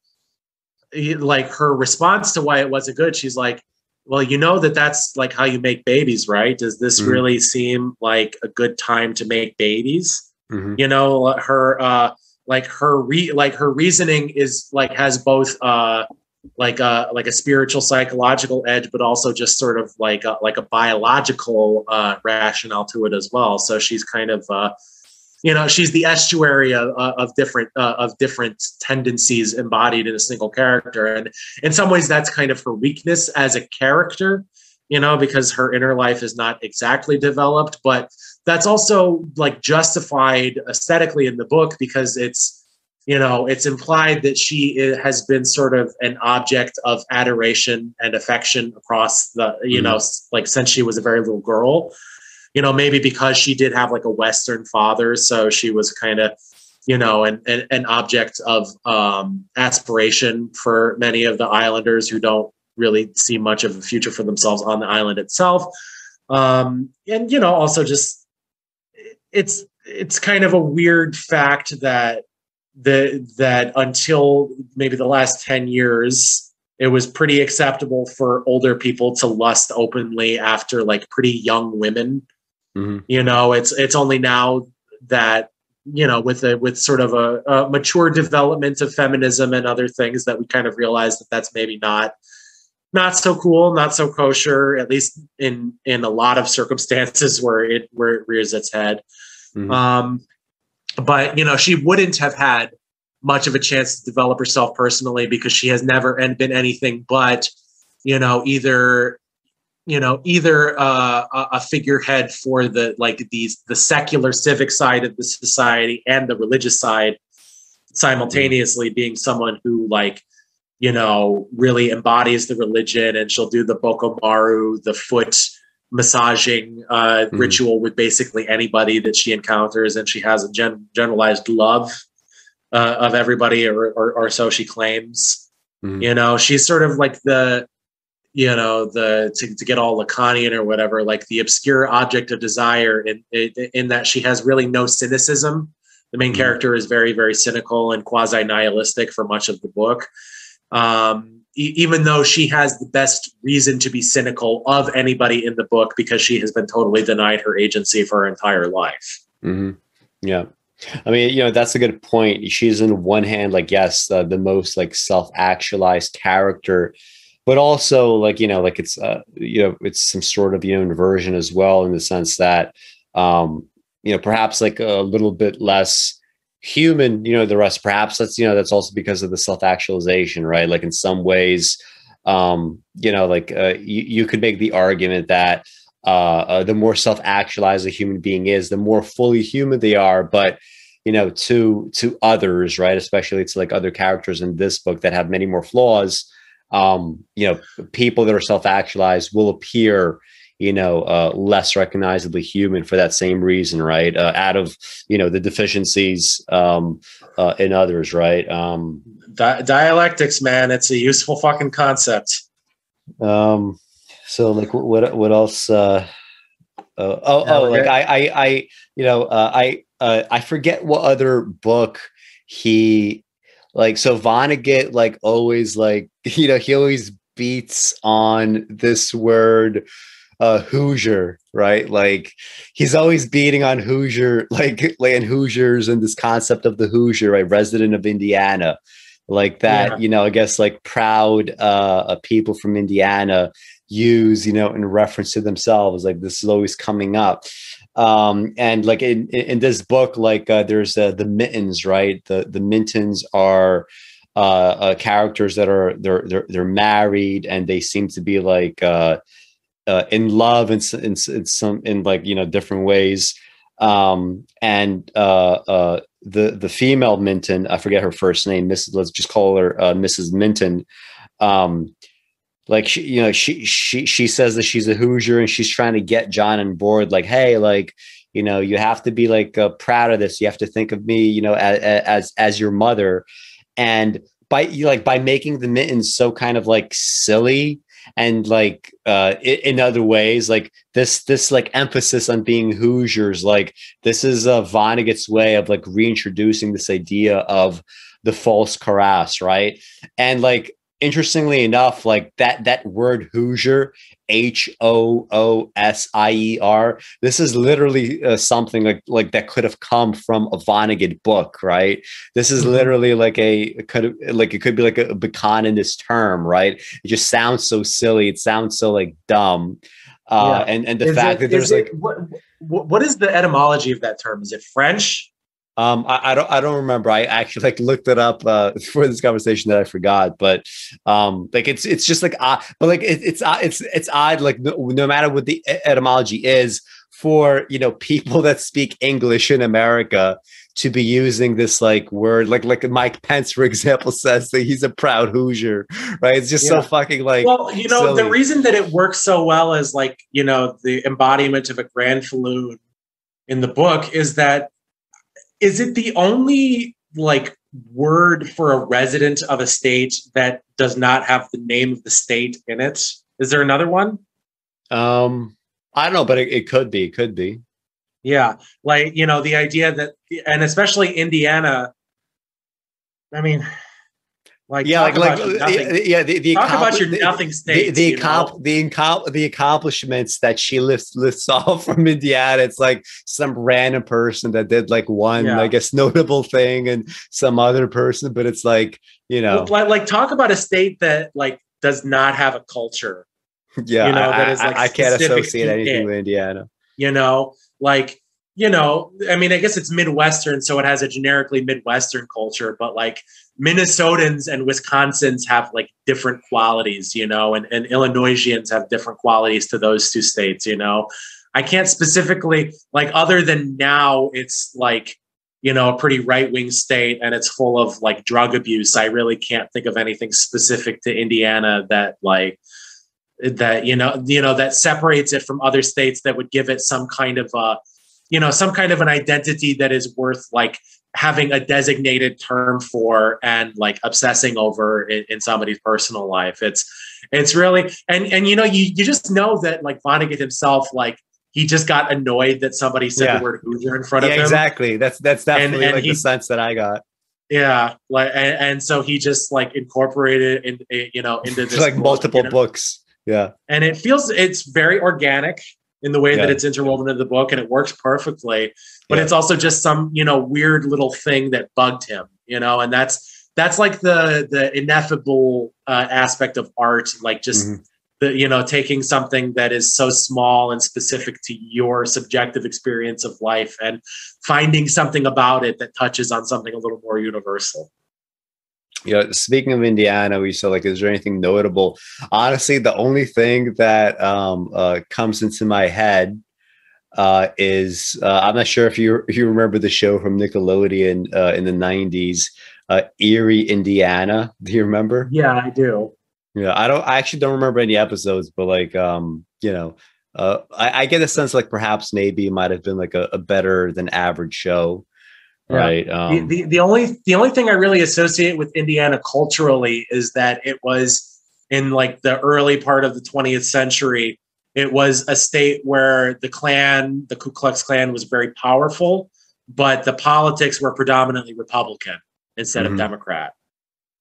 like her response to why it wasn't good she's like well you know that that's like how you make babies right does this mm-hmm. really seem like a good time to make babies mm-hmm. you know her uh like her re like her reasoning is like has both uh like a like a spiritual psychological edge but also just sort of like a, like a biological uh rationale to it as well. So she's kind of uh you know she's the estuary of, of different uh, of different tendencies embodied in a single character. And in some ways that's kind of her weakness as a character you know because her inner life is not exactly developed. But that's also like justified aesthetically in the book because it's you know it's implied that she has been sort of an object of adoration and affection across the you mm-hmm. know like since she was a very little girl you know, maybe because she did have like a Western father, so she was kind of, you know, an, an, an object of um, aspiration for many of the islanders who don't really see much of a future for themselves on the island itself. Um, and you know, also just it's it's kind of a weird fact that the that until maybe the last 10 years it was pretty acceptable for older people to lust openly after like pretty young women Mm-hmm. You know, it's it's only now that you know with a with sort of a, a, mature development of feminism and other things that we kind of realize that that's maybe not not so cool, not so kosher, at least in in a lot of circumstances where it where it rears its head. Mm-hmm. Um, but you know, she wouldn't have had much of a chance to develop herself personally because she has never been anything but you know either you know either uh, a figurehead for the like these the secular civic side of the society and the religious side simultaneously being someone who like you know really embodies the religion and she'll do the bokomaru the foot massaging uh, mm. ritual with basically anybody that she encounters and she has a gen- generalized love uh, of everybody, or, or, or so she claims. Mm-hmm. You know, she's sort of like the, you know, the to, to get all Lacanian or whatever, like the obscure object of desire, in in, in that she has really no cynicism. The main mm-hmm. character is very, very cynical and quasi nihilistic for much of the book. Um, even though she has the best reason to be cynical of anybody in the book because she has been totally denied her agency for her entire life. Mm-hmm. Yeah. I mean, you know, that's a good point. She's in one hand, like, yes, uh, the most like self-actualized character, but also like, you know, like it's, uh, you know, it's some sort of, you know, inversion as well in the sense that, um, you know, perhaps like a little bit less human, you know, the rest, perhaps that's, you know, that's also because of the self-actualization, right? Like in some ways, um, you know, like uh, you, you could make the argument that, uh, uh, the more self-actualized a human being is, the more fully human they are. But you know, to to others, right? Especially to like other characters in this book that have many more flaws. Um, you know, people that are self-actualized will appear, you know, uh, less recognizably human for that same reason, right? Uh, out of you know the deficiencies um, uh, in others, right? Um, Di- dialectics, man, it's a useful fucking concept. Um, so like what what else uh, uh oh oh like I I I you know uh, I uh, I forget what other book he like so Vonnegut like always like you know he always beats on this word uh Hoosier, right? Like he's always beating on Hoosier, like and Hoosiers and this concept of the Hoosier, right? Resident of Indiana. Like that, yeah. you know, I guess like proud uh people from Indiana use you know in reference to themselves like this is always coming up um and like in in this book like uh, there's uh, the mintons right the the mintons are uh, uh, characters that are they're they're they're married and they seem to be like uh, uh in love in, in, in some in like you know different ways um and uh uh the the female minton i forget her first name mrs let's just call her uh, mrs minton um like she, you know, she she she says that she's a Hoosier and she's trying to get John on board. Like, hey, like you know, you have to be like uh, proud of this. You have to think of me, you know, as as, as your mother, and by you like by making the mintons so kind of like silly and like uh in other ways like this this like emphasis on being hoosiers like this is a vonnegut's way of like reintroducing this idea of the false karass right? And like interestingly enough, like that that word Hoosier, H O O S I E R, this is literally uh, something like like that could have come from a Vonnegut book, right? This is mm-hmm. literally like a could like it could be like a, a in this term, right? It just sounds so silly. It sounds so like dumb. Uh, yeah. and and the is fact it, that there's like what, what is the etymology of that term? Is it French? Um, I, I, don't I don't remember. I actually like looked it up uh, for this conversation that I forgot, but um, like it's it's just like odd, but like it, it's it's it's odd. Like no, no matter what the etymology is for you know people that speak English in America to be using this like word like like Mike Pence for example says that he's a proud Hoosier right it's just yeah. so fucking like well you know silly. the reason that it works so well as like you know the embodiment of a granfalloon in the book is that is it the only like word for a resident of a state that does not have the name of the state in it? Is there another one? Um, I don't know, but it, it could be. It could be. Yeah, like you know, the idea that, and especially Indiana. I mean, like yeah, like, like uh, yeah, the, the talk about your nothing states. The the, accom- the, incom- the accomplishments that she lifts lists off from Indiana. It's like some random person that did like one, yeah. I guess, notable thing, and some other person. But it's like you know, like, like talk about a state that like does not have a culture. Yeah, you know, I, like I, I can't associate anything with Indiana. You know, like you know, I mean, I guess it's Midwestern, so it has a generically Midwestern culture, but like Minnesotans and Wisconsins have like different qualities, you know, and, and Illinoisians have different qualities to those two states, you know. I can't specifically like other than now it's like, you know, a pretty right wing state and it's full of like drug abuse. I really can't think of anything specific to Indiana that like that you know you know that separates it from other states that would give it some kind of uh you know some kind of an identity that is worth like having a designated term for and like obsessing over in, in, somebody's personal life. It's it's really and and you know you you just know that like vonnegut himself like he just got annoyed that somebody said yeah. the word hoosier in front yeah, of him. exactly. That's that's definitely and, and like he, the sense that i got. Yeah like and, and, so he just like incorporated in eh, you know into this like book, multiple you know? books. Yeah. And it feels it's very organic in the way yeah. that it's interwoven into the book and it works perfectly but yeah. it's also just some you know weird little thing that bugged him you know and that's that's like the the ineffable uh, aspect of art like just mm-hmm. the you know taking something that is so small and specific to your subjective experience of life and finding something about it that touches on something a little more universal you know, speaking of Indiana, we saw like, is there anything notable? Honestly, the only thing that um, uh, comes into my head uh, is uh, I'm not sure if you if you remember the show from Nickelodeon uh, in the '90s, uh, Erie, Indiana. Do you remember? Yeah, I do. Yeah, I don't. I actually don't remember any episodes, but like, um, you know, uh, I, I get a sense like perhaps maybe it might have been like a, a better than average show right? Um, the, the, the only the only thing i really associate with indiana culturally is that it was in like the early part of the 20th century it was a state where the klan the ku klux klan was very powerful but the politics were predominantly republican instead mm-hmm. of democrat.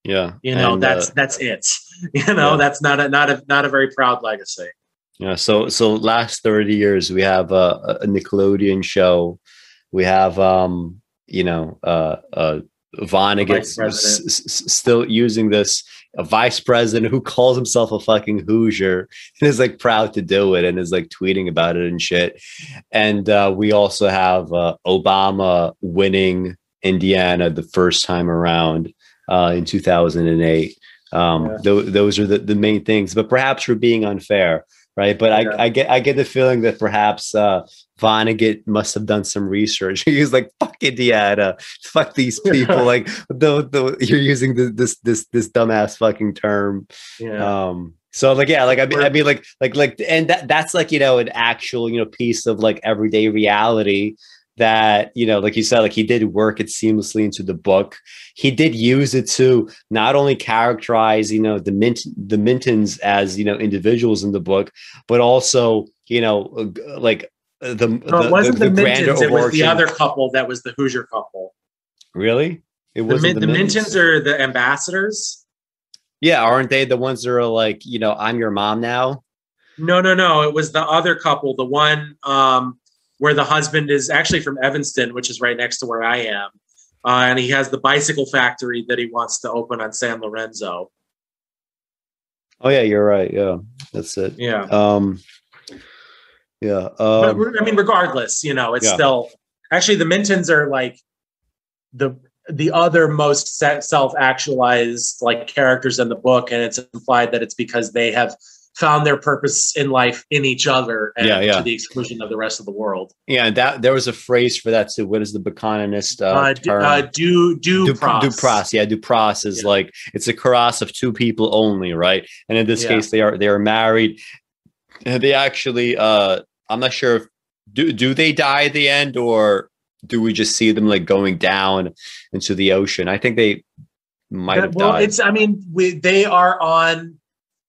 Yeah you know and, that's uh, that's it. You know yeah. that's not a not a not a very proud legacy. Yeah so so last 30 years we have a, a nickelodeon show. We have um you know, uh, uh, Vonnegut s- s- still using this a vice president who calls himself a fucking Hoosier and is like proud to do it and is like tweeting about it and shit. And uh, we also have uh, Obama winning Indiana the first time around uh, in 2008. Um, yeah. th- those are the, the main things, but perhaps we're being unfair right? But yeah. I, I get I get the feeling that perhaps uh, Vonnegut must have done some research. He was like, "Fuck Indiana, fuck these people." like, the, the you're using the, this this this dumbass fucking term. Yeah. Um. So like yeah, like I mean, I mean like like like and that that's like you know an actual you know piece of like everyday reality that you know like you said like he did work it seamlessly into the book. He did use it to not only characterize you know the mint the mintons as you know individuals in the book but also you know uh, like uh, the no, it wasn't the, the, the mintons it was the other couple that was the hoosier couple. Really? It was the, the, the mintons are the ambassadors. Yeah aren't they the ones that are like you know i'm your mom now? No no no it was the other couple the one um where the husband is actually from Evanston, which is right next to where I am. Uh, and he has the bicycle factory that he wants to open on San Lorenzo. Oh yeah, you're right. Yeah, that's it. Yeah. Um, yeah. Um, but, I mean, regardless, you know, it's yeah. still actually the Mintons are like the the other most self actualized like characters in the book, and it's implied that it's because they have found their purpose in life in each other and yeah, yeah. to the exclusion of the rest of the world. Yeah, that there was a phrase for that too. What is the Bokononist uh, uh, term? Uh, du, du, du, pros. du pros. Yeah, duprass is yeah. like it's a karass of two people only, right? And in this yeah. case, they are they are married. They actually, uh, I'm not sure if do do they die at the end or do we just see them like going down into the ocean? I think they might have well, died. It's I mean, we, they are on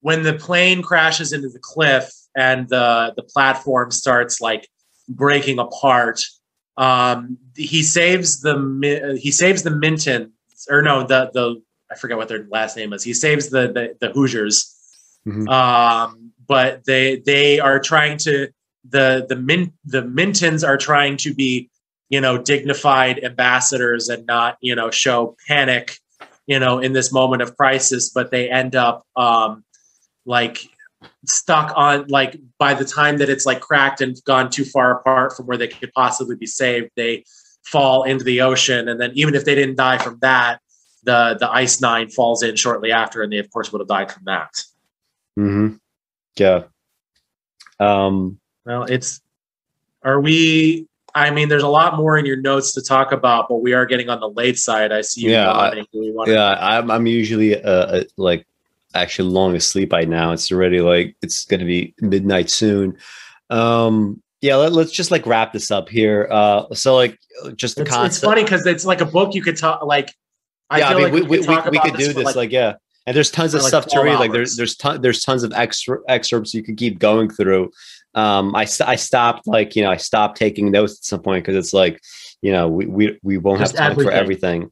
when the plane crashes into the cliff and the the platform starts like breaking apart um he saves the he saves the minton or no the the i forget what their last name is he saves the the, the hoosiers mm-hmm. um but they they are trying to the the min the mintons are trying to be you know dignified ambassadors and not you know show panic you know in this moment of crisis but they end up um like stuck on like by the time that it's like cracked and gone too far apart from where they could possibly be saved, they fall into the ocean. And then even if they didn't die from that, the the ice nine falls in shortly after, and they of course would have died from that. Mm-hmm. Yeah. Um, well, it's are we? I mean, there's a lot more in your notes to talk about, but we are getting on the late side. I see. yeah, I, yeah. I'm I'm usually uh, uh, like actually long asleep by now. It's already like it's going to be midnight soon. Um, yeah, let, us just like wrap this up here. Uh, so like just the it's, concept. It's funny because it's like a book you could talk like. I yeah, I mean, like we, we, we, we could do this, like, like, yeah, and there's tons of like stuff to read. Hours. Like there's there's ton, there's tons of extra excerpts you could keep going through. Um, I I stopped like you know I stopped taking notes at some point because it's like you know we we we won't just have time everything. for everything.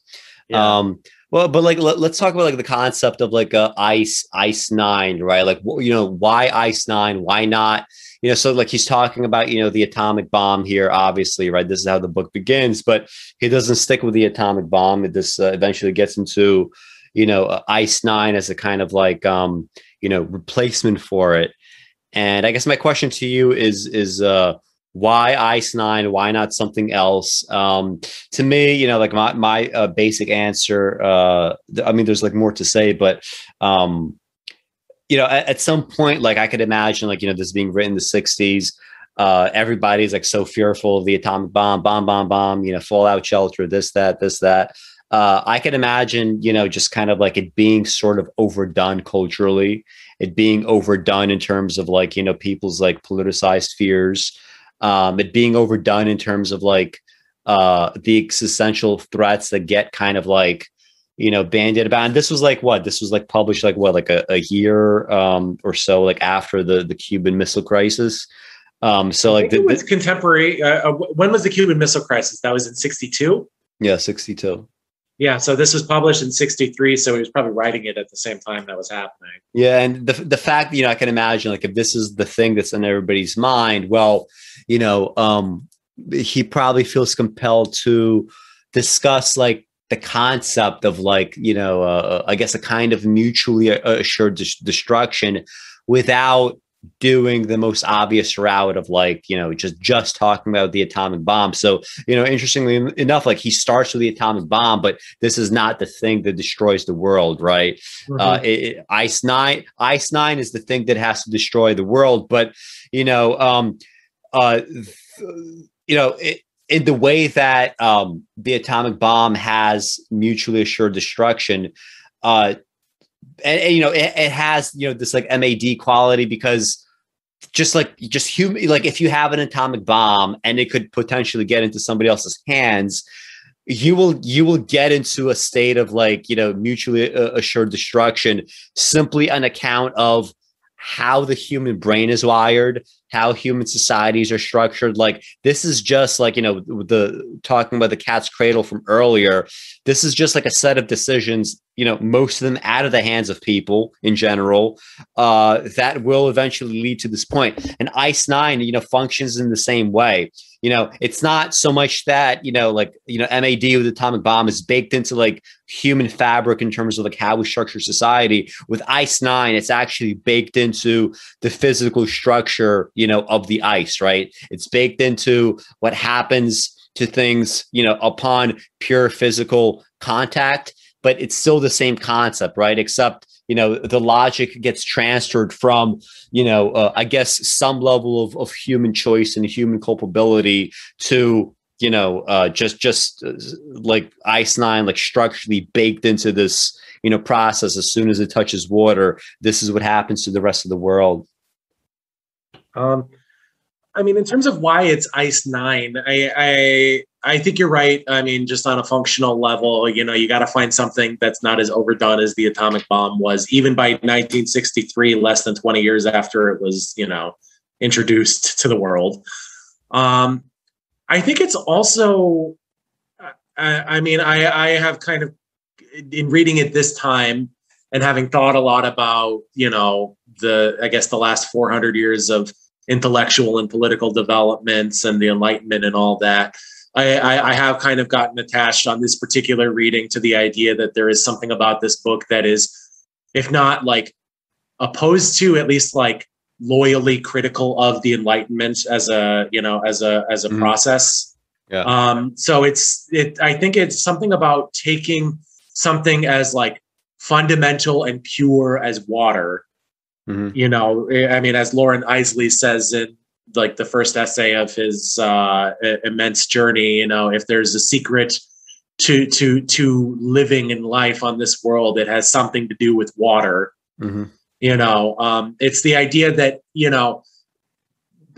Yeah. Um, well, but like let, us talk about like the concept of like a ice ice nine, right? Like you know why ice nine? Why not? you know, so like he's talking about, you know, the atomic bomb here, obviously, right? This is how the book begins, but he doesn't stick with the atomic bomb. This uh, eventually gets into, you know, uh, Ice Nine as a kind of like, um, you know, replacement for it. And I guess my question to you is, is, uh, why ice nine why not something else um to me you know like my my uh, basic answer uh i mean there's like more to say but um you know, at, at, some point, like I could imagine, like you know, this being written in the '60s. Uh, everybody's like so fearful of the atomic bomb, bomb, bomb, bomb. You know, fallout shelter, this, that, this, that. Uh, I can imagine, you know, just kind of like it being sort of overdone culturally, it being overdone in terms of like you know people's like politicized fears, um, it being overdone in terms of like uh, the existential threats that get kind of like you know, bandied about. And this was like what? This was like published like what, like a, a year um, or so, like after the the Cuban Missile Crisis. Um, so like the, it was contemporary. Uh, uh when was the Cuban Missile Crisis? That was in '62. Yeah, '62. Yeah, so this was published in '63, so he was probably writing it at the same time that was happening. Yeah, and the the fact you know I can imagine like if this is the thing that's in everybody's mind, well, you know, um, he probably feels compelled to discuss like the concept of like you know uh, i guess a kind of mutually assured destruction without doing the most obvious route of like you know just just talking about the atomic bomb so you know interestingly enough like he starts with the atomic bomb but this is not the thing that destroys the world right mm-hmm. uh it, it, ice nine ice nine is the thing that has to destroy the world but you know um uh you know it, in the way that um, the atomic bomb has mutually assured destruction, uh, and, and you know it, it, has you know this like MAD quality because just like just human like if you have an atomic bomb and it could potentially get into somebody else's hands you will you will get into a state of like you know mutually uh, assured destruction simply on account of how the human brain is wired, how human societies are structured. Like this is just like, you know, the talking about the cat's cradle from earlier. This is just like a set of decisions, you know, most of them out of the hands of people in general, uh, that will eventually lead to this point. And ICE 9, you know, functions in the same way you know it's not so much that you know like you know mad with atomic bomb is baked into like human fabric in terms of like how we structure society with ice 9 it's actually baked into the physical structure you know of the ice right? It's baked into what happens to things you know upon pure physical contact but it's still the same concept right? Except you know the logic gets transferred from you know uh, i guess some level of, of human choice and human culpability to you know uh, just just uh, like ice nine like structurally baked into this you know process. As soon as it touches water this is what happens to the rest of the world um i mean in terms of why it's ice nine i i I think you're right. I mean, just on a functional level, you know, you got to find something that's not as overdone as the atomic bomb was, even by 1963, less than 20 years after it was, you know, introduced to the world. Um, I think it's also, I, I mean, I, I have kind of, in reading it this time and having thought a lot about, you know, the, I guess the last 400 years of intellectual and political developments and the Enlightenment and all that. I, I, have kind of gotten attached on this particular reading to the idea that there is something about this book that is, if not like opposed to, at least like loyally critical of the Enlightenment as a you know as a as a mm-hmm. process. Yeah. Um, so it's it. I think it's something about taking something as like fundamental and pure as water. Mm-hmm. You know, I mean, as Loren Eiseley says in like the first essay of his uh, immense journey, you know, if there's a secret to to to living in life on this world, it has something to do with water. Mm-hmm. You know, um, it's the idea that you know,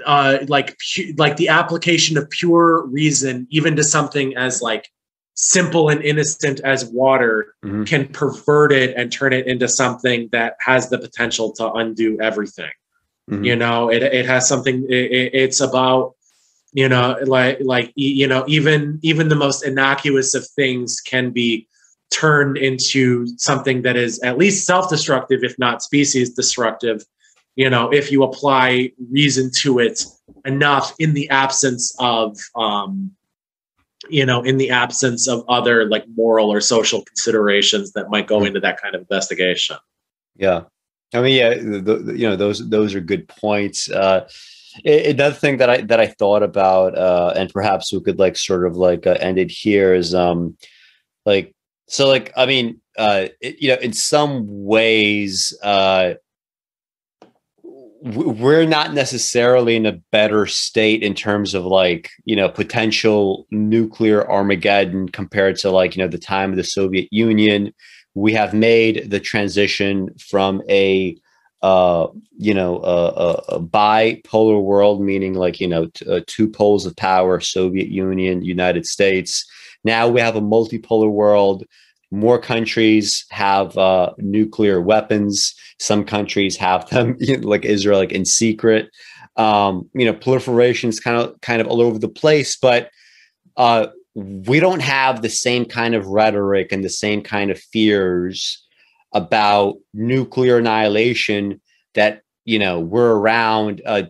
uh, like pu- like the application of pure reason, even to something as like simple and innocent as water, mm-hmm. can pervert it and turn it into something that has the potential to undo everything. Mm-hmm. You know, it it has something. It, it's about you know like like you know even even the most innocuous of things can be turned into something that is at least self-destructive if not species destructive you know if you apply reason to it enough in the absence of um you know in the absence of other like moral or social considerations that might go mm-hmm. into that kind of investigation. Yeah. I mean yeah the, the, you know those those are good points. Uh another thing that I that I thought about, uh, and perhaps we could like sort of like uh, end it here is um, like so like I mean, uh, it, you know, in some ways, uh, we're not necessarily in a better state in terms of like you know potential nuclear Armageddon compared to like you know the time of the Soviet Union. We have made the transition from a uh, you know, a, a, bipolar world, meaning like, you know, t- uh, two poles of power, Soviet Union, United States. Now we have a multipolar world. More countries have uh, nuclear weapons. Some countries have them, like Israel, like in secret. Um, you know, proliferation is kind of kind of all over the place, but uh, we don't have the same kind of rhetoric and the same kind of fears about nuclear annihilation that you know were around uh,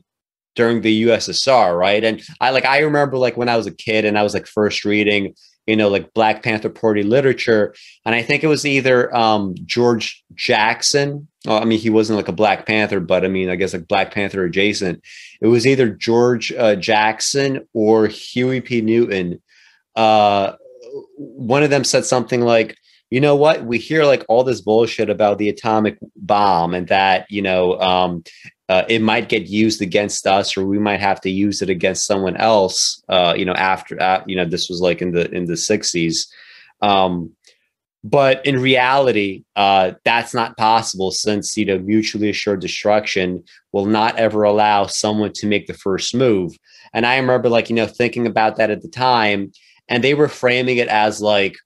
during the USSR, right? And I like I remember like when I was a kid and I was like first reading, you know, like Black Panther Party literature, and I think it was either um, George Jackson. I mean, he wasn't like a Black Panther, but I mean, I guess like Black Panther adjacent. It was either George uh, Jackson or Huey P. Newton. Uh, one of them said something like, you know what? We hear like all this bullshit about the atomic bomb and that, you know, um, uh, it might get used against us or we might have to use it against someone else, uh, you know, after, uh, you know, this was like in the, in the 60s. Um, but in reality, uh, that's not possible since, you know, mutually assured destruction will not ever allow someone to make the first move. And I remember like, you know, thinking about that at the time and they were framing it as like,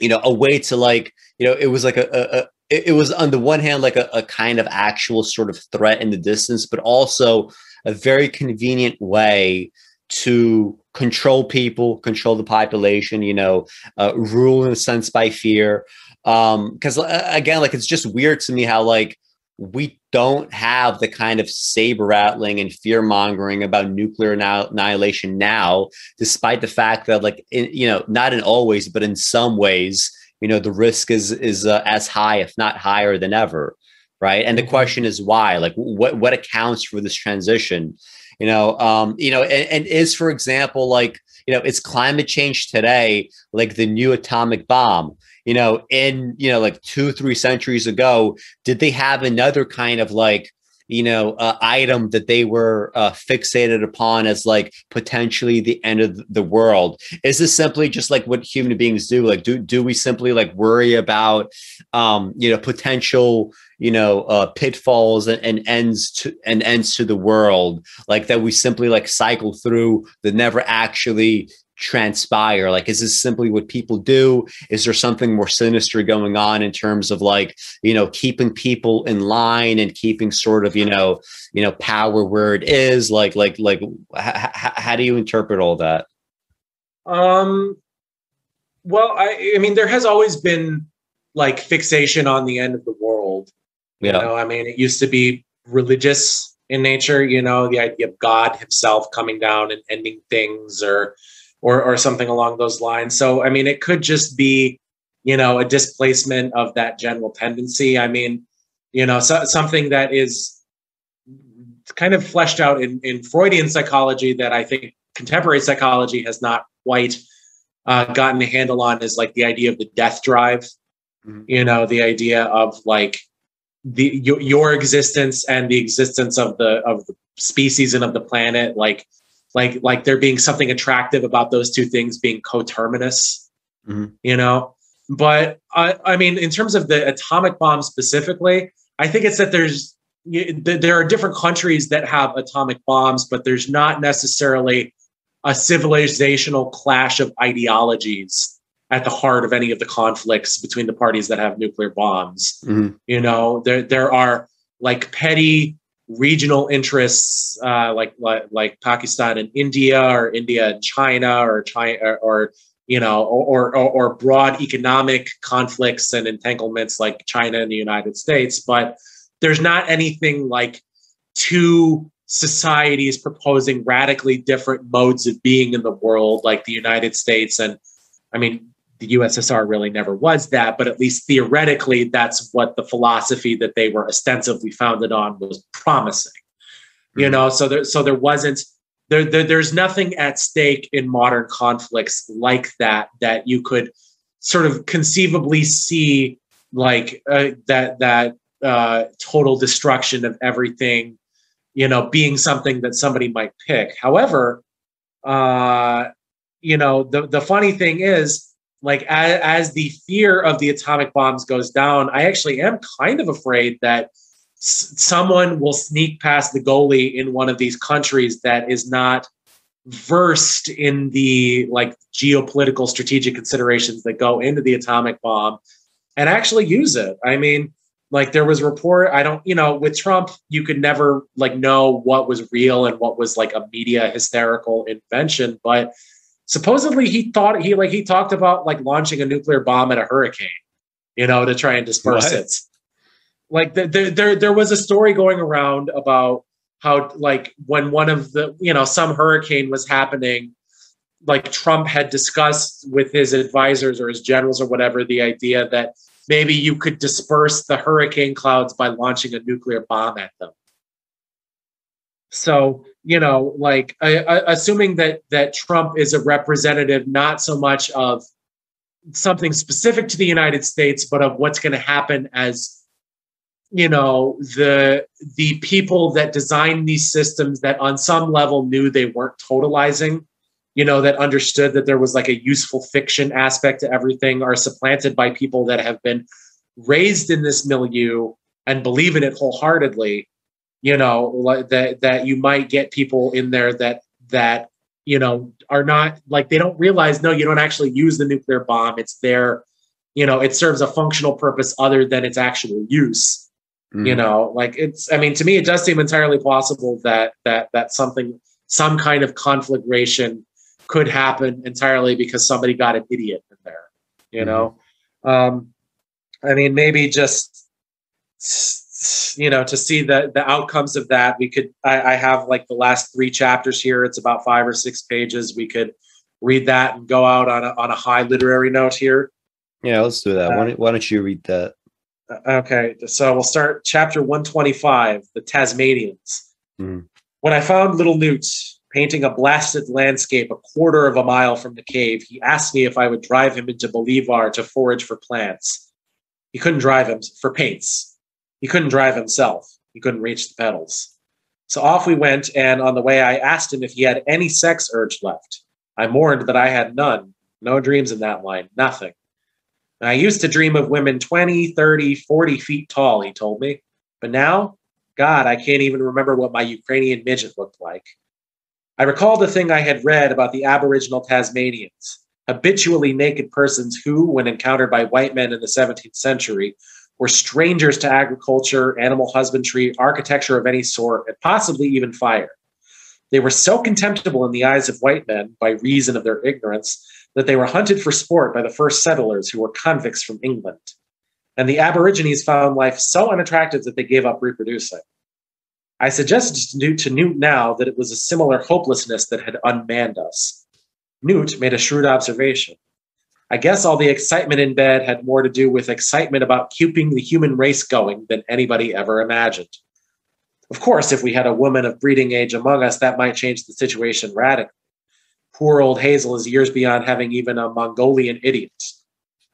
you know, a way to like, you know, it was like a, it, it, was on the one hand like a, a kind of actual sort of threat in the distance, but also a very convenient way to control people, control the population, you know, uh, rule in a sense by fear. Um, because uh, again, like it's just weird to me how like we don't have the kind of saber rattling and fear mongering about nuclear annihilation now, despite the fact that, like, in, you know, not in all ways, but in some ways, you know, the risk is is uh, as high, if not higher, than ever, right? And the mm-hmm. question is why? Like, what what accounts for this transition? You know, um, you know, and, and is, for example, like, you know, it's climate change today, like the new atomic bomb you know, in, you know, like two, three centuries ago, did they have another kind of like, you know, uh, item that they were uh, fixated upon as like potentially the end of the world? Is this simply just like what human beings do? Like, do do we simply like worry about, um, you know, potential, you know, uh, pitfalls and, and ends to and ends to the world, like that we simply like cycle through the never actually transpire? Like, is this simply what people do? Is there something more sinister going on in terms of like, you know, keeping people in line and keeping sort of, you know, you know, power where it is? Like, like, like, h- h- how do you interpret all that? Um, well, I, I mean, there has always been like fixation on the end of the world. You yeah. know, I mean, it used to be religious in nature, you know, the idea of God himself coming down and ending things or or or something along those lines. So I mean, it could just be you know a displacement of that general tendency. I mean, You know, so, something that is kind of fleshed out in, in Freudian psychology that I think contemporary psychology has not quite uh, gotten a handle on is like the idea of the death drive. Mm-hmm. You know, the idea of like the your, your existence and the existence of the of the species and of the planet, like like like there being something attractive about those two things being coterminous. Mm-hmm. You know, but I, I mean, in terms of the atomic bomb specifically, I think it's that there's there are different countries that have atomic bombs, but there's not necessarily a civilizational clash of ideologies at the heart of any of the conflicts between the parties that have nuclear bombs. Mm-hmm. You know, there there are like petty regional interests, uh, like, like like Pakistan and India, or India and China, or China, or, or you know, or, or or broad economic conflicts and entanglements like China and the United States, but there's not anything like two societies proposing radically different modes of being in the world, like the United States. And I mean, the USSR really never was that, but at least theoretically, that's what the philosophy that they were ostensibly founded on was promising. Mm-hmm. You know, so there, so there wasn't there, there, there's nothing at stake in modern conflicts like that that you could sort of conceivably see like uh, that that uh, total destruction of everything, you know, being something that somebody might pick. However, uh, you know, the the funny thing is, like as, as the fear of the atomic bombs goes down, I actually am kind of afraid that s- someone will sneak past the goalie in one of these countries that is not versed in the like geopolitical strategic considerations that go into the atomic bomb and actually use it. I mean, like there was report i don't you know with trump you could never like know what was real and what was like a media hysterical invention but supposedly he thought he like he talked about like launching a nuclear bomb at a hurricane you know to try and disperse what? it like the, the, there there was a story going around about how like when one of the you know some hurricane was happening like trump had discussed with his advisors or his generals or whatever the idea that maybe you could disperse the hurricane clouds by launching a nuclear bomb at them. So, you know, like I, I, assuming that that Trump is a representative not so much of something specific to the United States, but of what's going to happen as you know the the people that designed these systems that on some level knew they weren't totalizing you know, that understood that there was like a useful fiction aspect to everything are supplanted by people that have been raised in this milieu and believe in it wholeheartedly, you know, that that you might get people in there that that you know are not like they don't realize no you don't actually use the nuclear bomb it's there you know it serves a functional purpose other than its actual use mm. you know like it's i mean to me it does seem entirely possible that that that something some kind of conflagration could happen entirely because somebody got an idiot in there. You mm-hmm. know, um, I mean, maybe just you know to see the the outcomes of that. We could. I, I have like the last three chapters here. It's about five or six pages. We could read that and go out on a on a high literary note here. Yeah, let's do that. Uh, why, don't, why don't you read that? Uh, okay, so we'll start chapter 125, the Tasmanians. Mm. When I found little Newt, painting a blasted landscape a quarter of a mile from the cave, he asked me if I would drive him into Bolivar to forage for plants. He couldn't drive him for paints. He couldn't drive himself. He couldn't reach the pedals. So off we went, and on the way, I asked him if he had any sex urge left. I mourned that I had none. No dreams in that line, nothing. And I used to dream of women 20, 30, 40 feet tall, he told me. But now, God, I can't even remember what my Ukrainian midget looked like. I recalled a thing I had read about the Aboriginal Tasmanians, habitually naked persons who, when encountered by white men in the 17th century, were strangers to agriculture, animal husbandry, architecture of any sort, and possibly even fire. They were so contemptible in the eyes of white men by reason of their ignorance that they were hunted for sport by the first settlers who were convicts from England. And the Aborigines found life so unattractive that they gave up reproducing. I suggested to Newt, now that it was a similar hopelessness that had unmanned us. Newt made a shrewd observation. I guess all the excitement in bed had more to do with excitement about keeping the human race going than anybody ever imagined. Of course, if we had a woman of breeding age among us, that might change the situation radically. Poor old Hazel is years beyond having even a Mongolian idiot.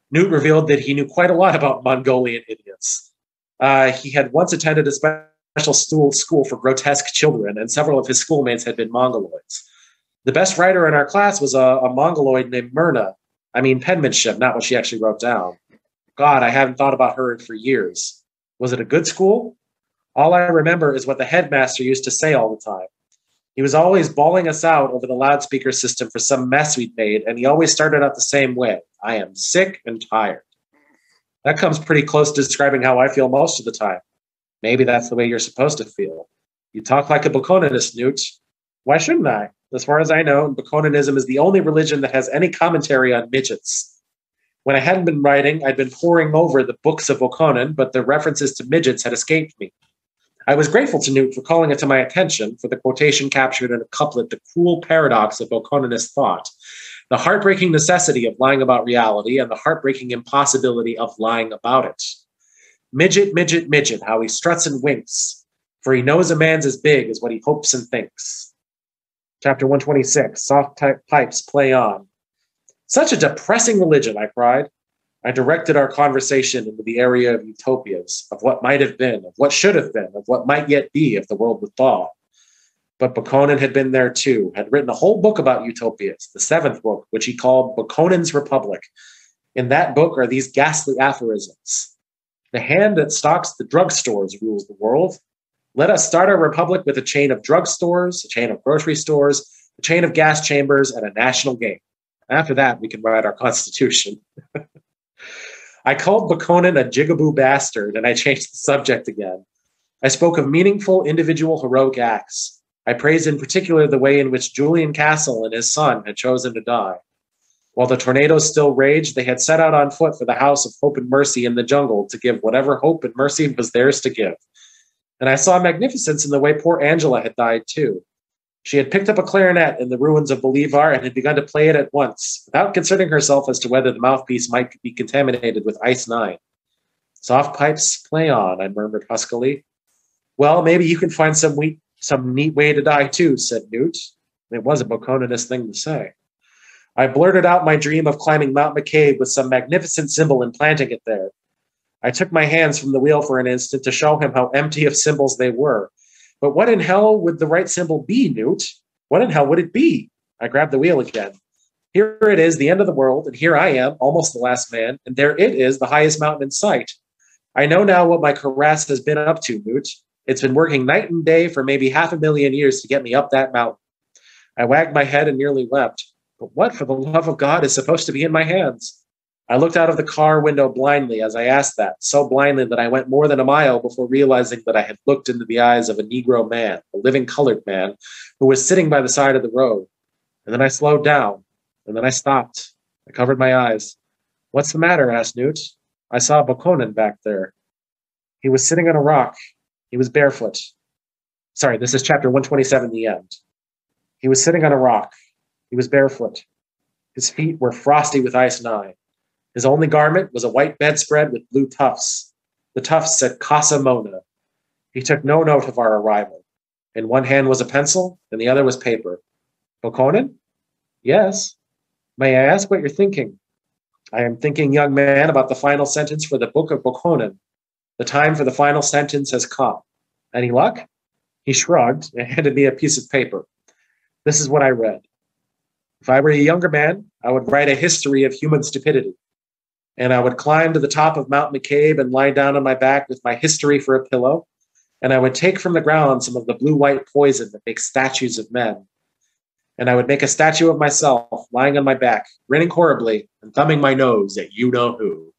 Newt revealed that he knew quite a lot about Mongolian idiots. Uh, he had once attended a special school for grotesque children, and several of his schoolmates had been Mongoloids. The best writer in our class was a, a Mongoloid named Myrna. I mean, penmanship, not what she actually wrote down. God, I haven't thought about her for years. Was it a good school? All I remember is what the headmaster used to say all the time. He was always bawling us out over the loudspeaker system for some mess we'd made, and he always started out the same way I am sick and tired. That comes pretty close to describing how I feel most of the time. Maybe that's the way you're supposed to feel. You talk like a Bokononist, Newt. Why shouldn't I? As far as I know, Bokononism is the only religion that has any commentary on midgets. When I hadn't been writing, I'd been poring over the books of Bokonon, but the references to midgets had escaped me. I was grateful to Newt for calling it to my attention, for the quotation captured in a couplet the cruel paradox of Bokononist thought, the heartbreaking necessity of lying about reality, and the heartbreaking impossibility of lying about it. Midget, midget, midget, how he struts and winks, for he knows a man's as big as what he hopes and thinks. Chapter 126 Soft pipes play on. Such a depressing religion, I cried. I directed our conversation into the area of utopias, of what might have been, of what should have been, of what might yet be if the world would thaw. But Bokonon had been there too, had written a whole book about utopias, the seventh book, which he called Bokonon's Republic. In that book are these ghastly aphorisms. The hand that stocks the drugstores rules the world. Let us start our republic with a chain of drugstores, a chain of grocery stores, a chain of gas chambers, and a national game. After that, we can write our constitution. I called Bokonon a jigaboo bastard, and I changed the subject again. I spoke of meaningful individual heroic acts. I praised in particular the way in which Julian Castle and his son had chosen to die. While the tornadoes still raged, they had set out on foot for the house of hope and mercy in the jungle to give whatever hope and mercy was theirs to give. And I saw magnificence in the way poor Angela had died too. She had picked up a clarinet in the ruins of Bolivar and had begun to play it at once, without concerning herself as to whether the mouthpiece might be contaminated with ice nine. Soft pipes play on, I murmured huskily. Well, maybe you can find some some neat way to die too, said Newt. It was a Bokononist thing to say. I blurted out my dream of climbing Mount McCabe with some magnificent symbol and planting it there. I took my hands from the wheel for an instant to show him how empty of symbols they were, but what in hell would the right symbol be, Newt? What in hell would it be? I grabbed the wheel again. Here it is, the end of the world, and here I am, almost the last man, and there it is, the highest mountain in sight. I know now what my karass has been up to, Newt. It's been working night and day for maybe half a million years to get me up that mountain. I wagged my head and nearly wept. But what, for the love of God, is supposed to be in my hands? I looked out of the car window blindly as I asked that, so blindly that I went more than a mile before realizing that I had looked into the eyes of a Negro man, a living colored man, who was sitting by the side of the road. And then I slowed down, and then I stopped. I covered my eyes. What's the matter? asked Newt. I saw Bokonon back there. He was sitting on a rock. He was barefoot. Sorry, this is chapter 127, the end. He was sitting on a rock. He was barefoot. His feet were frosty with ice nine. His only garment was a white bedspread with blue tufts. The tufts said Casa Mona. He took no note of our arrival. In one hand was a pencil, and the other was paper. Bokonon? Yes. May I ask what you're thinking? I am thinking, young man, about the final sentence for the book of Bokonon. The time for the final sentence has come. Any luck? He shrugged and handed me a piece of paper. This is what I read. If I were a younger man, I would write a history of human stupidity and I would climb to the top of Mount McCabe and lie down on my back with my history for a pillow. And I would take from the ground some of the blue white poison that makes statues of men. And I would make a statue of myself lying on my back, grinning horribly and thumbing my nose at you know who.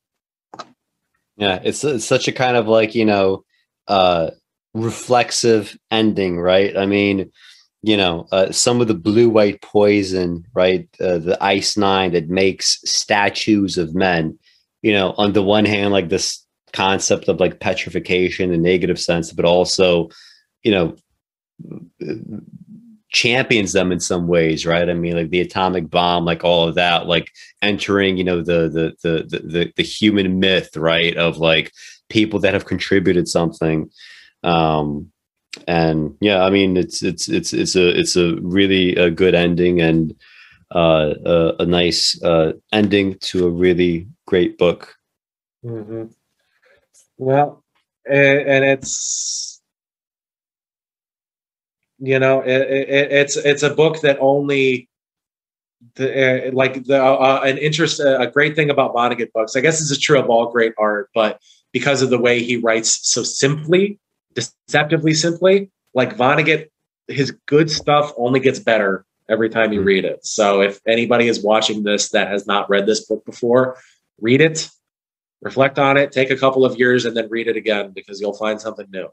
Yeah, it's, it's such a kind of like, you know, uh, reflexive ending, right? I mean, you know, uh, some of the blue white poison, right? Uh, the ice nine that makes statues of men. You know, on the one hand, like this concept of like petrification in negative sense, but also, you know, champions them in some ways, right? I mean, like the atomic bomb, like all of that, like entering, you know, the the the the the, human myth, right, of like people that have contributed something. Um, and yeah, I mean, it's it's it's it's a it's a really a good ending and uh, a, a nice uh, ending to a really great book. Mm-hmm. Well, and, and it's you know, it, it, it's it's a book that only the uh, like the uh, uh an interest uh, a great thing about Vonnegut books. I guess this is true of all great art, but because of the way he writes so simply, deceptively simply, like Vonnegut, his good stuff only gets better every time you mm-hmm. read it. So if anybody is watching this that has not read this book before, read it, reflect on it, take a couple of years, and then read it again because you'll find something new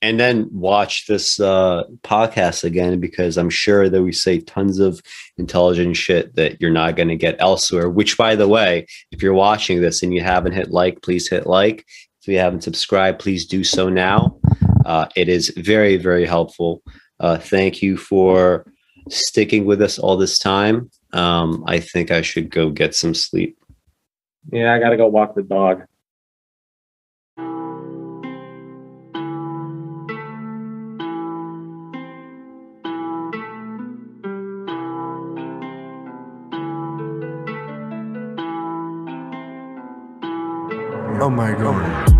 and then watch this uh, podcast again because I'm sure that we say tons of intelligent shit that you're not going to get elsewhere. Which, by the way, if you're watching this and you haven't hit like, please hit like. If you haven't subscribed, please do so now. Uh, it is very, very helpful. Uh, thank you for sticking with us all this time. Um, I think I should go get some sleep. Yeah, I got to go walk the dog. Oh my god.